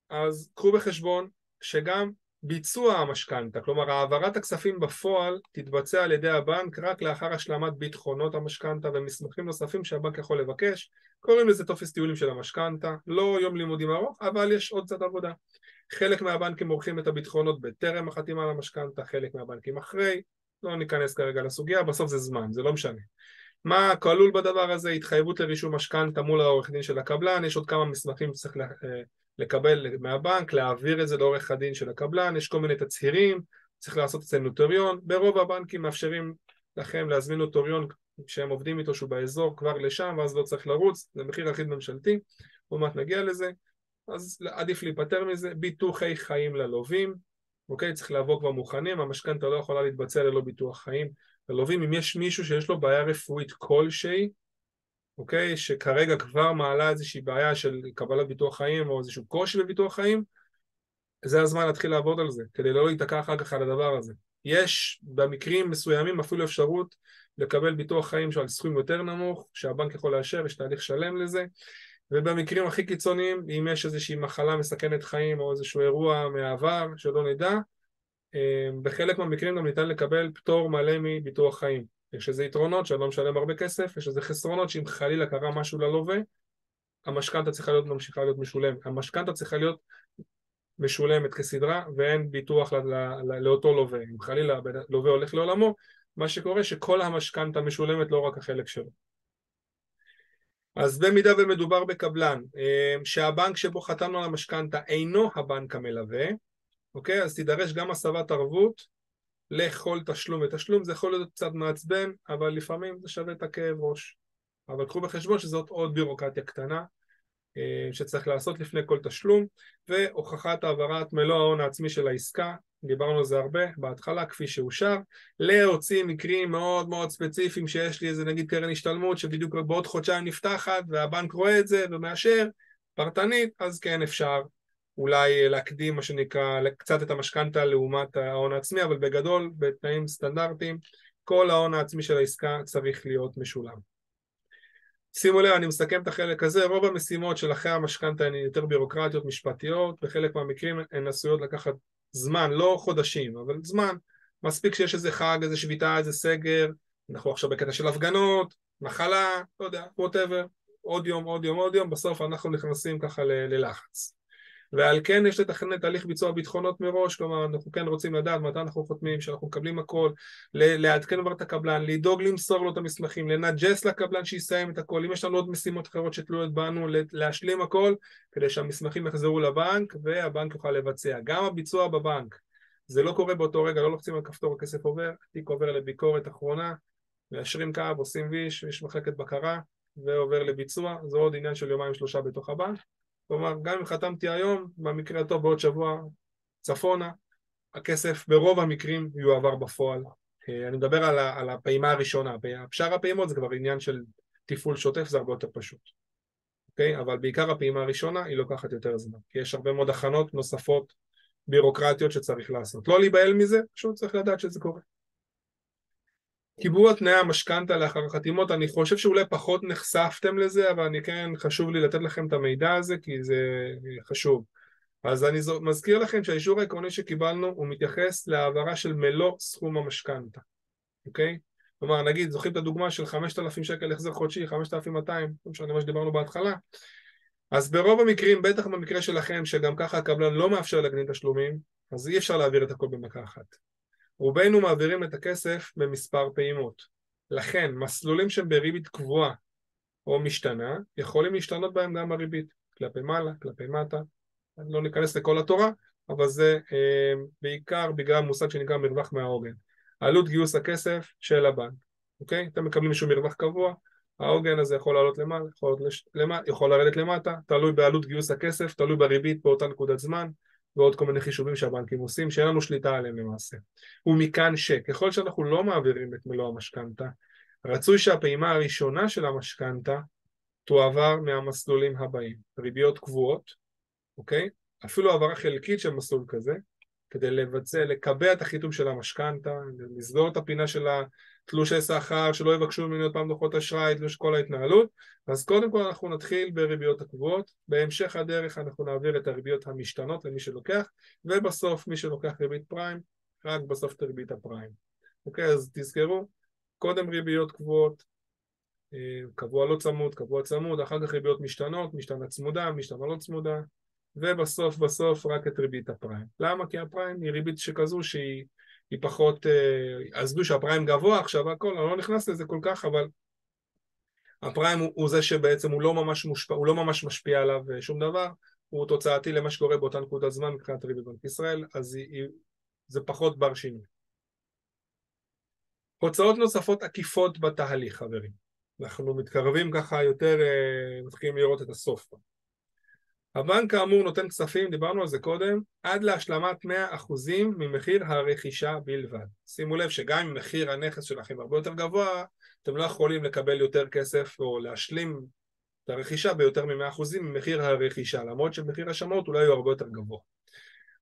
אז קחו בחשבון שגם ביצוע המשכנתה, כלומר העברת הכספים בפועל תתבצע על ידי הבנק רק לאחר השלמת ביטחונות המשכנתה ומסמכים נוספים שהבנק יכול לבקש, קוראים לזה טופס טיולים של המשכנתה, לא יום לימודים ארוך, אבל יש עוד קצת עבודה. חלק מהבנקים עורכים את הביטחונות בטרם החתימה על המשכנתה, חלק מהבנקים אחרי, לא ניכנס כרגע לסוגיה, בסוף זה זמן, זה לא משנה. מה כלול בדבר הזה? התחייבות לרישום משכנתה מול העורך דין של הקבלן, יש עוד כמה מסמכים שצריך אה, לקבל מהבנק, להעביר את זה לעורך הדין של הקבלן, יש כל מיני תצהירים, צריך לעשות את זה נוטריון, ברוב הבנקים מאפשרים לכם להזמין נוטריון שהם עובדים איתו שהוא באזור כבר לשם ואז לא צריך לרוץ, זה מחיר אחיד ממשלתי, עוד מעט נגיע לזה, אז עדיף להיפטר מזה, ביטוחי חיים ללווים, אוקיי? צריך לבוא כבר מוכנים, המשכנתה לא יכולה להתבצע ללא ביטוח חיים ללווים, אם יש מישהו שיש לו בעיה רפואית כלשהי אוקיי? שכרגע כבר מעלה איזושהי בעיה של קבלת ביטוח חיים או איזשהו קושי בביטוח חיים, זה הזמן להתחיל לעבוד על זה, כדי לא להיתקע אחר כך על הדבר הזה. יש במקרים מסוימים אפילו אפשרות לקבל ביטוח חיים שעל סכום יותר נמוך, שהבנק יכול לאשר, יש תהליך שלם לזה, ובמקרים הכי קיצוניים, אם יש איזושהי מחלה מסכנת חיים או איזשהו אירוע מהעבר שלא נדע, אה, בחלק מהמקרים גם ניתן לקבל פטור מלא מביטוח חיים. יש איזה יתרונות שאני לא משלם הרבה כסף, יש איזה חסרונות שאם חלילה קרה משהו ללווה, המשכנתה צריכה להיות ממשיכה להיות משולמת. המשכנתה צריכה להיות משולמת כסדרה ואין ביטוח לאותו לווה. אם חלילה לווה הולך לעולמו, מה שקורה שכל המשכנתה משולמת לא רק החלק שלו. אז במידה ומדובר בקבלן אה, שהבנק שבו חתמנו על המשכנתה אינו הבנק המלווה, אוקיי? אז תידרש גם הסבת ערבות לכל תשלום ותשלום, זה יכול להיות קצת מעצבן, אבל לפעמים זה שווה את הכאב ראש. אבל קחו בחשבון שזאת עוד בירוקרטיה קטנה אה, שצריך לעשות לפני כל תשלום, והוכחת העברת מלוא ההון העצמי של העסקה, דיברנו על זה הרבה בהתחלה כפי שאושר, להוציא מקרים מאוד מאוד ספציפיים שיש לי איזה נגיד קרן השתלמות שבדיוק בעוד חודשיים נפתחת והבנק רואה את זה ומאשר פרטנית, אז כן אפשר אולי להקדים מה שנקרא קצת את המשכנתה לעומת ההון העצמי, אבל בגדול בתנאים סטנדרטיים כל ההון העצמי של העסקה צריך להיות משולם. שימו לב, אני מסכם את החלק הזה, רוב המשימות של אחרי המשכנתה הן יותר בירוקרטיות משפטיות, בחלק מהמקרים הן עשויות לקחת זמן, לא חודשים, אבל זמן, מספיק שיש איזה חג, איזה שביתה, איזה סגר, אנחנו עכשיו בקטע של הפגנות, מחלה, לא יודע, ווטאבר, עוד יום, עוד יום, עוד יום, בסוף אנחנו נכנסים ככה ללחץ. ועל כן יש לתכנן תהליך ביצוע ביטחונות מראש, כלומר אנחנו כן רוצים לדעת מתי אנחנו חותמים, שאנחנו מקבלים הכל, לעדכן כבר את הקבלן, לדאוג למסור לו את המסמכים, לנג'ס לקבלן שיסיים את הכל, אם יש לנו עוד משימות אחרות שתלויות בנו, להשלים הכל כדי שהמסמכים יחזרו לבנק והבנק יוכל לבצע. גם הביצוע בבנק, זה לא קורה באותו רגע, לא לוחצים על כפתור הכסף עובר, התיק עובר לביקורת אחרונה, מאשרים קו, עושים ויש, יש מחלקת בקרה ועובר לביצוע, זה עוד עניין של יומיים שלושה בתוך הבנק כלומר, גם אם חתמתי היום, במקרה הטוב בעוד שבוע צפונה, הכסף ברוב המקרים יועבר בפועל. אה, אני מדבר על, על הפעימה הראשונה, שאר הפעימות זה כבר עניין של תפעול שוטף, זה הרבה יותר פשוט. אוקיי? אבל בעיקר הפעימה הראשונה היא לוקחת יותר זמן, כי יש הרבה מאוד הכנות נוספות בירוקרטיות שצריך לעשות. לא להיבהל מזה, פשוט צריך לדעת שזה קורה. קיבוע תנאי המשכנתה לאחר החתימות, אני חושב שאולי פחות נחשפתם לזה, אבל אני כן, חשוב לי לתת לכם את המידע הזה, כי זה חשוב. אז אני מזכיר לכם שהאישור העקרוני שקיבלנו הוא מתייחס להעברה של מלוא סכום המשכנתה, אוקיי? כלומר, נגיד, זוכרים את הדוגמה של 5,000 שקל החזר חודשי, 5,200, לא משנה מה שדיברנו בהתחלה, אז ברוב המקרים, בטח במקרה שלכם, שגם ככה הקבלן לא מאפשר להגניב תשלומים, אז אי אפשר להעביר את הכל במכה אחת. רובנו מעבירים את הכסף במספר פעימות. לכן, מסלולים שהם בריבית קבועה או משתנה, יכולים להשתנות בהם גם הריבית, כלפי מעלה, כלפי מטה. לא ניכנס לכל התורה, אבל זה אה, בעיקר בגלל מושג שנקרא מרווח מהעוגן. עלות גיוס הכסף של הבנק, אוקיי? אתם מקבלים איזשהו מרווח קבוע, העוגן הזה יכול לעלות למעלה, יכול, למעלה, יכול לרדת למטה, תלוי בעלות גיוס הכסף, תלוי בריבית באותה נקודת זמן, ועוד כל מיני חישובים שהבנקים עושים שאין לנו שליטה עליהם למעשה. ומכאן שככל שאנחנו לא מעבירים את מלוא המשכנתה, רצוי שהפעימה הראשונה של המשכנתה תועבר מהמסלולים הבאים. ריביות קבועות, אוקיי? אפילו העברה חלקית של מסלול כזה, כדי לבצע, לקבע את החיתום של המשכנתה, לסגור את הפינה של התלושי שכר, שלא יבקשו ממני עוד פעם דוחות אשראי, תלוש כל ההתנהלות. אז קודם כל אנחנו נתחיל בריביות הקבועות, בהמשך הדרך אנחנו נעביר את הריביות המשתנות למי שלוקח, ובסוף מי שלוקח ריבית פריים, רק בסוף את ריבית הפריים. אוקיי, אז תזכרו, קודם ריביות קבועות, אה, קבוע לא צמוד, קבוע צמוד, אחר כך ריביות משתנות, משתנה צמודה, משתנה לא צמודה, ובסוף בסוף רק את ריבית הפריים. למה? כי הפריים היא ריבית שכזו שהיא פחות, אה, עזבו שהפריים גבוה עכשיו הכל, אני לא נכנס לזה כל כך, אבל הפריים הוא, הוא זה שבעצם הוא לא ממש מושפע, הוא לא ממש משפיע עליו אה, שום דבר, הוא תוצאתי למה שקורה באותה נקודת זמן מבחינת ריבית בנק ישראל, אז היא, היא, זה פחות בר שינוי. הוצאות נוספות עקיפות בתהליך, חברים. אנחנו מתקרבים ככה יותר, אה, מתחילים לראות את הסוף. הבנק כאמור נותן כספים, דיברנו על זה קודם, עד להשלמת 100% ממחיר הרכישה בלבד. שימו לב שגם אם מחיר הנכס שלכם הרבה יותר גבוה, אתם לא יכולים לקבל יותר כסף או להשלים את הרכישה ביותר מ-100% ממחיר הרכישה, למרות שמחיר השמות אולי הוא הרבה יותר גבוה.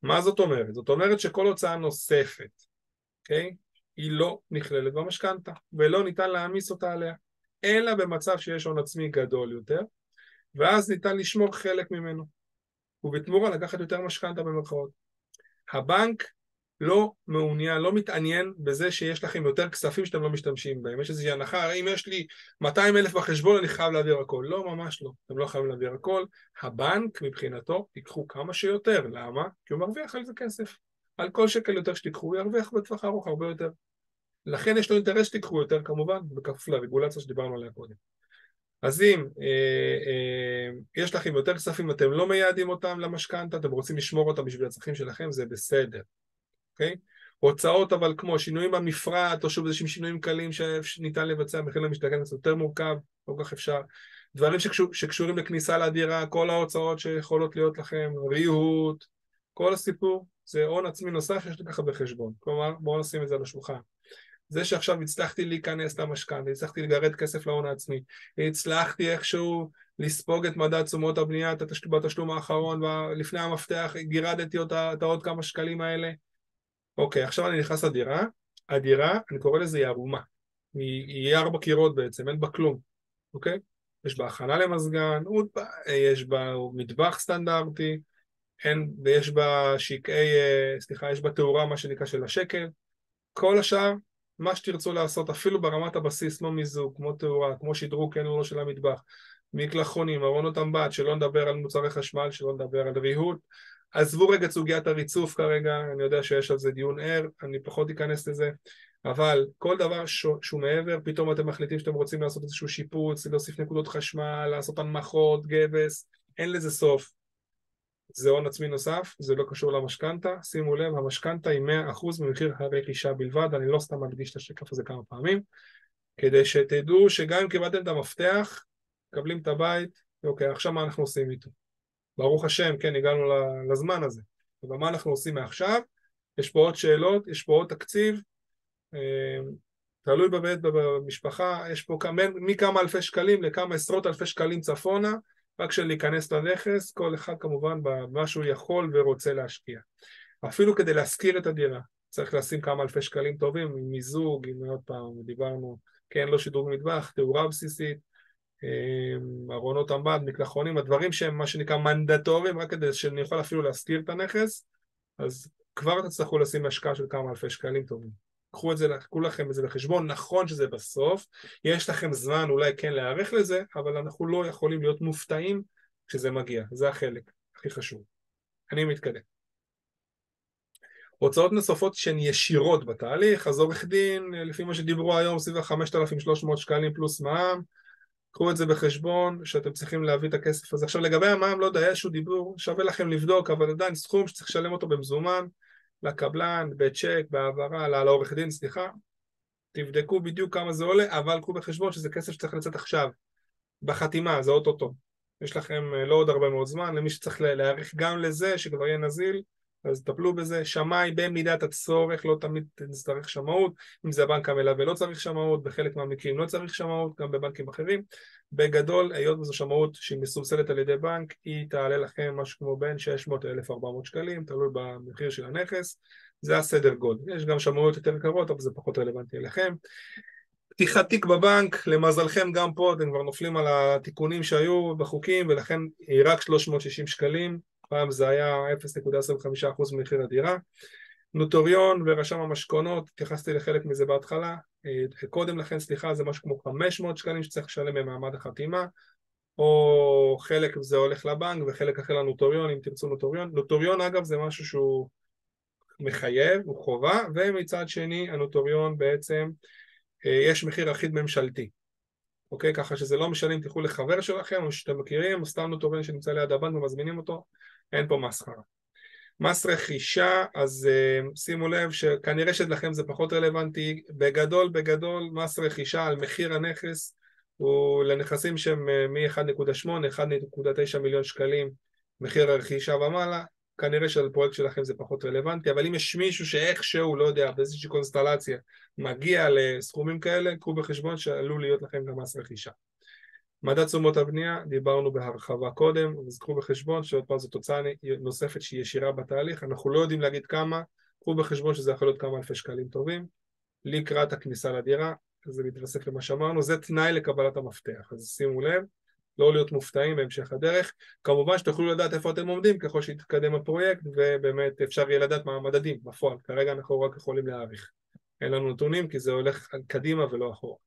מה זאת אומרת? זאת אומרת שכל הוצאה נוספת, אוקיי? Okay? היא לא נכללת במשכנתה, ולא ניתן להעמיס אותה עליה, אלא במצב שיש הון עצמי גדול יותר, ואז ניתן לשמור חלק ממנו, ובתמורה לקחת יותר משכנתה במרכאות. הבנק לא מעוניין, לא מתעניין בזה שיש לכם יותר כספים שאתם לא משתמשים בהם. יש איזושהי הנחה, הרי אם יש לי 200 אלף בחשבון אני חייב להעביר הכל. לא, ממש לא. אתם לא חייבים להעביר הכל. הבנק מבחינתו ייקחו כמה שיותר. למה? כי הוא מרוויח על זה כסף. על כל שקל יותר שתיקחו הוא ירוויח בטווח ארוך הרבה יותר. לכן יש לו אינטרס שתיקחו יותר כמובן, בכפוף לרגולציה שדיברנו עליה קודם. אז אם אה, אה, יש לכם יותר כספים, אתם לא מייעדים אותם למשכנתה, אתם רוצים לשמור אותם בשביל הצרכים שלכם, זה בסדר, אוקיי? הוצאות אבל כמו שינויים במפרט, או שוב איזשהם שינויים קלים שניתן לבצע מחיר למשתכן, זה יותר מורכב, לא כל כך אפשר. דברים שקשור, שקשורים לכניסה לדירה, כל ההוצאות שיכולות להיות לכם, ריהוט, כל הסיפור, זה הון עצמי נוסף שיש לקחת בחשבון. כלומר, בואו נשים את זה על השולחן. זה שעכשיו הצלחתי להיכנס למשכנתה, הצלחתי לגרד כסף להון העצמי, הצלחתי איכשהו לספוג את מדד תשומות הבנייה בתשלום האחרון, ולפני המפתח גירדתי אותה, את העוד כמה שקלים האלה. אוקיי, עכשיו אני נכנס לדירה, הדירה, אני קורא לזה היא ערומה. היא, היא ארבע קירות בעצם, אין בה כלום, אוקיי? יש בה הכנה למזגן, יש בה מטבח סטנדרטי, אין, ויש בה שקעי, אה, סליחה, יש בה תאורה, מה שנקרא, של השקל. כל השאר מה שתרצו לעשות, אפילו ברמת הבסיס, כמו מיזוג, כמו תאורה, כמו שדרוג כן או לא של המטבח, מקלחונים, ארונות אמבט, שלא נדבר על מוצרי חשמל, שלא נדבר על ריהוט. עזבו רגע את סוגיית הריצוף כרגע, אני יודע שיש על זה דיון ער, אני פחות אכנס לזה, אבל כל דבר שהוא מעבר, פתאום אתם מחליטים שאתם רוצים לעשות איזשהו שיפוץ, להוסיף נקודות חשמל, לעשות הנמכות, גבס, אין לזה סוף. זה הון עצמי נוסף, זה לא קשור למשכנתה, שימו לב, המשכנתה היא 100% ממחיר הרכישה בלבד, אני לא סתם מדגיש את השקף הזה כמה פעמים, כדי שתדעו שגם אם קיבלתם את המפתח, מקבלים את הבית, אוקיי, עכשיו מה אנחנו עושים איתו? ברוך השם, כן, הגענו לזמן הזה, אבל מה אנחנו עושים מעכשיו? יש פה עוד שאלות, יש פה עוד תקציב, אה, תלוי בבית, במשפחה, יש פה מכמה אלפי שקלים לכמה עשרות אלפי שקלים צפונה, רק של להיכנס לנכס, כל אחד כמובן במה שהוא יכול ורוצה להשקיע. אפילו כדי להשכיר את הדירה, צריך לשים כמה אלפי שקלים טובים עם מיזוג, עם עוד פעם, דיברנו, כן, לא שדרוג מטבח, תאורה בסיסית, אמ, ארונות עמד, מקלחונים, הדברים שהם מה שנקרא מנדטוריים, רק כדי שאני אוכל אפילו להשכיר את הנכס, אז כבר תצטרכו לשים השקעה של כמה אלפי שקלים טובים. קחו את זה, קחו לכם את זה בחשבון, נכון שזה בסוף, יש לכם זמן אולי כן להיערך לזה, אבל אנחנו לא יכולים להיות מופתעים כשזה מגיע, זה החלק הכי חשוב. אני מתקדם. הוצאות נוספות שהן ישירות בתהליך, אז עורך דין, לפי מה שדיברו היום, סביב ה-5,300 שקלים פלוס מע"מ, קחו את זה בחשבון, שאתם צריכים להביא את הכסף הזה. עכשיו לגבי המע"מ, לא יודע, איזשהו דיבור, שווה לכם לבדוק, אבל עדיין סכום שצריך לשלם אותו במזומן, לקבלן, בצ'ק, בהעברה, לעורך דין, סליחה, תבדקו בדיוק כמה זה עולה, אבל קחו בחשבון שזה כסף שצריך לצאת עכשיו, בחתימה, זה אוטוטו. יש לכם אה, לא עוד הרבה מאוד זמן, למי שצריך להעריך גם לזה, שכבר יהיה נזיל, אז טפלו בזה, שמאי במידת הצורך, לא תמיד נצטרך שמאות, אם זה הבנק המלווה לא צריך שמאות, בחלק מהמקרים לא צריך שמאות, גם בבנקים אחרים. בגדול, היות וזו שמאות שהיא מסובסדת על ידי בנק, היא תעלה לכם משהו כמו בין 600 ל-1400 שקלים, תלוי במחיר של הנכס, זה הסדר גודל. יש גם שמאות יותר יקרות, אבל זה פחות רלוונטי אליכם. פתיחת תיק בבנק, למזלכם גם פה אתם כבר נופלים על התיקונים שהיו בחוקים ולכן היא רק 360 שקלים, פעם זה היה 0.25% ממחיר הדירה. נוטוריון ורשם המשכונות, התייחסתי לחלק מזה בהתחלה, אה, קודם לכן סליחה זה משהו כמו 500 שקלים שצריך לשלם במעמד החתימה או חלק זה הולך לבנק וחלק אחר לנוטוריון אם תרצו נוטוריון, נוטוריון אגב זה משהו שהוא מחייב, הוא חובה ומצד שני הנוטוריון בעצם אה, יש מחיר אחיד ממשלתי אוקיי? ככה שזה לא משנה אם תלכו לחבר שלכם או שאתם מכירים או סתם נוטוריון שנמצא ליד הבנק ומזמינים אותו אין פה מסחרה. מס רכישה, אז uh, שימו לב שכנראה שלכם זה פחות רלוונטי, בגדול בגדול מס רכישה על מחיר הנכס הוא לנכסים שהם uh, מ-1.8, 1.9 מיליון שקלים מחיר הרכישה ומעלה, כנראה שעל פרויקט שלכם זה פחות רלוונטי, אבל אם יש מישהו שאיכשהו, לא יודע, באיזושהי קונסטלציה מגיע לסכומים כאלה, קחו בחשבון שעלול להיות לכם גם מס רכישה. מדד תשומות הבנייה, דיברנו בהרחבה קודם, אז קחו בחשבון שעוד פעם זו תוצאה נוספת שהיא ישירה בתהליך, אנחנו לא יודעים להגיד כמה, קחו בחשבון שזה יכול להיות כמה אלפי שקלים טובים, לקראת הכניסה לדירה, זה מתווסף למה שאמרנו, זה תנאי לקבלת המפתח, אז שימו לב, לא להיות מופתעים בהמשך הדרך, כמובן שתוכלו לדעת איפה אתם עומדים ככל שיתקדם הפרויקט ובאמת אפשר יהיה לדעת מה המדדים בפועל, כרגע אנחנו רק יכולים להעריך, אין לנו נתונים כי זה הולך קדימה ולא אחורה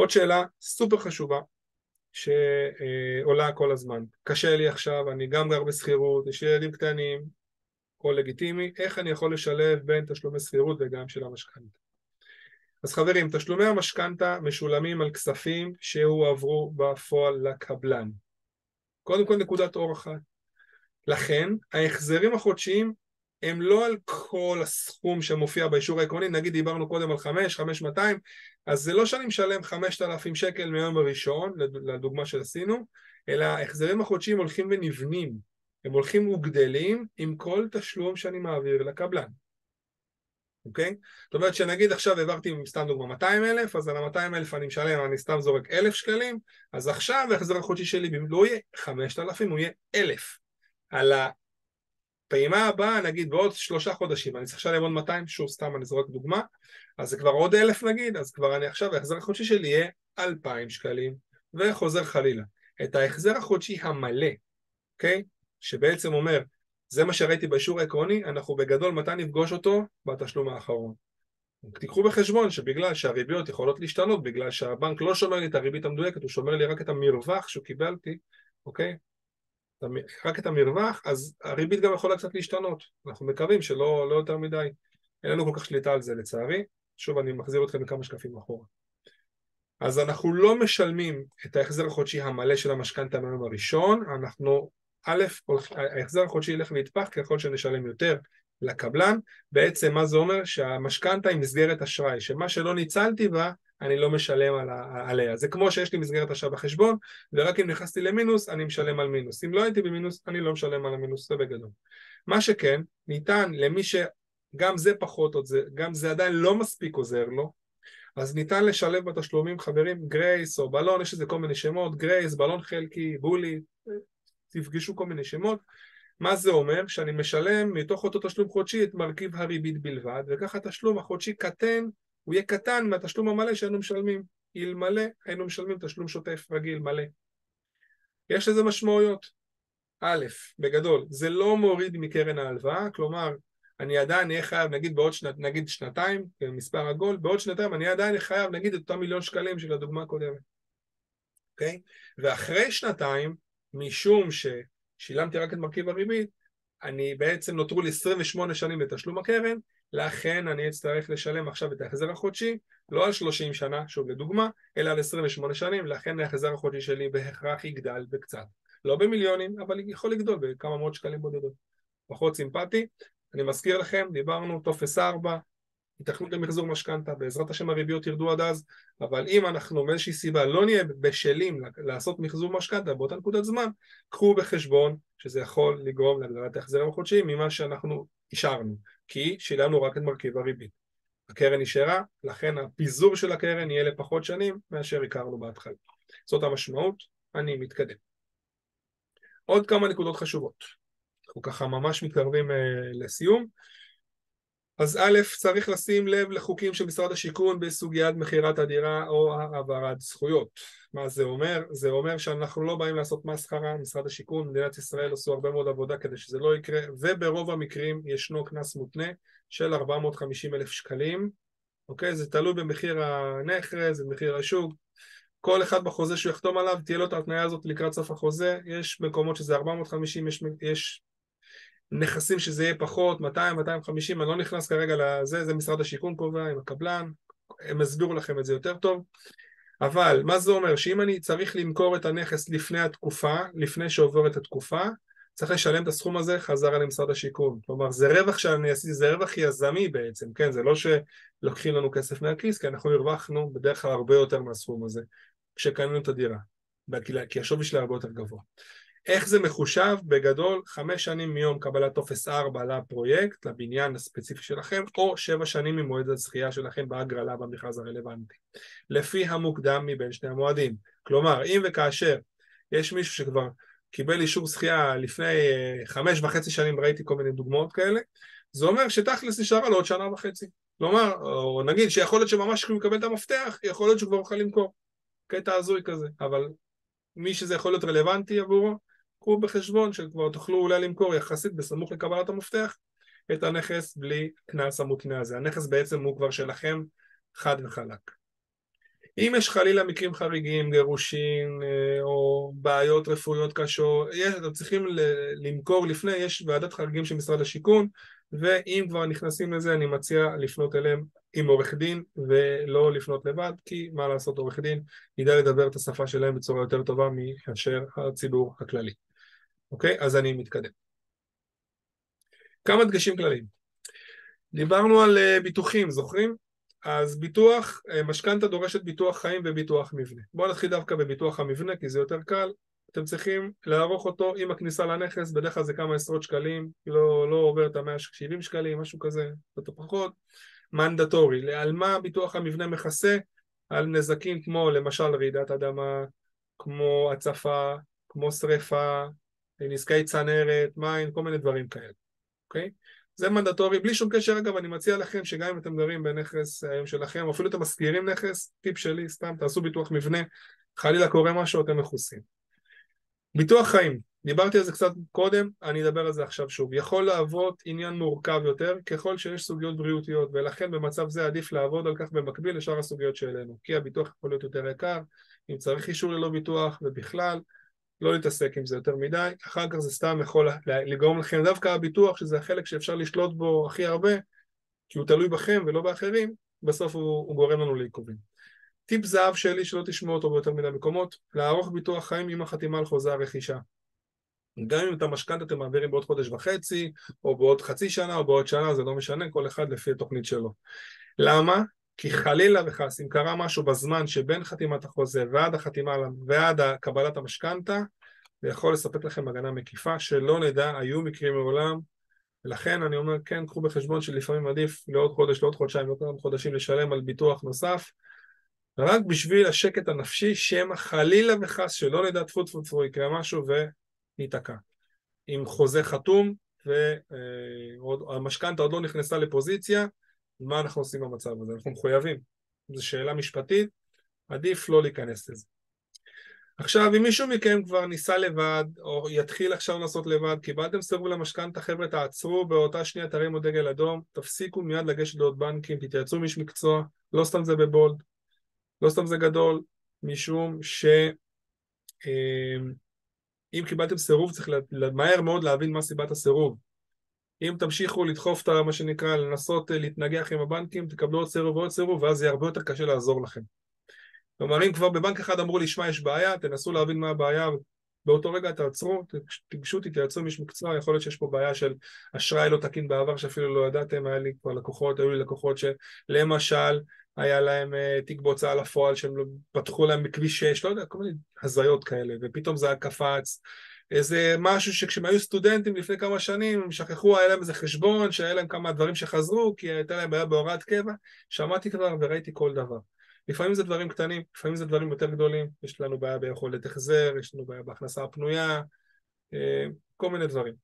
עוד שאלה סופר חשובה שעולה כל הזמן. קשה לי עכשיו, אני גם גר בשכירות, יש ילדים קטנים, הכל לגיטימי, איך אני יכול לשלב בין תשלומי שכירות וגם של המשכנתה. אז חברים, תשלומי המשכנתה משולמים על כספים שהועברו בפועל לקבלן. קודם כל נקודת אור אחת. לכן ההחזרים החודשיים הם לא על כל הסכום שמופיע באישור העקרוני, נגיד דיברנו קודם על 5, 5,200, אז זה לא שאני משלם 5,000 שקל מיום הראשון, לדוגמה שעשינו, אלא ההחזרים החודשיים הולכים ונבנים, הם הולכים וגדלים עם כל תשלום שאני מעביר לקבלן, אוקיי? זאת אומרת שנגיד עכשיו העברתי סתם דוגמה 200 אלף, אז על ה-200 אלף אני משלם, אני סתם זורק 1,000 שקלים, אז עכשיו ההחזר החודשי שלי לא יהיה 5,000, הוא יהיה 1,000. על פעימה הבאה, נגיד בעוד שלושה חודשים, אני צריך לשלם עוד 200, שוב סתם אני זורק דוגמה, אז זה כבר עוד אלף נגיד, אז כבר אני עכשיו, ההחזר החודשי שלי יהיה 2,000 שקלים, וחוזר חלילה. את ההחזר החודשי המלא, אוקיי? שבעצם אומר, זה מה שראיתי באישור העקרוני, אנחנו בגדול מתי נפגוש אותו? בתשלום האחרון. תיקחו בחשבון שבגלל שהריביות יכולות להשתנות, בגלל שהבנק לא שומר לי את הריבית המדויקת, הוא שומר לי רק את המרווח שהוא קיבלתי, אוקיי? רק את המרווח, אז הריבית גם יכולה קצת להשתנות. אנחנו מקווים שלא לא יותר מדי. אין לנו כל כך שליטה על זה לצערי. שוב, אני מחזיר אתכם לכמה שקפים אחורה. אז אנחנו לא משלמים את ההחזר החודשי המלא של המשכנתה מהיום הראשון, אנחנו, א', ההחזר החודשי ילך ויתפח ככל שנשלם יותר לקבלן, בעצם מה זה אומר? שהמשכנתה היא מסגרת אשראי, שמה שלא ניצלתי בה אני לא משלם על עליה. זה כמו שיש לי מסגרת אשראי בחשבון, ורק אם נכנסתי למינוס, אני משלם על מינוס. אם לא הייתי במינוס, אני לא משלם על המינוס, זה בגדול. מה שכן, ניתן למי שגם זה פחות עוד זה, גם זה עדיין לא מספיק עוזר לו, אז ניתן לשלב בתשלומים חברים גרייס או בלון, יש לזה כל מיני שמות, גרייס, בלון חלקי, בולי, תפגשו כל מיני שמות. מה זה אומר? שאני משלם מתוך אותו תשלום חודשי את מרכיב הריבית בלבד, וככה התשלום החודשי קטן הוא יהיה קטן מהתשלום המלא שהיינו משלמים. אלמלא היינו משלמים תשלום שוטף רגיל מלא. יש לזה משמעויות. א', בגדול, זה לא מוריד מקרן ההלוואה, כלומר, אני עדיין אהיה חייב, נגיד בעוד שנת, נגיד שנתיים, מספר עגול, בעוד שנתיים אני עדיין אהיה חייב, נגיד, את אותם מיליון שקלים של הדוגמה הקודמת, אוקיי? ואחרי שנתיים, משום ששילמתי רק את מרכיב הריבית, אני בעצם נותרו לי 28 שנים לתשלום הקרן, לכן אני אצטרך לשלם עכשיו את ההחזר החודשי לא על 30 שנה, שוב לדוגמה, אלא על 28 שנים, לכן ההחזר החודשי שלי בהכרח יגדל בקצת. לא במיליונים, אבל יכול לגדול בכמה מאות שקלים בודדות. פחות סימפטי. אני מזכיר לכם, דיברנו טופס 4, היתכנות למחזור משכנתה, בעזרת השם הריביות ירדו עד אז, אבל אם אנחנו מאיזושהי סיבה לא נהיה בשלים לעשות מחזור משכנתה באותה נקודת זמן, קחו בחשבון שזה יכול לגרום להגדלת ההחזרים החודשיים ממה שאנחנו השארנו, כי שילמנו רק את מרכיב הריבית. הקרן נשארה, לכן הפיזור של הקרן יהיה לפחות שנים מאשר הכרנו בהתחלה. זאת המשמעות, אני מתקדם. עוד כמה נקודות חשובות. אנחנו ככה ממש מתקרבים uh, לסיום. אז א', צריך לשים לב לחוקים של משרד השיכון בסוגיית מכירת הדירה או העברת זכויות. מה זה אומר? זה אומר שאנחנו לא באים לעשות מסחרה, משרד השיכון, מדינת ישראל עשו הרבה מאוד עבודה כדי שזה לא יקרה, וברוב המקרים ישנו קנס מותנה של 450 אלף שקלים, אוקיי? זה תלוי במחיר הנכס, במחיר השוק, כל אחד בחוזה שהוא יחתום עליו, תהיה לו את ההתניה הזאת לקראת סוף החוזה, יש מקומות שזה 450, יש, יש נכסים שזה יהיה פחות, 200, 250, אני לא נכנס כרגע לזה, זה משרד השיכון קובע עם הקבלן, הם יסבירו לכם את זה יותר טוב, אבל מה זה אומר? שאם אני צריך למכור את הנכס לפני התקופה, לפני שעוברת התקופה, צריך לשלם את הסכום הזה חזרה למשרד השיכון. כלומר, זה רווח שאני עשיתי, זה רווח יזמי בעצם, כן? זה לא שלוקחים לנו כסף מהכיס, כי אנחנו הרווחנו בדרך כלל הרבה יותר מהסכום הזה, כשקנינו את הדירה, כי השווי שלה הרבה יותר גבוה. איך זה מחושב? בגדול, חמש שנים מיום קבלת טופס 4 לפרויקט, לבניין הספציפי שלכם, או שבע שנים ממועד הזכייה שלכם בהגרלה במכרז הרלוונטי. לפי המוקדם מבין שני המועדים. כלומר, אם וכאשר יש מישהו שכבר קיבל אישור זכייה לפני אה, חמש וחצי שנים, ראיתי כל מיני דוגמאות כאלה, זה אומר שתכלס נשאר לו עוד שנה וחצי. כלומר, או נגיד שיכול להיות שממש כשהוא מקבל את המפתח, יכול להיות שהוא כבר יוכל למכור. קטע הזוי כזה, אבל מי שזה יכול להיות רלוונטי עבורו, קחו בחשבון שכבר תוכלו אולי למכור יחסית בסמוך לקבלת המפתח את הנכס בלי קנס המותנה הזה. הנכס בעצם הוא כבר שלכם חד וחלק. אם יש חלילה מקרים חריגים, גירושין אה, או בעיות רפואיות קשות, אתם צריכים למכור לפני, יש ועדת חריגים של משרד השיכון ואם כבר נכנסים לזה אני מציע לפנות אליהם עם עורך דין ולא לפנות לבד כי מה לעשות עורך דין ידע לדבר את השפה שלהם בצורה יותר טובה מאשר הציבור הכללי אוקיי? אז אני מתקדם. כמה דגשים כלליים. דיברנו על uh, ביטוחים, זוכרים? אז ביטוח, uh, משכנתה דורשת ביטוח חיים וביטוח מבנה. בואו נתחיל דווקא בביטוח המבנה כי זה יותר קל. אתם צריכים לערוך אותו עם הכניסה לנכס, בדרך כלל זה כמה עשרות שקלים, לא, לא עובר את ה-170 שקלים, משהו כזה, קצת פחות. מנדטורי. על מה ביטוח המבנה מכסה? על נזקים כמו למשל רעידת אדמה, כמו הצפה, כמו שריפה, נזקי צנרת, מים, כל מיני דברים כאלה, אוקיי? זה מנדטורי, בלי שום קשר אגב, אני מציע לכם שגם אם אתם גרים בנכס היום שלכם, אפילו אתם משכירים נכס, טיפ שלי, סתם תעשו ביטוח מבנה, חלילה קורה משהו, אתם מכוסים. ביטוח חיים, דיברתי על זה קצת קודם, אני אדבר על זה עכשיו שוב. יכול להוות עניין מורכב יותר ככל שיש סוגיות בריאותיות, ולכן במצב זה עדיף לעבוד על כך במקביל לשאר הסוגיות שהעלינו. כי הביטוח יכול להיות יותר יקר, אם צריך אישור ללא ביטוח, ובכלל, לא להתעסק עם זה יותר מדי, אחר כך זה סתם יכול לגרום לכם, דווקא הביטוח, שזה החלק שאפשר לשלוט בו הכי הרבה, כי הוא תלוי בכם ולא באחרים, בסוף הוא, הוא גורם לנו לעיכובים. טיפ זהב שלי שלא תשמעו אותו ביותר מדי מקומות, לערוך ביטוח חיים עם החתימה על חוזה הרכישה. גם אם את המשכנתה אתם מעבירים בעוד חודש וחצי, או בעוד חצי שנה, או בעוד שנה, זה לא משנה, כל אחד לפי התוכנית שלו. למה? כי חלילה וחס, אם קרה משהו בזמן שבין חתימת החוזה ועד החתימה ועד קבלת המשכנתה, זה יכול לספק לכם הגנה מקיפה, שלא נדע, היו מקרים מעולם, ולכן אני אומר, כן, קחו בחשבון שלפעמים עדיף לעוד חודש, לעוד חודשיים, לעוד כמה חודשים לשלם על ביטוח נוסף, רק בשביל השקט הנפשי, שמא חלילה וחס, שלא נדע טפו טפו טפו יקרה משהו וניתקע. עם חוזה חתום, והמשכנתה עוד לא נכנסה לפוזיציה, מה אנחנו עושים במצב הזה? אנחנו מחויבים. זו שאלה משפטית, עדיף לא להיכנס לזה. עכשיו, אם מישהו מכם כבר ניסה לבד, או יתחיל עכשיו לעשות לבד, קיבלתם סירוב למשכנתה, חבר'ה, תעצרו באותה שנייה, תרימו דגל אדום, תפסיקו מיד לגשת לעוד בנקים, תתייעצו עם איש מקצוע, לא סתם זה בבולד, לא סתם זה גדול, משום ש... אמ, אם קיבלתם סירוב, צריך מהר מאוד להבין מה סיבת הסירוב. אם תמשיכו לדחוף את מה שנקרא, לנסות אה, להתנגח עם הבנקים, תקבלו עוד סירוב ועוד סירוב, ואז יהיה הרבה יותר קשה לעזור לכם. כלומר, אם כבר בבנק אחד אמרו לי, שמע, יש בעיה, תנסו להבין מה הבעיה, באותו רגע תעצרו, תיגשו, תתייעצו עם איש מקצוע, יכול להיות שיש פה בעיה של אשראי לא תקין בעבר שאפילו לא ידעתם, היה לי כבר לקוחות, היו לי לקוחות שלמשל היה להם uh, תיק בהוצאה לפועל שהם לא- פתחו להם בכביש 6, לא יודע, כל מיני הזיות כאלה, ופתאום זה היה קפץ, איזה משהו שכשהם היו סטודנטים לפני כמה שנים, הם שכחו, היה להם איזה חשבון, שהיה להם כמה דברים שחזרו, כי הייתה להם בעיה בהוראת קבע, שמעתי כבר וראיתי כל דבר. לפעמים זה דברים קטנים, לפעמים זה דברים יותר גדולים, יש לנו בעיה ביכולת החזר, יש לנו בעיה בהכנסה הפנויה, אה, כל מיני דברים.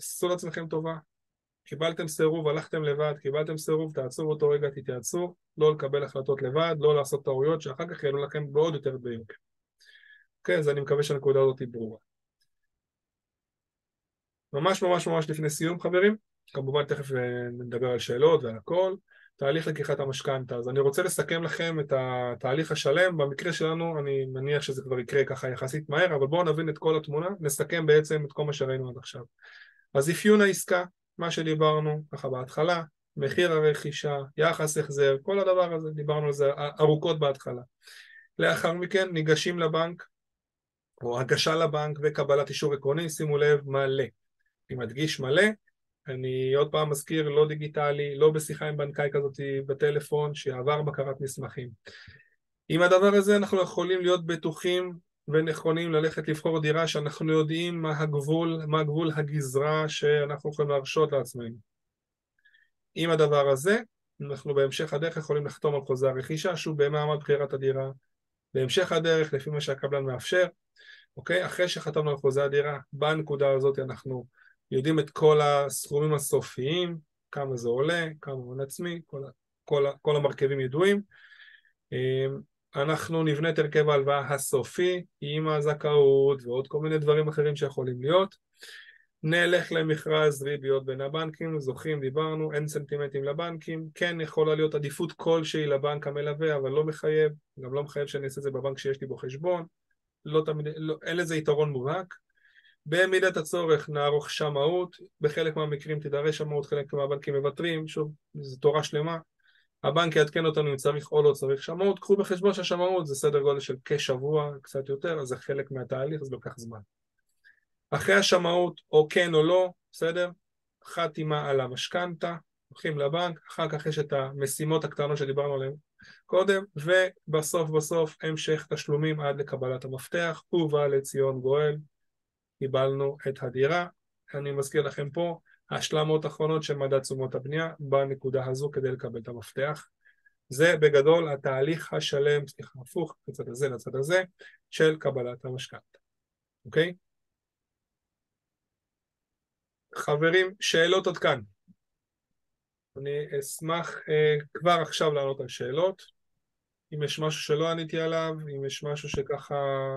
עשו לעצמכם טובה, קיבלתם סירוב, הלכתם לבד, קיבלתם סירוב, תעצרו אותו רגע, תתייעצו, לא לקבל החלטות לבד, לא לעשות טעויות שאחר כך יעלו לכם בעוד יותר ביוקר. אוקיי, אז אני מקווה שהנקודה הזאת היא ברורה. ממש ממש ממש לפני סיום חברים, כמובן תכף אה, נדבר על שאלות ועל הכל. תהליך לקיחת המשכנתה. אז אני רוצה לסכם לכם את התהליך השלם, במקרה שלנו אני מניח שזה כבר יקרה ככה יחסית מהר, אבל בואו נבין את כל התמונה, נסכם בעצם את כל מה שראינו עד עכשיו. אז אפיון העסקה, מה שדיברנו ככה בהתחלה, מחיר הרכישה, יחס החזר, כל הדבר הזה, דיברנו על זה ארוכות בהתחלה. לאחר מכן ניגשים לבנק, או הגשה לבנק וקבלת אישור עקרוני, שימו לב, מלא. אני מדגיש מלא, אני עוד פעם מזכיר, לא דיגיטלי, לא בשיחה עם בנקאי כזאת בטלפון, שיעבר בקרת מסמכים. עם הדבר הזה אנחנו יכולים להיות בטוחים ונכונים ללכת לבחור דירה שאנחנו יודעים מה הגבול, מה גבול הגזרה שאנחנו יכולים להרשות לעצמנו. עם הדבר הזה, אנחנו בהמשך הדרך יכולים לחתום על חוזה הרכישה שהוא במעמד בחירת הדירה. בהמשך הדרך, לפי מה שהקבלן מאפשר, אוקיי? אחרי שחתמנו על חוזה הדירה, בנקודה הזאת אנחנו יודעים את כל הסכומים הסופיים, כמה זה עולה, כמה הון עצמי, כל, כל, כל המרכיבים ידועים. אמ, אנחנו נבנה את הרכב ההלוואה הסופי עם הזכאות ועוד כל מיני דברים אחרים שיכולים להיות. נלך למכרז ריביות בין הבנקים, זוכים, דיברנו, אין סנטימנטים לבנקים, כן יכולה להיות עדיפות כלשהי לבנק המלווה, אבל לא מחייב, גם לא מחייב שאני אעשה את זה בבנק שיש לי בו חשבון, לא תמיד, לא, אין לזה יתרון מובהק. במידת הצורך נערוך שמאות, בחלק מהמקרים תידרש שמאות, חלק מהבנקים מוותרים, שוב, זו תורה שלמה. הבנק יעדכן אותנו אם צריך או לא צריך שמאות, קחו בחשבון שהשמאות זה סדר גודל של כשבוע, קצת יותר, אז זה חלק מהתהליך, זה לוקח זמן. אחרי השמאות, או כן או לא, בסדר? חתימה על המשכנתה, הולכים לבנק, אחר כך יש את המשימות הקטנות שדיברנו עליהן קודם, ובסוף בסוף המשך תשלומים עד לקבלת המפתח, ובא לציון גואל, קיבלנו את הדירה. אני מזכיר לכם פה, השלמות אחרונות של מדד תשומות הבנייה בנקודה הזו כדי לקבל את המפתח. זה בגדול התהליך השלם, סליחה, הפוך, לצד הזה לצד הזה, של קבלת המשכנתה, אוקיי? חברים, שאלות עד כאן. אני אשמח uh, כבר עכשיו לענות על שאלות. אם יש משהו שלא עניתי עליו, אם יש משהו שככה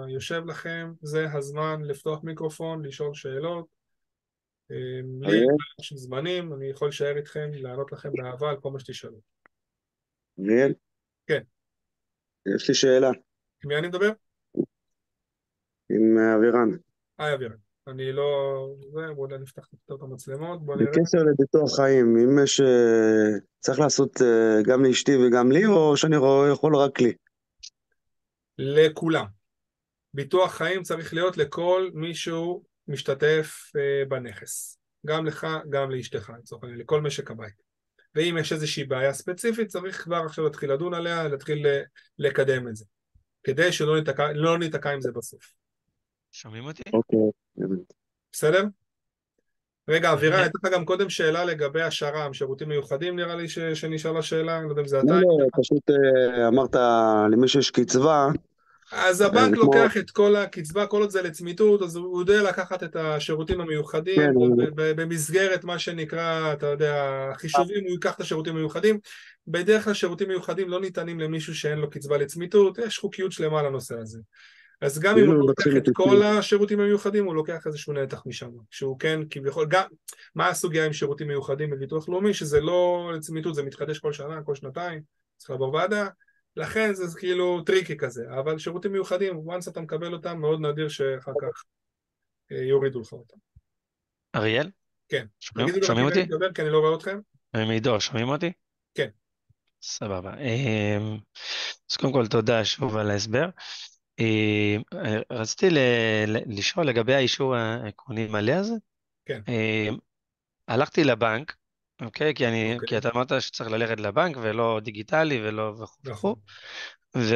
יושב לכם, זה הזמן לפתוח מיקרופון, לשאול שאלות. אמ, לי יש זמנים, אני יכול להישאר איתכם, לענות לכם באהבה על כל מה שתשאלו. אריאל? כן. יש לי שאלה. עם מי אני מדבר? עם אה, אבירן. היי אבירן. אני לא... זה, בואו נפתח את המצלמות, בואו נראה. בקשר לביטוח חיים, אם יש... אה, צריך לעשות אה, גם לאשתי וגם לי, או שאני יכול רק לי? לכולם. ביטוח חיים צריך להיות לכל מי שהוא משתתף אה, בנכס. גם לך, גם לאשתך, לצורך העניין, לכל משק הבית. ואם יש איזושהי בעיה ספציפית, צריך כבר עכשיו להתחיל לדון עליה, להתחיל לקדם את זה. כדי שלא ניתקע, לא ניתקע עם זה בסוף. שומעים אותי? אוקיי, בסדר? רגע, אבירה, הייתה לך גם קודם שאלה לגבי השר"ם, שירותים מיוחדים נראה לי שנשאלה שאלה, לא יודע אם זה אתה. לא, לא, פשוט אה, אמרת למי שיש קצבה. אז הבנק לוקח את כל הקצבה, כל עוד זה לצמיתות, אז הוא יודע לקחת את השירותים המיוחדים, כן, במסגרת מה שנקרא, אתה יודע, חישובים, הוא ייקח את השירותים המיוחדים. בדרך כלל שירותים מיוחדים לא ניתנים למישהו שאין לו קצבה לצמיתות, יש חוקיות שלמה לנושא הזה. אז גם אם הוא לוקח את כל השירותים המיוחדים, הוא לוקח איזשהו נתח משם, שהוא כן כביכול, גם, מה הסוגיה עם שירותים מיוחדים בביטוח לאומי, שזה לא לצמיתות, זה מתחדש כל שנה, כל שנתיים, צריך לעבור ועדה, לכן זה כאילו tricky כזה, אבל שירותים מיוחדים, once אתה מקבל אותם, מאוד נדיר שאחר כך אה, יורידו לך אותם. אריאל? כן. שומעים אותי? כי אני לא רואה אתכם. מעידו, שומעים אותי? כן. סבבה. אמ, אז קודם כל תודה שוב על ההסבר. אה, רציתי ל- ל- לשאול לגבי האישור העקרוני מלא הזה. כן. אה, הלכתי לבנק, אוקיי? כי אני, אוקיי. כי אתה אמרת שצריך ללכת לבנק ולא דיגיטלי ולא וכו' נכון. וכו'.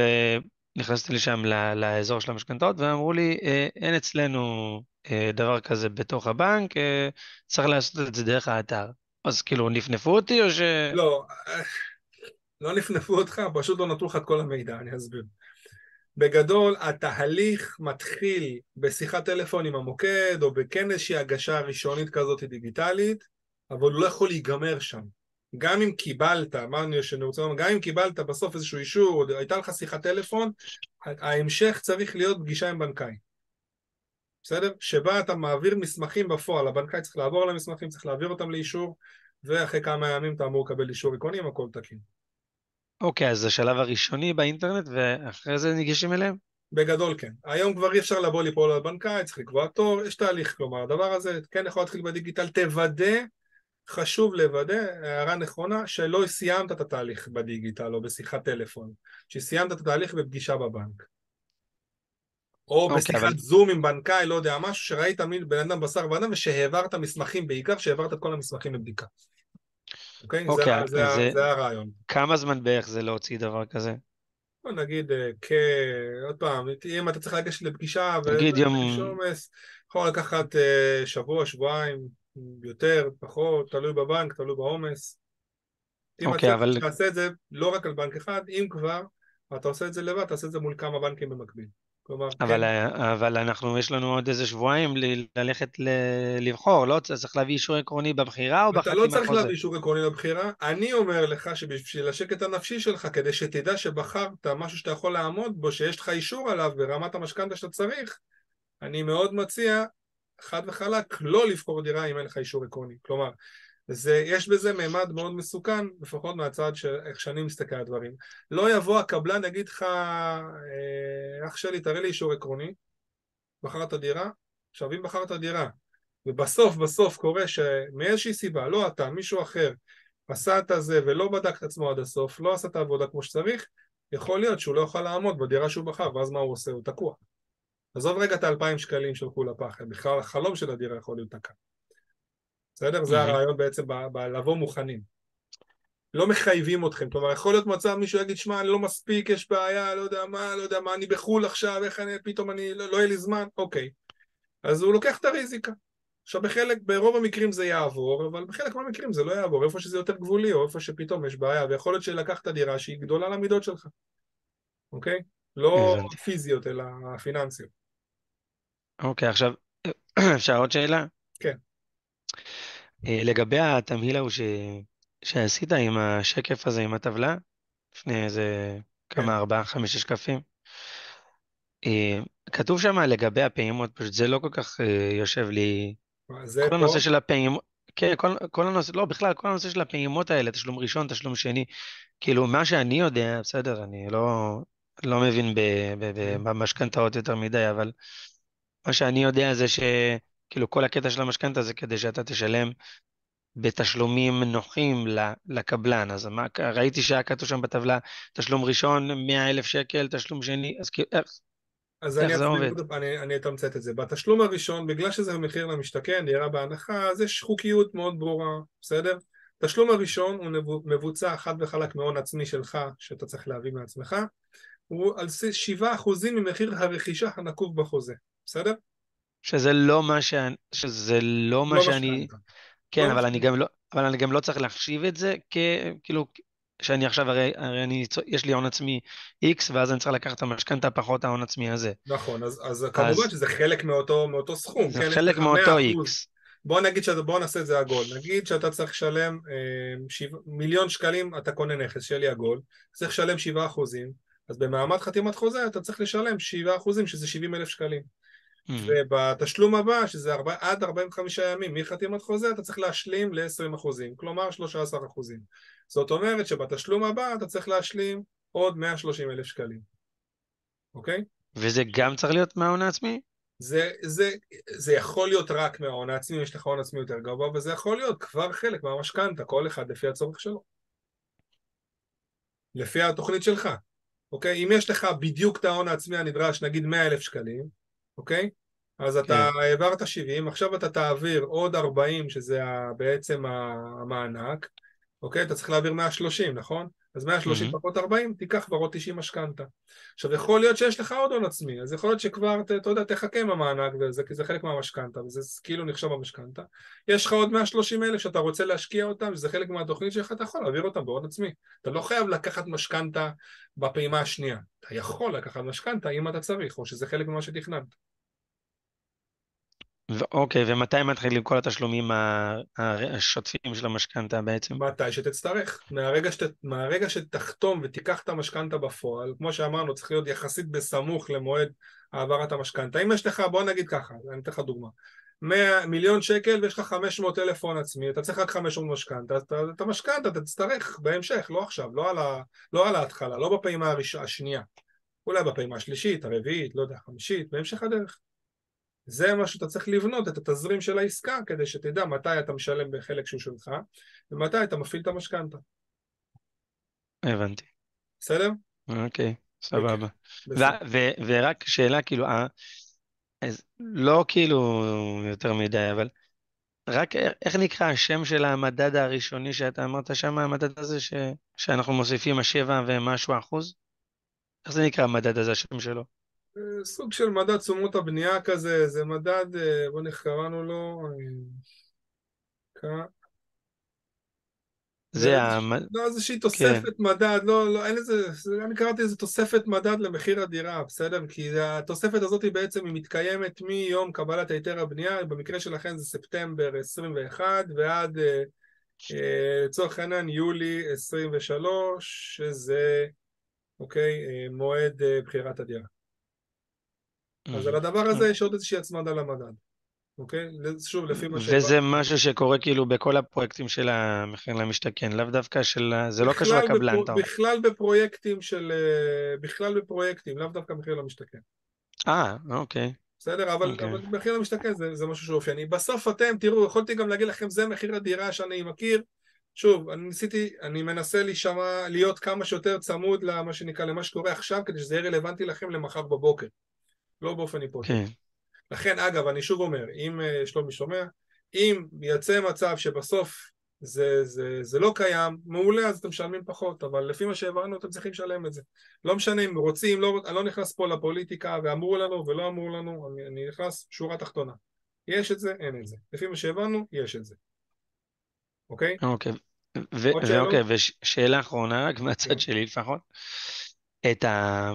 ונכנסתי לשם ל- לאזור של המשכנתאות ואמרו לי, "אה, אין אצלנו אה, דבר כזה בתוך הבנק, אה, צריך לעשות את זה דרך האתר. אז כאילו נפנפו אותי או ש... לא, אה, לא נפנפו אותך, פשוט לא נתנו לך את כל המידע, אני אסביר. בגדול, התהליך מתחיל בשיחת טלפון עם המוקד, או בכן איזושהי הגשה ראשונית כזאת דיגיטלית, אבל הוא לא יכול להיגמר שם. גם אם קיבלת, אני שאני רוצה לומר, גם אם קיבלת בסוף איזשהו אישור, או הייתה לך שיחת טלפון, ההמשך צריך להיות פגישה עם בנקאי. בסדר? שבה אתה מעביר מסמכים בפועל, הבנקאי צריך לעבור על המסמכים, צריך להעביר אותם לאישור, ואחרי כמה ימים אתה אמור לקבל אישור עקרוני הכל תקין. אוקיי, אז זה השלב הראשוני באינטרנט ואחרי זה ניגשים אליהם? בגדול כן. היום כבר אי אפשר לבוא ליפול על בנקאי, צריך לקבוע תור, יש תהליך, כלומר הדבר הזה כן יכול להתחיל בדיגיטל, תוודא, חשוב לוודא, הערה נכונה, שלא סיימת את התהליך בדיגיטל או בשיחת טלפון, שסיימת את התהליך בפגישה בבנק. או אוקיי, בשיחת אבל- זום עם בנקאי, לא יודע, משהו שראית מין בן אדם בשר ודם ושהעברת מסמכים, בעיקר שהעברת את כל המסמכים לבדיקה. אוקיי? אוקיי, זה, זה, אז זה- זה הרעיון. כמה זמן בערך זה להוציא דבר כזה? בוא נגיד אה, כ... עוד פעם, אם אתה צריך לגשת לפגישה נגיד יום- ויש עומס, יכול לקחת אה, שבוע, שבועיים, יותר, פחות, תלוי בבנק, תלוי בעומס. אם אוקיי, אתה אבל- תעשה את זה לא רק על בנק אחד, אם כבר, אתה עושה את זה לבד, תעשה את זה מול כמה בנקים במקביל. כלומר, אבל, כן, אבל אנחנו, יש לנו עוד איזה שבועיים ל- ללכת ל- לבחור, לא? צריך להביא אישור עקרוני בבחירה או אתה בחתימת לא צריך חוזה? להביא אישור עקרוני לבחירה, אני אומר לך שבשביל השקט הנפשי שלך, כדי שתדע שבחרת משהו שאתה יכול לעמוד בו, שיש לך אישור עליו ברמת המשכנתה שאתה צריך, אני מאוד מציע, חד וחלק, לא לבחור דירה אם אין לך אישור עקרוני. כלומר, זה, יש בזה מימד מאוד מסוכן, לפחות מהצד של איך שאני מסתכל על הדברים. לא יבוא הקבלן, יגיד לך, אה, אח שלי, תראה לי אישור עקרוני, בחרת דירה, עכשיו אם בחרת דירה, ובסוף בסוף קורה שמאיזושהי סיבה, לא אתה, מישהו אחר, עשה את הזה ולא בדק את עצמו עד הסוף, לא עשה את העבודה כמו שצריך, יכול להיות שהוא לא יוכל לעמוד בדירה שהוא בחר, ואז מה הוא עושה? הוא תקוע. עזוב רגע את האלפיים שקלים שהלכו לפח, בכלל החלום של הדירה יכול להיות תקע. בסדר? זה. הרעיון בעצם ב- ב- לבוא מוכנים. לא מחייבים אתכם, כלומר יכול להיות מצב מישהו יגיד שמע אני לא מספיק, יש בעיה, לא יודע מה, לא יודע מה, אני בחו"ל עכשיו, איך אני, פתאום אני, לא, לא יהיה לי זמן, אוקיי. אז הוא לוקח את הריזיקה. עכשיו בחלק, ברוב המקרים זה יעבור, אבל בחלק מהמקרים זה לא יעבור, איפה שזה יותר גבולי, או איפה שפתאום יש בעיה, ויכול להיות שלקחת דירה שהיא גדולה למידות שלך, אוקיי? לא. פיזיות, אלא פיננסיות. אוקיי, עכשיו, אפשר עוד שאלה? כן. אה, לגבי התמהיל ההוא ש... שעשית עם השקף הזה, עם הטבלה, לפני איזה כן. כמה, ארבעה, חמישה שקפים, אה, כתוב שם לגבי הפעימות, פשוט זה לא כל כך אה, יושב לי, כל פה, הנושא של הפעימות, כן, כל, כל הנושא, לא, בכלל, כל הנושא של הפעימות האלה, תשלום ראשון, תשלום שני, כאילו, מה שאני יודע, בסדר, אני לא, לא מבין כן. במשכנתאות יותר מדי, אבל מה שאני יודע זה שכאילו כל הקטע של המשכנתה זה כדי שאתה תשלם בתשלומים נוחים לקבלן. אז מה, ראיתי שהיה כתוב שם בטבלה, תשלום ראשון 100 אלף שקל, תשלום שני, אז כאילו, איך, אז איך אני זה עובד? אני אני אתמצת את זה. בתשלום הראשון, בגלל שזה מחיר למשתכן, דירה בהנחה, אז יש חוקיות מאוד ברורה, בסדר? תשלום הראשון הוא מבוצע חד וחלק מהון עצמי שלך, שאתה צריך להביא מעצמך, הוא על בסיס 7% ממחיר הרכישה הנקוב בחוזה, בסדר? שזה לא מה ש... שזה לא מה לא שאני... כן, לא אבל אני. גם לא, אבל אני גם לא צריך להחשיב את זה כ... כאילו, שאני עכשיו, הרי, הרי אני, יש לי הון עצמי X, ואז אני צריך לקחת את המשכנתה פחות ההון עצמי הזה. נכון, אז, אז כמובן שזה חלק מאותו, מאותו סכום, זה כן? חלק מאותו 100%. X. בוא נגיד שאתה, בוא נעשה את זה עגול, נגיד שאתה צריך לשלם אה, שיו, מיליון שקלים, אתה קונה נכס, שיהיה לי עגול, צריך לשלם שבעה אחוזים, אז במעמד חתימת חוזה אתה צריך לשלם שבעה אחוזים, שזה שבעים אלף שקלים. Mm. ובתשלום הבא, שזה ארבע, עד 45 ימים מחתימת חוזה, אתה צריך להשלים ל-20 אחוזים, כלומר 13 אחוזים. זאת אומרת שבתשלום הבא אתה צריך להשלים עוד 130 אלף שקלים, אוקיי? וזה גם צריך להיות מההון העצמי? זה, זה, זה יכול להיות רק מההון העצמי, יש לך הון עצמי יותר גבוה, וזה יכול להיות כבר חלק מהמשכנתה, כל אחד לפי הצורך שלו. לפי התוכנית שלך, אוקיי? אם יש לך בדיוק את ההון העצמי הנדרש, נגיד 100 אלף שקלים, אוקיי? אז אתה כן. העברת 70, עכשיו אתה תעביר עוד 40, שזה בעצם המענק, אוקיי? אתה צריך להעביר 130, נכון? אז 130 מהמם. פחות 40, תיקח כבר עוד 90 משכנתה. עכשיו, יכול להיות שיש לך עוד הון עצמי, אז יכול להיות שכבר, אתה יודע, תחכה עם המענק, וזה, כי זה חלק מהמשכנתה, וזה כאילו נחשב במשכנתה. יש לך עוד 130 אלף שאתה רוצה להשקיע אותם, שזה חלק מהתוכנית שלך, אתה יכול להעביר אותם בהון עצמי. אתה לא חייב לקחת משכנתה בפעימה השנייה. אתה יכול לקחת משכנתה אם אתה צריך, או שזה חלק ממה שתכננת. אוקיי, ומתי מתחילים כל התשלומים השוטפים של המשכנתה בעצם? מתי שתצטרך. מהרגע, שת, מהרגע שתחתום ותיקח את המשכנתה בפועל, כמו שאמרנו, צריך להיות יחסית בסמוך למועד העברת המשכנתה. אם יש לך, בוא נגיד ככה, אני אתן לך דוגמה. 100 מיליון שקל ויש לך 500 אלף הון עצמי, אתה צריך רק 500 משכנתה, אז את המשכנתה תצטרך בהמשך, לא עכשיו, לא על, ה, לא על ההתחלה, לא בפעימה הראש, השנייה. אולי בפעימה השלישית, הרביעית, לא יודע, החמישית, בהמשך הדרך. זה מה שאתה צריך לבנות, את התזרים של העסקה, כדי שתדע מתי אתה משלם בחלק שהוא שלך, ומתי אתה מפעיל את המשכנתה. הבנתי. בסדר? אוקיי, סבבה. ו- ו- ורק שאלה, כאילו, ה- אז לא כאילו יותר מדי, אבל רק איך נקרא השם של המדד הראשוני שאתה אמרת שם, המדד הזה ש- שאנחנו מוסיפים השבע ומשהו אחוז? איך זה נקרא המדד הזה, השם שלו? סוג של מדד תשומות הבנייה כזה, זה מדד, אה, בוא קראנו לו, אה, זה המ... לא, איזושהי תוספת מדד, לא, לא, אין איזה, זה- אני קראתי איזה תוספת מדד למחיר הדירה, בסדר? כי התוספת הזאת היא בעצם, היא מתקיימת מיום קבלת היתר הבנייה, במקרה שלכם זה ספטמבר 21 ועד, אה, אה, לצורך העניין, יולי 23, שזה, אוקיי, מועד בחירת הדירה. אז על הדבר הזה יש עוד איזושהי הצמדה למדד, אוקיי? שוב, לפי מה וזה משהו שקורה כאילו בכל הפרויקטים של המחיר למשתכן, לאו דווקא של... זה לא קשור לקבלן, אתה אומר. בכלל בפרויקטים של... אה, בכלל בפרויקטים, לאו דווקא מחיר למשתכן. אה, אוקיי. בסדר? אבל, אוקיי. אבל מחיר למשתכן זה, זה משהו שאופייני. בסוף אתם, תראו, יכולתי גם להגיד לכם, זה מחיר הדירה שאני מכיר. שוב, אני ניסיתי, אני מנסה להישמע, להיות כמה שיותר צמוד למה שנקרא, למה שקורה עכשיו, כדי שזה יהיה רלוונטי לכם למחר בבוקר. לא באופן היפותטי. כן. לכן, אגב, אני שוב אומר, אם אה, שלומי שומע, אם יצא מצב שבסוף זה, זה, זה לא קיים, מעולה, אז אתם משלמים פחות, אבל לפי מה שהבנו, אתם צריכים לשלם את זה. לא משנה אם רוצים, לא, אני לא נכנס פה לפוליטיקה, ואמרו לנו ולא אמרו לנו, אני, אני נכנס שורה תחתונה. יש את זה, אין את זה. לפי מה שהבנו, יש את זה. אוקיי? אוקיי. ואוקיי, ושאלה אחרונה, רק כן. מהצד שלי לפחות. את ה...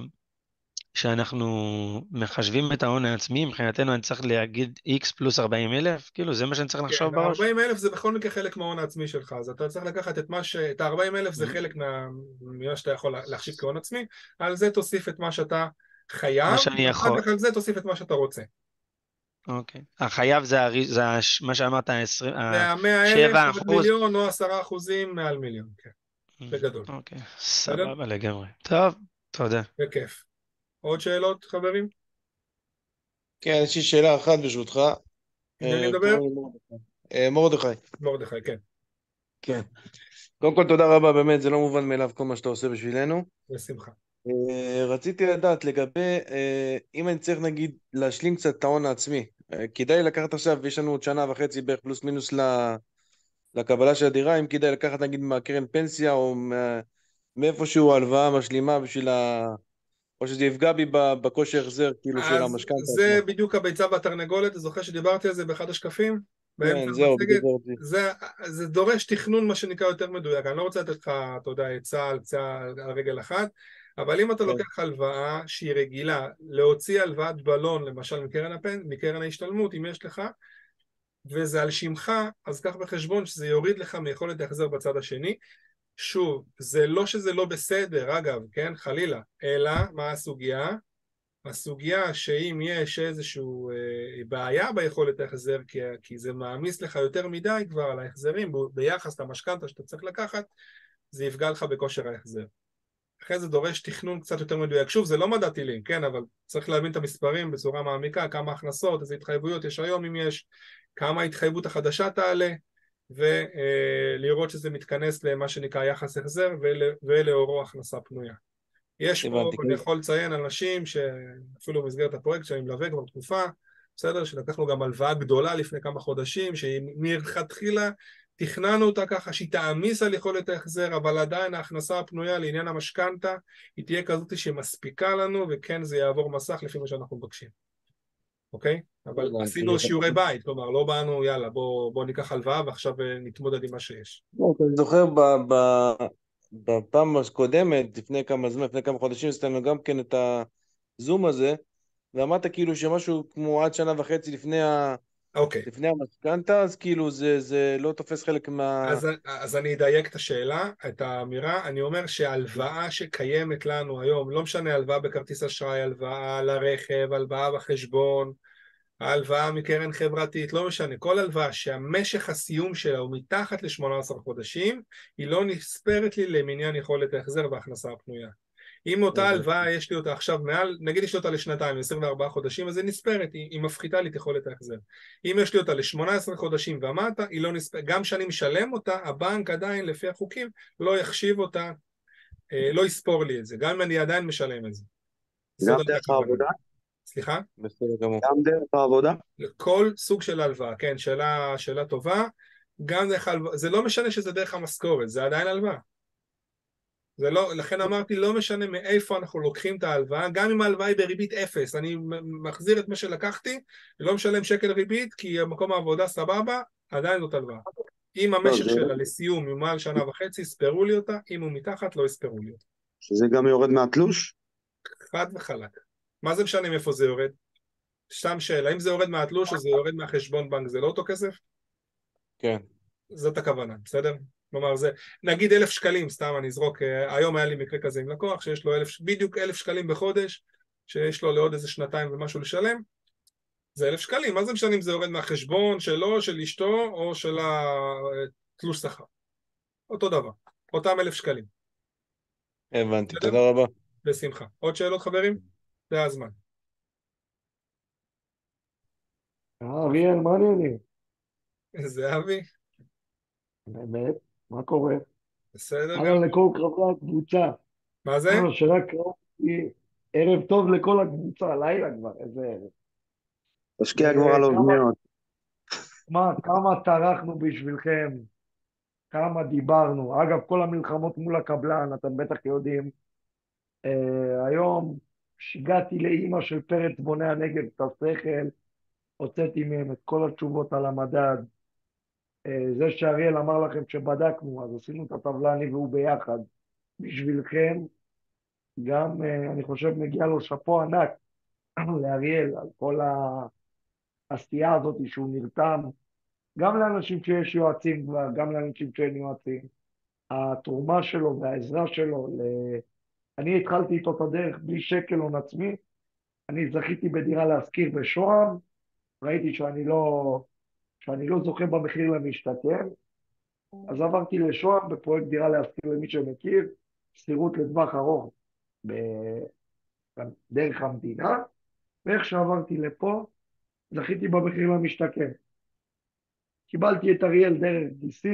שאנחנו מחשבים את ההון העצמי, מבחינתנו אני צריך להגיד x פלוס 40 אלף? כאילו, זה מה שאני צריך לחשוב כן, בראש? ה-40 אלף זה בכל מקרה חלק מההון העצמי שלך, אז אתה צריך לקחת את מה ש... את ה-40 אלף זה Mm. חלק מה... ממה שאתה יכול להחשיב כהון עצמי, על זה תוסיף את מה שאתה חייב, מה שאני יכול. ואחר כך על זה תוסיף את מה שאתה רוצה. אוקיי. החייב זה, הרי- זה הש- מה שאמרת, ה-20... זה ה-100 אלף, עד אחוז. מיליון או 10 אחוזים מעל מיליון, כן, בגדול. אוקיי, סבבה לגמרי. טוב, תודה. בכיף. עוד שאלות, חברים? כן, יש לי שאלה אחת ברשותך. מי אני אה, מדבר? מרדכי. אה, מרדכי. מרדכי, כן, כן. קודם כל תודה רבה, באמת, זה לא מובן מאליו כל מה שאתה עושה בשבילנו. בשמחה. אה, רציתי לדעת לגבי, אם אני צריך נגיד להשלים קצת את ההון העצמי, כדאי לקחת עכשיו, יש לנו עוד שנה וחצי בערך פלוס מינוס לקבלה של הדירה, אם כדאי לקחת נגיד מהקרן פנסיה או מאיפשהו הלוואה משלימה בשביל ה... או שזה יפגע בי בכושר החזר כאילו של המשכנתה זה עצמה. בדיוק הביצה והתרנגולת, אתה זוכר שדיברתי על זה באחד השקפים? כן, זהו? בדיוק זה. זה, דורש תכנון מה שנקרא יותר מדויק, אני לא רוצה לתת לך, אתה יודע, עצה על רגל אחת, אבל אם אתה כן. לוקח הלוואה שהיא רגילה, להוציא הלוואת בלון למשל מקרן, הפן, מקרן ההשתלמות, אם יש לך, וזה על שמך, אז קח בחשבון שזה יוריד לך מיכולת ההחזר בצד השני. שוב, זה לא שזה לא בסדר, אגב, כן, חלילה, אלא מה הסוגיה? הסוגיה שאם יש איזושהי אה, בעיה ביכולת ההחזר, כי, כי זה מעמיס לך יותר מדי כבר על ההחזרים ביחס למשכנתה שאתה צריך לקחת, זה יפגע לך בכושר ההחזר. אחרי זה דורש תכנון קצת יותר מדויק. שוב, זה לא מדע טילים, כן, אבל צריך להבין את המספרים בצורה מעמיקה, כמה הכנסות, איזה התחייבויות יש היום אם יש, כמה ההתחייבות החדשה תעלה, ולראות שזה מתכנס למה שנקרא יחס החזר ול, ולאורו הכנסה פנויה. יש פה. אני יכול לציין אנשים שאפילו במסגרת הפרויקט שאני מלווה כבר תקופה, בסדר? שלקחנו גם הלוואה גדולה לפני כמה חודשים, שמלכתחילה תכננו אותה ככה שהיא תעמיס על יכולת ההחזר, אבל עדיין ההכנסה הפנויה לעניין המשכנתה היא תהיה כזאת שמספיקה לנו, וכן זה יעבור מסך לפי מה שאנחנו מבקשים. אוקיי? אבל. עשינו שיעורי בית, כלומר לא באנו יאללה בוא, בוא ניקח הלוואה ועכשיו אה, נתמודד עם מה שיש. אני זוכר ב- ב- בפעם הקודמת, לפני כמה זמן, לפני כמה חודשים, עשינו גם כן את הזום הזה, ואמרת כאילו שמשהו כמו עד שנה וחצי לפני, ה... אוקיי, לפני המשכנתה, אז כאילו זה, זה לא תופס חלק מה... אז, אז אני אדייק את השאלה, את האמירה, אני אומר שההלוואה שקיימת לנו היום, לא משנה הלוואה בכרטיס אשראי, הלוואה לרכב, הלוואה בחשבון, ההלוואה מקרן חברתית, לא משנה, כל הלוואה שהמשך הסיום שלה הוא מתחת ל-18 חודשים, היא לא נספרת לי למניין יכולת ההחזר וההכנסה הפנויה. אם אותה הבנתי. הלוואה יש לי אותה עכשיו מעל, נגיד יש לי אותה לשנתיים, 24 חודשים, אז היא נספרת, היא, היא מפחיתה לי את יכולת ההחזר. אם יש לי אותה ל-18 חודשים ומטה, היא לא נספרת, גם כשאני משלם אותה, הבנק עדיין לפי החוקים לא יחשיב אותה, אה, לא יספור לי את זה, גם אם אני עדיין משלם את זה. גם דרך. העבודה? סליחה? בסדר גמור. גם דרך העבודה? לכל סוג של הלוואה, כן, שאלה, שאלה טובה, גם דרך הלוואה, זה לא משנה שזה דרך המשכורת, זה עדיין הלוואה. זה לא, לכן אמרתי, לא משנה מאיפה אנחנו לוקחים את ההלוואה, גם אם ההלוואה היא בריבית אפס, אני מחזיר את מה שלקחתי, לא משלם שקל ריבית, כי מקום העבודה סבבה, עדיין זאת הלוואה. אם המשך זה- שלה לסיום הוא מעל שנה וחצי, יספרו לי אותה, אם הוא מתחת, לא יספרו לי אותה. שזה גם יורד מהתלוש? חד וחלק. מה זה משנה מאיפה זה יורד? סתם שאלה, אם זה יורד מהתלוש או זה יורד מהחשבון בנק, זה לא אותו כסף? כן. זאת הכוונה, בסדר? כלומר זה, נגיד אלף שקלים, סתם אני אזרוק, אה, היום היה לי מקרה כזה עם לקוח שיש לו אלף, בדיוק אלף שקלים בחודש, שיש לו לעוד איזה שנתיים ומשהו לשלם, זה אלף שקלים, מה זה משנה אם זה יורד מהחשבון שלו, של אשתו, או של התלוש שכר? אותו דבר, אותם אלף שקלים, הבנתי, בסדר? תודה רבה. בשמחה. עוד שאלות חברים? זה הזמן. אה, אריאל, מה העניינים? זהבי, באמת, מה קורה? בסדר? אהלן לכל חברי הקבוצה. מה זה? אהלן, שרק ראיתי ערב טוב לכל הקבוצה, לילה כבר, איזה ערב. תשקיע כבר על אוזניות. מה, כמה טרחנו בשבילכם, כמה דיברנו. אגב, כל המלחמות מול הקבלן, אתם בטח יודעים. אה, היום שיגעתי לאימא של פרץ בוני הנגב את השכל, הוצאתי מהם את כל התשובות על המדד. אה, זה שאריאל אמר לכם שבדקנו, אז עשינו את הטבלה אני והוא ביחד. בשבילכם, גם אה, אני חושב מגיע לו שאפו ענק לאריאל על כל העשייה הזאת שהוא נרתם, גם לאנשים שיש יועצים כבר, גם לאנשים שאין יועצים. התרומה שלו והעזרה שלו, ל... אני התחלתי איתו את הדרך בלי שקל הון עצמי, אני זכיתי בדירה להשכיר בשוהם, ראיתי שאני לא, שאני לא זוכה במחיר למשתכן, אז עברתי לשוהם בפרויקט דירה להשכיר למי שמכיר, שכירות לטווח ארוך ב- דרך המדינה, ואיך שעברתי לפה, זכיתי במחיר למשתכן. קיבלתי את אריאל דרך DC,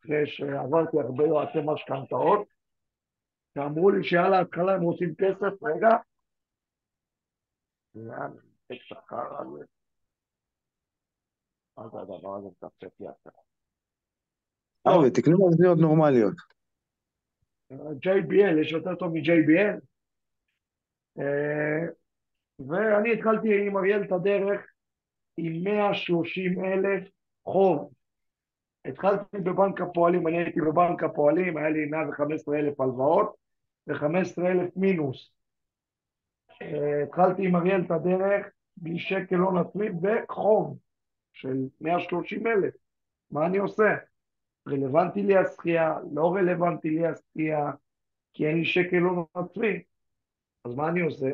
אחרי שעברתי הרבה יועצי משכנתאות, שאמרו לי שעל ההתחלה הם רוצים כסף, רגע, לאן, השכר הזה, מה זה הדבר הזה מצפצף עכשיו? אבי, תקנו אוזניות נורמליות. JBL, יש יותר טוב מ-JBL. אה, ואני התחלתי עם אריאל את הדרך עם 130 אלף חוב. התחלתי בבנק הפועלים, אני הייתי בבנק הפועלים, היה לי 115 אלף הלוואות ו-15 אלף מינוס. אה, התחלתי עם אריאל את הדרך בלי שקל הון עצמי וחוב של 130 אלף. מה אני עושה? רלוונטי לי השחייה, לא רלוונטי לי השחייה, כי אין לי שקל הון עצמי. אז מה אני עושה?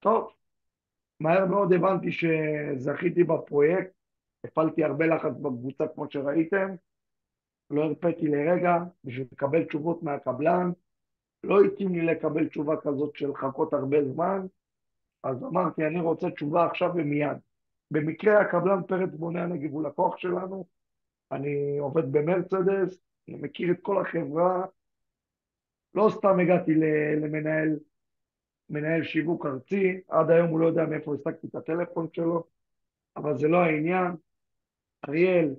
טוב, מהר מאוד הבנתי שזכיתי בפרויקט, הפעלתי הרבה לחץ בקבוצה כמו שראיתם, לא הרפאתי לרגע בשביל לקבל תשובות מהקבלן, לא התאים לי לקבל תשובה כזאת של לחכות הרבה זמן, אז אמרתי אני רוצה תשובה עכשיו ומיד. במקרה הקבלן פרץ בוני הנגב הוא לקוח שלנו, אני עובד במרצדס, אני מכיר את כל החברה, לא סתם הגעתי למנהל מנהל שיווק ארצי, עד היום הוא לא יודע מאיפה השגתי את הטלפון שלו, אבל זה לא העניין. אריאל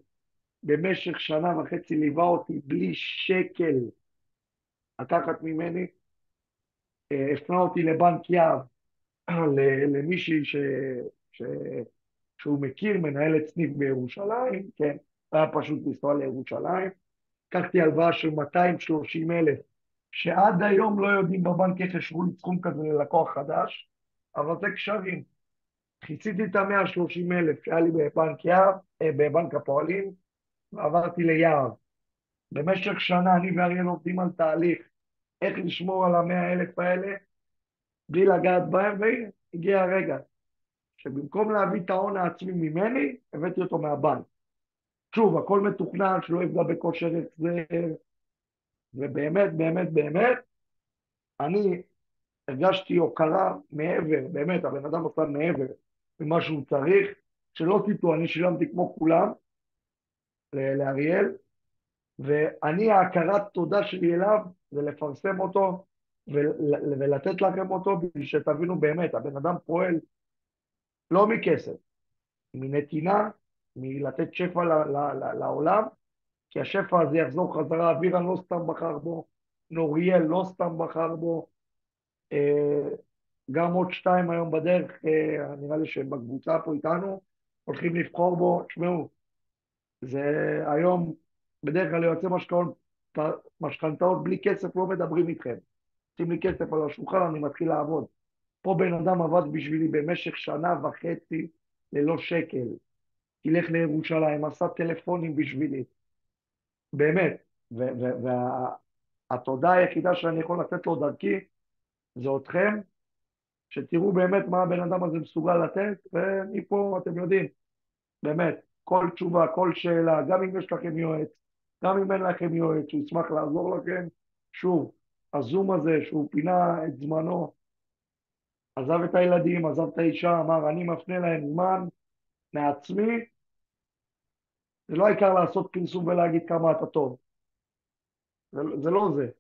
במשך שנה וחצי ליווה אותי בלי שקל לקחת ממני, אה, הפנה אותי לבנק יהב, למישהי ש... ש... שהוא מכיר, מנהלת סניף בירושלים, כן, היה פשוט לנסוע לירושלים. לקחתי הלוואה של 230 אלף, שעד היום לא יודעים בבנק איך ישבו לי סכום כזה ללקוח חדש, אבל זה קשרים. כיסיתי את ה-130 אלף שהיה לי בבנק יהב, אה, בבנק הפועלים, ועברתי ליהב. במשך שנה אני ואריאל עובדים על תהליך איך לשמור על המאה אלף האלה בלי לגעת בהם, והנה, הגיע הרגע שבמקום להביא את ההון העצמי ממני, הבאתי אותו מהבנק. שוב, הכל מתוכנן, שלא יפגע בכושר החזר, ובאמת, באמת, באמת, אני הרגשתי הוקרה מעבר, באמת, הבן אדם עשה מעבר ממה שהוא צריך, שלא תטעו, אני שילמתי כמו כולם לאריאל, ואני ההכרת תודה שלי אליו זה לפרסם אותו ולתת לכם אותו בשביל שתבינו באמת, הבן אדם פועל לא מכסף, מנתינה, מלתת שפע לעולם, כי השפע הזה יחזור חזרה, אבירן לא סתם בחר בו, נוריאל לא סתם בחר בו, אה, גם עוד שתיים היום בדרך, אה, נראה לי שבקבוצה פה איתנו, הולכים לבחור בו, תשמעו, זה היום, בדרך כלל יועצי משכנתאות בלי כסף לא מדברים איתכם. שים לי כסף על השולחן, אני מתחיל לעבוד. פה בן אדם עבד בשבילי במשך שנה וחצי ללא שקל. ילך לירושלים, עשה טלפונים בשבילי. באמת. והתודה היחידה שאני יכול לתת לו דרכי זה אתכם, שתראו באמת מה הבן אדם הזה מסוגל לתת, ומפה אתם יודעים, באמת, כל תשובה, כל שאלה, גם אם יש לכם יועץ, גם אם אין לכם יועץ, שהוא ישמח לעזור לכם, שוב, הזום הזה שהוא פינה את זמנו, עזב את הילדים, עזב את האישה, אמר אני מפנה להם זמן מעצמי, זה לא העיקר לעשות פרסום ולהגיד כמה אתה טוב, זה, זה לא זה.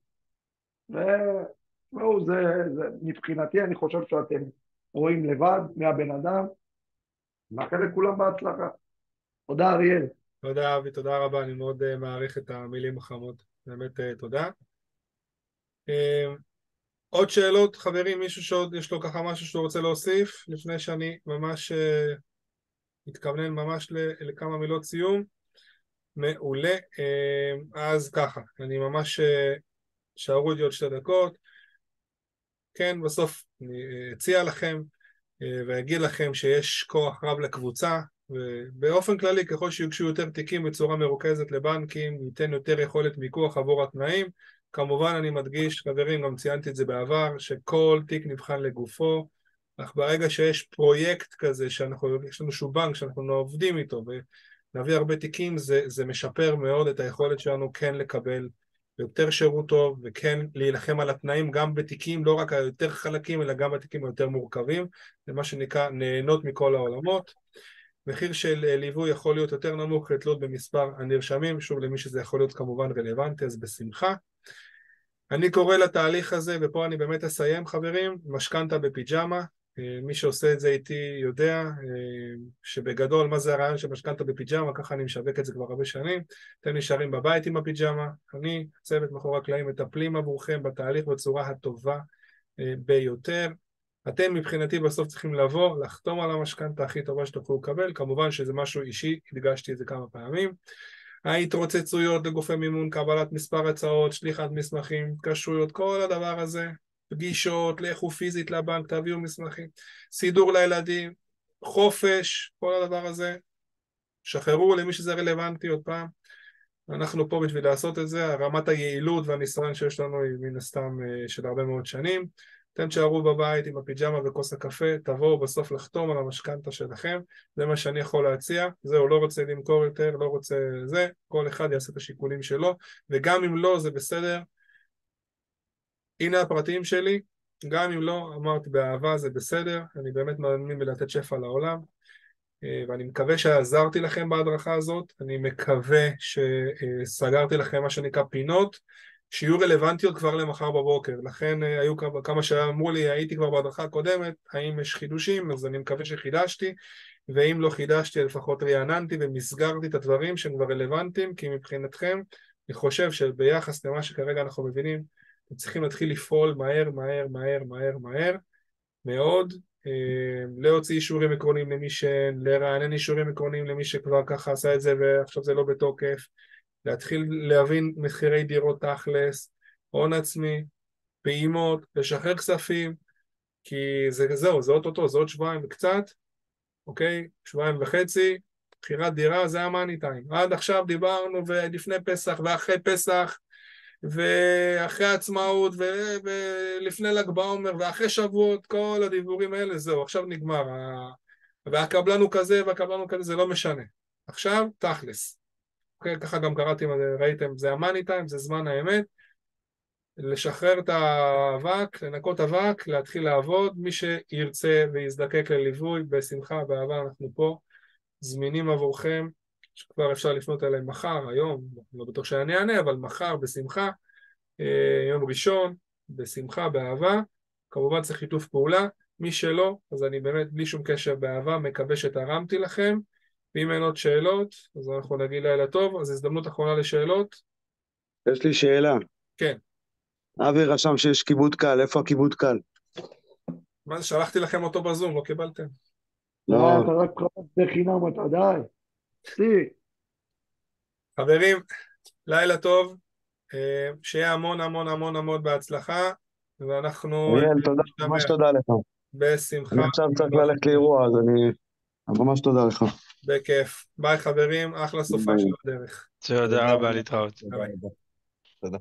ותשמעו, זה, זה, מבחינתי אני חושב שאתם רואים לבד מהבן אדם, מאחל לכולם בהצלחה. תודה אריאל. תודה אבי, תודה רבה, אני מאוד uh, מעריך את המילים החמות, באמת uh, תודה. Uh, עוד שאלות, חברים, מישהו שעוד יש לו ככה משהו שהוא רוצה להוסיף, לפני שאני ממש מתכוונן ממש לכמה מילות סיום. מעולה. אז ככה, אני ממש, שערו לי עוד שתי דקות. כן, בסוף אני אציע לכם ואגיד לכם שיש כוח רב לקבוצה, ובאופן כללי ככל שיוגשו יותר תיקים בצורה מרוכזת לבנקים, ניתן יותר יכולת מיקוח עבור התנאים. כמובן אני מדגיש, חברים, גם ציינתי את זה בעבר, שכל תיק נבחן לגופו, אך ברגע שיש פרויקט כזה, שאנחנו, יש לנו איזשהו בנק שאנחנו עובדים איתו ונביא הרבה תיקים, זה, זה משפר מאוד את היכולת שלנו כן לקבל יותר שירות טוב וכן להילחם על התנאים גם בתיקים, לא רק היותר חלקים, אלא גם בתיקים היותר מורכבים, זה מה שנקרא נהנות מכל העולמות. מחיר של אה, ליווי יכול להיות יותר נמוך לתלות במספר הנרשמים, שוב למי שזה יכול להיות כמובן רלוונטי אז בשמחה. אני קורא לתהליך הזה, ופה אני באמת אסיים חברים, משכנתה בפיג'מה, אה, מי שעושה את זה איתי יודע אה, שבגדול מה זה הרעיון של משכנתה בפיג'מה, ככה אני משווק את זה כבר הרבה שנים, אתם נשארים בבית עם הפיג'מה, אני, צוות מאחורי הקלעים, מטפלים עבורכם בתהליך בצורה הטובה ביותר, אתם מבחינתי בסוף צריכים לבוא, לחתום על המשכנתה הכי טובה שתוכלו לקבל, כמובן שזה משהו אישי, הדגשתי את זה כמה פעמים. ההתרוצצויות לגופי מימון, קבלת מספר הצעות, שליחת מסמכים, התקשרויות, כל הדבר הזה, פגישות, לכו פיזית לבנק, תביאו מסמכים, סידור לילדים, חופש, כל הדבר הזה, שחררו למי שזה רלוונטי עוד פעם. אנחנו פה בשביל לעשות את זה, רמת היעילות והניסיון שיש לנו היא מן הסתם אה, של הרבה מאוד שנים. אתם תשארו בבית עם הפיג'מה וכוס הקפה, תבואו בסוף לחתום על המשכנתה שלכם, זה מה שאני יכול להציע, זהו, לא רוצה למכור יותר, לא רוצה זה, כל אחד יעשה את השיקולים שלו, וגם אם לא, זה בסדר. הנה הפרטים שלי, גם אם לא, אמרתי באהבה זה בסדר, אני באמת מאמין בלתת שפע לעולם, אה, ואני מקווה שעזרתי לכם בהדרכה הזאת, אני מקווה שסגרתי לכם מה שנקרא פינות, שיהיו רלוונטיות כבר למחר בבוקר. לכן אה, היו כמה, שאמרו לי, הייתי כבר בהדרכה הקודמת, האם יש חידושים? אז אני מקווה שחידשתי, ואם לא חידשתי, לפחות רעננתי ומסגרתי את הדברים שהם כבר רלוונטיים, כי מבחינתכם, אני חושב שביחס למה שכרגע אנחנו מבינים, אתם צריכים להתחיל לפעול מהר, מהר, מהר, מהר, מהר, מאוד, אה, להוציא אישורים עקרוניים למי שאין, לרענן אישורים עקרוניים למי שכבר ככה עשה את זה ועכשיו זה לא בתוקף, להתחיל להבין מחירי דירות תכלס, הון עצמי, פעימות, לשחרר כספים, כי זה זהו, זה אוטוטו, זה עוד שבועיים וקצת, אוקיי? שבועיים וחצי, בחירת דירה זה המאני טיים. עד עכשיו דיברנו ולפני פסח ואחרי פסח ואחרי העצמאות ולפני ל"ג בעומר ואחרי שבועות, כל הדיבורים האלה, זהו, עכשיו נגמר. והקבלן הוא כזה והקבלן הוא כזה, זה לא משנה. עכשיו, תכלס. אוקיי, ככה גם קראתי, ראיתם, זה המאני טיים, זה זמן האמת. לשחרר את האבק, לנקות אבק, להתחיל לעבוד. מי שירצה ויזדקק לליווי, בשמחה, באהבה, אנחנו פה, זמינים עבורכם. שכבר אפשר לפנות אליהם מחר, היום, לא בטוח שאני אענה, אבל מחר בשמחה, אה, יום ראשון, בשמחה, באהבה, כמובן צריך שיתוף פעולה, מי שלא, אז אני באמת בלי שום קשר באהבה, מקווה שתרמתי לכם, ואם אין עוד שאלות, אז אנחנו נגיד לילה טוב, אז הזדמנות אחרונה לשאלות. יש לי שאלה. כן. אבי רשם שיש כיבוד קל, איפה הכיבוד קל? מה זה, שלחתי לכם אותו בזום, לא קיבלתם? לא, אתה רק חפש בחינם, אתה די. חברים, לילה טוב, אה, שיהיה המון המון המון המון בהצלחה, ואנחנו... אריאל, תודה, ממש תודה לך. בשמחה. אני עכשיו צריך ללכת לאירוע, אז אני... ממש תודה לך. בכיף. ביי חברים, אחלה סופה של הדרך. תודה רבה, להתראות. תודה.